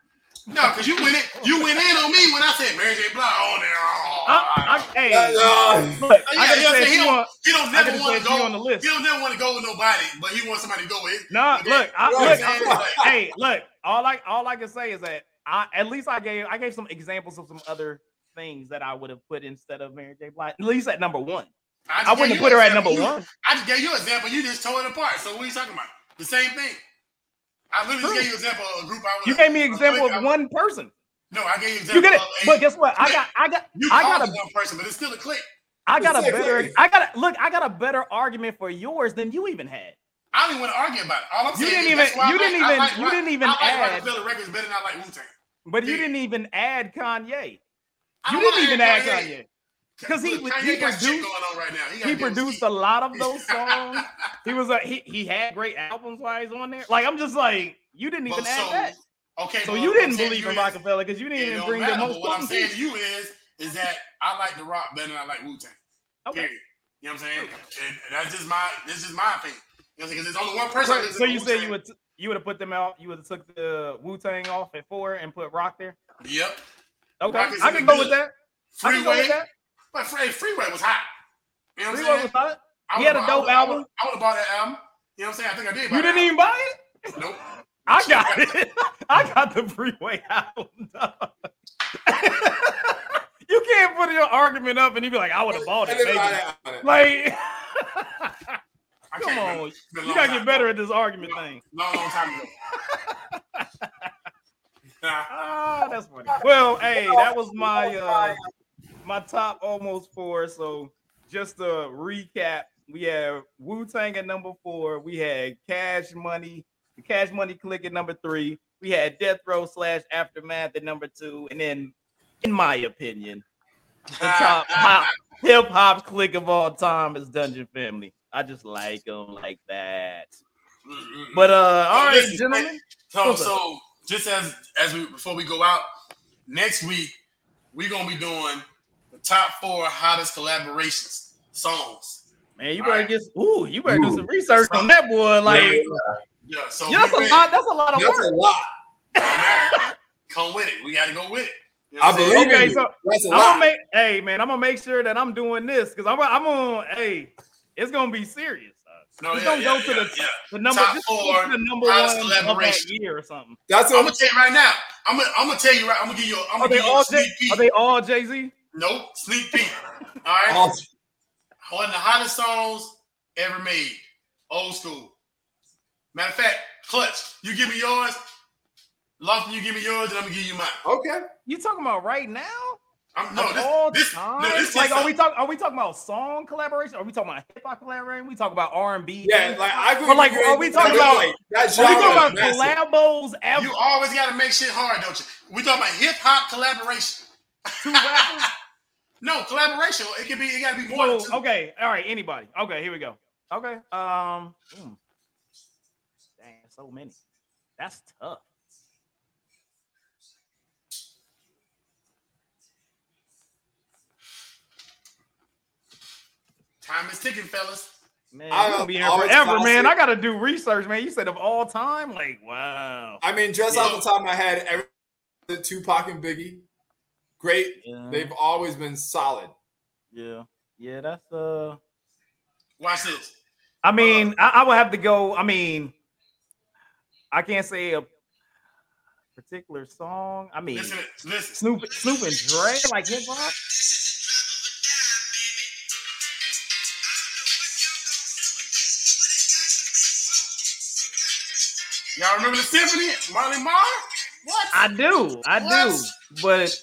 Speaker 2: No, because you went in, you went in on me when I said Mary J. Blige on there. Oh,
Speaker 1: I, I, hey,
Speaker 3: Uh,
Speaker 1: look, I
Speaker 2: Yeah,
Speaker 1: gotta
Speaker 2: yeah,
Speaker 1: say,
Speaker 2: he
Speaker 1: you
Speaker 2: don't-
Speaker 1: want,
Speaker 2: He don't never want to go
Speaker 1: on the list.
Speaker 2: He don't never want to go with nobody, but he wants somebody to go with.
Speaker 1: Nah,
Speaker 2: Yeah.
Speaker 1: look, I,
Speaker 3: Right.
Speaker 1: look,
Speaker 2: Yeah.
Speaker 1: I- hey, look. All I all I can say is that I at least I gave I gave some examples of some other things that I would have put instead of Mary J. Blige. At least at number one.
Speaker 2: Just
Speaker 1: I wouldn't put her at number
Speaker 2: You-
Speaker 1: one.
Speaker 2: I just gave you an example. You just tore it apart. So what are you talking about? The same thing. I literally gave you an example of a group. I was,
Speaker 1: You gave me an example of one person.
Speaker 2: No, I gave you an example.
Speaker 1: You get it, but guess what? I got I got
Speaker 2: You
Speaker 1: I got a
Speaker 2: one person, but it's still a click.
Speaker 1: I got a better I got a look. I got a better argument for yours than you even had.
Speaker 2: I don't even want to argue about it. All I'm
Speaker 1: You
Speaker 2: saying
Speaker 1: didn't
Speaker 2: is
Speaker 1: even-
Speaker 2: I
Speaker 1: you didn't
Speaker 2: like-
Speaker 1: even-
Speaker 2: like
Speaker 1: you didn't even
Speaker 2: I like
Speaker 1: add-
Speaker 2: Roc-A-Fella Records better than I like Wu Tang.
Speaker 1: But you didn't even add Kanye. You didn't even add Kanye. 'Cause he
Speaker 2: Look,
Speaker 1: was-
Speaker 2: Kanye
Speaker 1: he produced-
Speaker 2: going on right now. He,
Speaker 1: He produced a lot of those songs. He was a he, he had great albums while he's on there. Like I'm just like you didn't even
Speaker 2: Well,
Speaker 1: add
Speaker 2: so,
Speaker 1: that.
Speaker 2: Okay,
Speaker 1: So
Speaker 2: well,
Speaker 1: you didn't believe
Speaker 2: to
Speaker 1: in
Speaker 2: is-
Speaker 1: Roc-A-Fella because you didn't even bring
Speaker 2: matter,
Speaker 1: the most
Speaker 2: what I'm saying to you is, is that I like the rock better than I like Wu Tang.
Speaker 1: Okay.
Speaker 2: Period. You know what I'm saying? And that's just my this is my opinion. You know what I'm saying? Because there's only one person. that
Speaker 1: So you said
Speaker 2: Wu-Tang.
Speaker 1: you would you would have put them out. You would have took the Wu Tang off at four and put Rock there.
Speaker 2: Yep.
Speaker 1: Okay, I can go with that. I can go with
Speaker 2: Freeway,
Speaker 1: that.
Speaker 2: But Free, Freeway was hot. You know what
Speaker 1: Freeway was hot.
Speaker 2: I
Speaker 1: He had a dope album.
Speaker 2: I would have bought that album. You know what I'm saying? I think I did. buy
Speaker 1: You didn't even buy it.
Speaker 2: Nope.
Speaker 1: I got it. I got the freeway album. you can't put your argument up and you be like, I would have bought it.
Speaker 3: didn't buy
Speaker 1: Maybe.
Speaker 3: that.
Speaker 1: Like, come on, you gotta get better
Speaker 2: ago.
Speaker 1: at this argument thing.
Speaker 2: Long, long time ago. Nah,
Speaker 1: Ah, that's funny. Well, hey, that was my uh my top almost four. So just to recap, we have Wu Tang at number four. We had Cash Money, the Cash Money Click at number three. We had Death Row slash Aftermath at number two, and then, in my opinion, the top hip hop click of all time is Dungeon Family. I just like them like that.
Speaker 2: Mm-mm.
Speaker 1: But uh, all right,
Speaker 2: listen,
Speaker 1: gentlemen.
Speaker 2: So, so just as as we before we go out next week, we're gonna be doing the top four hottest collaborations songs.
Speaker 1: Man, you better
Speaker 2: right.
Speaker 1: get ooh, you better do some research on that boy. Like,
Speaker 3: Yeah,
Speaker 2: Yeah, so
Speaker 1: yeah, that's a
Speaker 2: ready.
Speaker 1: lot. That's a lot of
Speaker 3: That's
Speaker 1: work.
Speaker 3: a lot.
Speaker 2: Come with it. We got to go with it. You know
Speaker 3: I
Speaker 2: what I'm saying?
Speaker 3: believe
Speaker 1: Okay,
Speaker 3: in you.
Speaker 1: so
Speaker 3: That's a
Speaker 1: I'm gonna
Speaker 3: lot.
Speaker 1: make. Hey, man, I'm gonna make sure that I'm doing this because I'm. I'm gonna. Hey, it's gonna be serious. Uh,
Speaker 2: No,
Speaker 1: just
Speaker 2: yeah,
Speaker 1: don't go
Speaker 2: yeah,
Speaker 1: to
Speaker 2: yeah,
Speaker 1: the
Speaker 2: yeah.
Speaker 1: the number.
Speaker 2: Top
Speaker 1: just go
Speaker 2: four
Speaker 1: to the number
Speaker 2: hottest
Speaker 1: one of that
Speaker 2: collaboration.
Speaker 1: year or something.
Speaker 3: That's
Speaker 2: I'm
Speaker 3: a
Speaker 2: gonna tell you right now. I'm gonna I'm gonna tell you right. I'm gonna give you. A, I'm
Speaker 1: Are
Speaker 2: gonna
Speaker 1: they
Speaker 2: give you
Speaker 1: all?
Speaker 2: a sneak
Speaker 1: Jay,
Speaker 2: peek.
Speaker 1: are they all Jay Z?
Speaker 2: Nope, sneak peek. All right.
Speaker 3: all
Speaker 2: One of the hottest songs ever made. Old school. Matter of fact, Clutch, you give me yours. Lofton, you give me yours, and I'm gonna give you mine.
Speaker 3: okay.
Speaker 1: You talking about right now?
Speaker 2: I'm, no,
Speaker 1: Of
Speaker 2: this,
Speaker 1: all
Speaker 2: this,
Speaker 1: time?
Speaker 2: no, this
Speaker 1: like, are we talking? Are we talking about song collaboration? Are we talking about hip hop collaboration? We talking about R and B?
Speaker 3: Yeah, like I agree.
Speaker 1: But, like, are we talking about-
Speaker 3: like, that
Speaker 1: Are we talking
Speaker 3: is
Speaker 1: about
Speaker 3: massive.
Speaker 1: collabos? Ever?
Speaker 2: You always got to make shit hard, don't you? We talking about hip hop collaboration.
Speaker 1: Two rappers?
Speaker 2: No collaboration. It can be. It got to be more than two.
Speaker 1: okay, all right. Anybody? Okay, here we go. Okay. Um. hmm. Dang, so many. That's tough.
Speaker 2: Time is ticking, fellas.
Speaker 1: Man, I'm gonna be here forever,
Speaker 3: classic.
Speaker 1: man. I gotta do research, man. You said of all time, like wow.
Speaker 3: I mean, just
Speaker 2: Yeah.
Speaker 3: off the top of my head, every the Tupac and Biggie, great.
Speaker 1: Yeah,
Speaker 3: They've always been solid.
Speaker 1: yeah, yeah. That's uh.
Speaker 2: Watch this.
Speaker 1: I mean, I, I would have to go. I mean, I can't say a particular song. I mean,
Speaker 2: Listen, listen.
Speaker 1: Snoop, Snoop and Dre, like hip hop.
Speaker 2: Y'all remember the symphony? Marley Marl? What?
Speaker 1: I do, I do, but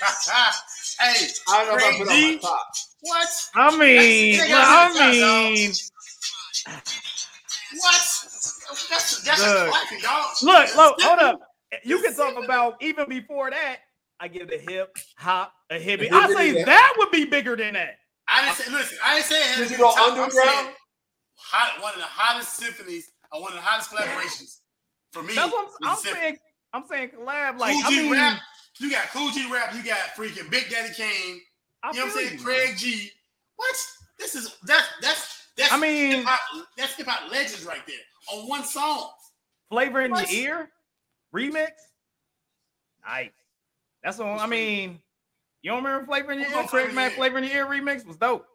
Speaker 2: hey,
Speaker 3: I don't know if I
Speaker 2: Craig
Speaker 3: put it on my top.
Speaker 2: what?
Speaker 1: I mean,
Speaker 2: That's-
Speaker 1: well,
Speaker 2: that's-
Speaker 1: I mean,
Speaker 2: What? That's that's
Speaker 1: Look.
Speaker 2: a classic, dog.
Speaker 1: look, look, hold up. You can talk about even before that. I give the hip hop a hippie. I say
Speaker 3: Hippie,
Speaker 1: that would be bigger than that.
Speaker 2: I didn't say. Listen, I didn't say it had to be top.
Speaker 3: Underground?
Speaker 2: saying hot, one of the hottest symphonies, or one of the hottest collaborations for me.
Speaker 1: That's what
Speaker 2: is
Speaker 1: I'm, I'm saying. I'm saying collab. Like
Speaker 2: Cool
Speaker 1: I
Speaker 2: G
Speaker 1: mean,
Speaker 2: rap. You got Kool G Rap. You got freaking Big Daddy Kane.
Speaker 1: I
Speaker 2: You know what I'm saying?
Speaker 1: you,
Speaker 2: Craig G. What? This is that's that's that's.
Speaker 1: I mean-
Speaker 2: hip hop, that's hip hop legends right there on one song.
Speaker 1: Flavor in
Speaker 2: What?
Speaker 1: your ear remix. Nice. That's what I mean. You don't remember Flavor in
Speaker 2: Who's
Speaker 1: ear? Craig Mack Flavor in your ear remix was dope.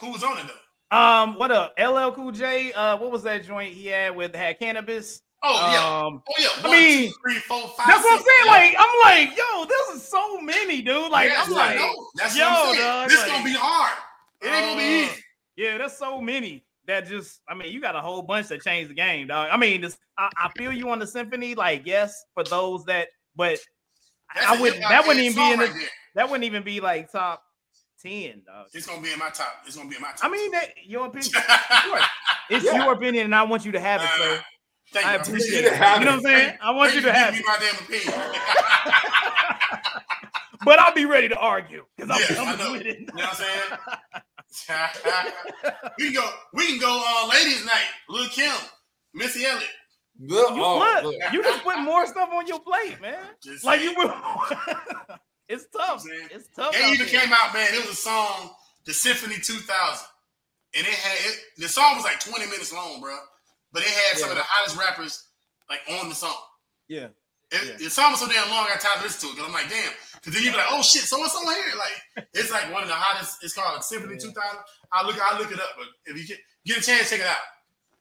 Speaker 2: Who was on it though?
Speaker 1: Um, what up? LL Cool J. Uh, what was that joint he had with had Canibus?
Speaker 2: Oh yeah.
Speaker 1: Um,
Speaker 2: Oh yeah.
Speaker 1: I mean,
Speaker 2: two, three, four, five,
Speaker 1: that's what I'm saying.
Speaker 2: seven.
Speaker 1: Like, I'm like, yo, this is so many, dude. Like,
Speaker 2: Yes,
Speaker 1: I'm
Speaker 2: I
Speaker 1: like,
Speaker 2: know. that's
Speaker 1: yo,
Speaker 2: what I'm saying.
Speaker 1: dog,
Speaker 2: this
Speaker 1: like-
Speaker 2: gonna be hard. It ain't gonna be
Speaker 1: Uh,
Speaker 2: easy.
Speaker 1: Yeah, there's so many that just, I mean, you got a whole bunch that changed the game, dog. I mean, this, I, I feel you on the symphony, like, yes, for those that, but
Speaker 2: That's
Speaker 1: I
Speaker 2: a
Speaker 1: wouldn't, that wouldn't even be in the,
Speaker 2: right
Speaker 1: that wouldn't even be like top 10, dog.
Speaker 2: It's gonna be in my top. It's gonna be in my top.
Speaker 1: I mean, that your opinion. Sure. It's
Speaker 3: Yeah.
Speaker 1: your opinion, and I want you to have it, sir.
Speaker 2: Thank
Speaker 1: I
Speaker 2: you.
Speaker 1: appreciate
Speaker 3: you
Speaker 1: it.
Speaker 3: have
Speaker 1: You know what I'm saying? I want you to have
Speaker 2: me
Speaker 1: it,
Speaker 2: my damn opinion.
Speaker 1: but I'll be ready to argue because I'm
Speaker 2: Yeah, I
Speaker 1: coming
Speaker 2: know.
Speaker 1: with it.
Speaker 2: You know what I'm saying? we can go. We can go. Uh, ladies' night. Lil Kim, Missy Elliott.
Speaker 3: Look,
Speaker 1: You,
Speaker 3: oh,
Speaker 1: look,
Speaker 3: look.
Speaker 1: you just put more stuff on your plate, man.
Speaker 2: Just
Speaker 1: Like
Speaker 2: saying.
Speaker 1: you put. it's tough.
Speaker 2: You know what I'm saying?
Speaker 1: It's tough.
Speaker 2: It
Speaker 1: out
Speaker 2: even
Speaker 1: there.
Speaker 2: came out, man. It was a song, the Symphony 2000, and it had it, the song was like 20 minutes long, bro. But it had some of the hottest rappers like on the song.
Speaker 1: Yeah.
Speaker 2: It, yeah. It's almost so damn long. I time to listen to it because I'm like, damn. Because then you'd be like, oh shit, so what's on here? Like, it's like one of the hottest. It's called Symphony yeah. 2000. I look, I look it up, but if you get, get a chance, check it out.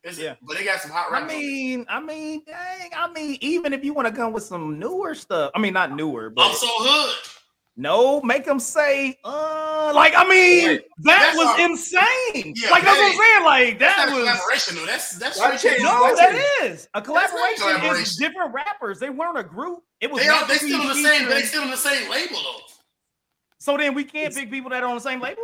Speaker 2: It's, yeah, but they got some hot.
Speaker 1: I mean, I mean, dang, I mean, even if you want to come with some newer stuff, I mean, not newer, but
Speaker 2: I'm so hood.
Speaker 1: No, make them say, uh, like I mean, Wait, that was our, insane. Yeah, like that's what I'm saying. Like that
Speaker 2: that's
Speaker 1: was
Speaker 2: collaboration. Though. That's that's
Speaker 1: that no, that is a collaboration. collaboration. Is different rappers. They weren't a group. It was
Speaker 2: they, are, they still on the same. They still on the same label though.
Speaker 1: So then we can't it's, pick people that are on the same label.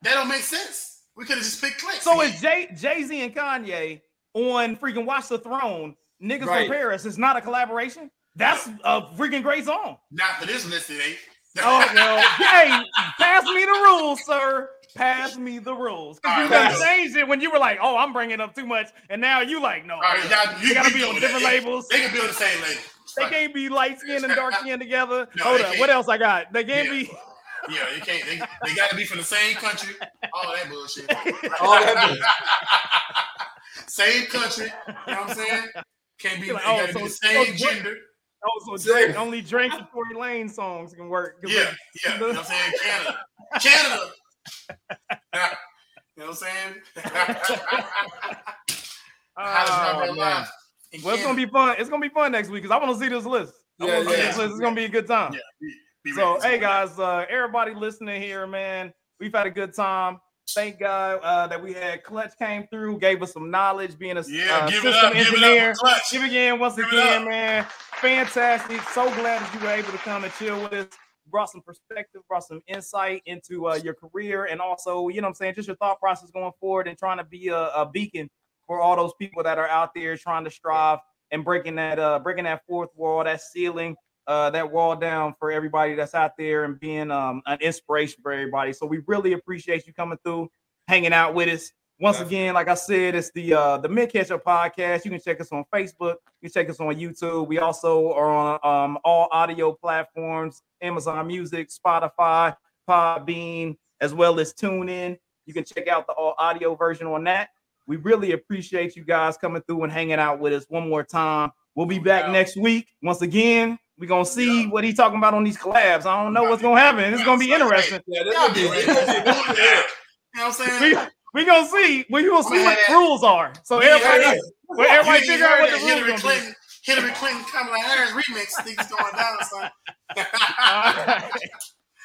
Speaker 2: That don't make sense. We could have just picked clicks.
Speaker 1: So is Jay Jay Z and Kanye on freaking Watch the Throne? Niggas right. from Paris is not a collaboration. That's a freaking great song.
Speaker 2: Not for this list, it ain't.
Speaker 1: oh no! Hey, pass me the rules, sir. Pass me the rules. Because you right, changed it when you were like, "Oh, I'm bringing up too much," and now you like, "No, right, you, you gotta be on different that. labels.
Speaker 2: They can be on the same label.
Speaker 1: They can't be light skin and dark skin together. No, Hold up, what else I got? They can't yeah. be.
Speaker 2: Yeah, you can't. They, they got to be from the same country. All that bullshit. All that bullshit. same country. You know what I'm saying? Can't be. Like, oh, so, be the same so gender.
Speaker 1: Oh, so Drake, only Drake and Tory Lanez songs can work.
Speaker 2: Yeah, yeah. You know what I'm saying? Canada. Canada. you know what I'm saying?
Speaker 1: oh, man. Well, it's gonna be fun. It's gonna be fun next week because I want to see this list. I yeah, yeah. This list. It's gonna be a good time. Yeah. Be so, hey guys, uh, everybody listening here, man, we've had a good time. Thank God uh, that we had Clutch came through, gave us some knowledge, being a yeah, uh, system up, engineer. Give, give again, once give again, man. Fantastic. So glad that you were able to come and chill with us. Brought some perspective, brought some insight into uh, your career, and also, you know, I'm saying, just your thought process going forward and trying to be a, a beacon for all those people that are out there trying to strive and breaking that uh breaking that fourth wall, that ceiling, uh, that wall down for everybody that's out there and being um, an inspiration for everybody. So we really appreciate you coming through, hanging out with us. Once again, like I said, it's the uh, the Mint Ketchup podcast. You can check us on Facebook. You can check us on YouTube. We also are on um, all audio platforms: Amazon Music, Spotify, Podbean, as well as TuneIn. You can check out the all audio version on that. We really appreciate you guys coming through and hanging out with us one more time. We'll be back next week. Once again, we're gonna see what he's talking about on these collabs. I don't know what's gonna happen. It's gonna be interesting. Yeah, this gonna be, you know what I'm saying? We, we gonna see. We gonna see what the rules are. So everybody, well, everybody figure out what the rules
Speaker 2: Hillary Clinton, Hillary Clinton, Kamala Harris remix. Things going down, son.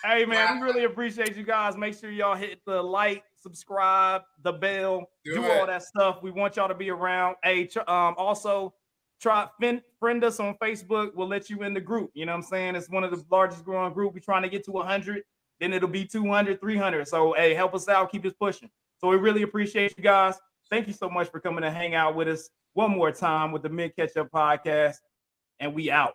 Speaker 1: Hey man, we really appreciate you guys. Make sure y'all hit the like, subscribe, the bell, do, do all that stuff. We want y'all to be around. Hey, um, also try friend, friend us on Facebook. We'll let you in the group. You know what I'm saying? It's one of the largest growing group. We're trying to get to 100. Then it'll be 200, 300. So, hey, help us out. Keep us pushing. So we really appreciate you guys. Thank you so much for coming to hang out with us one more time with the Mint Ketchup podcast. And we out.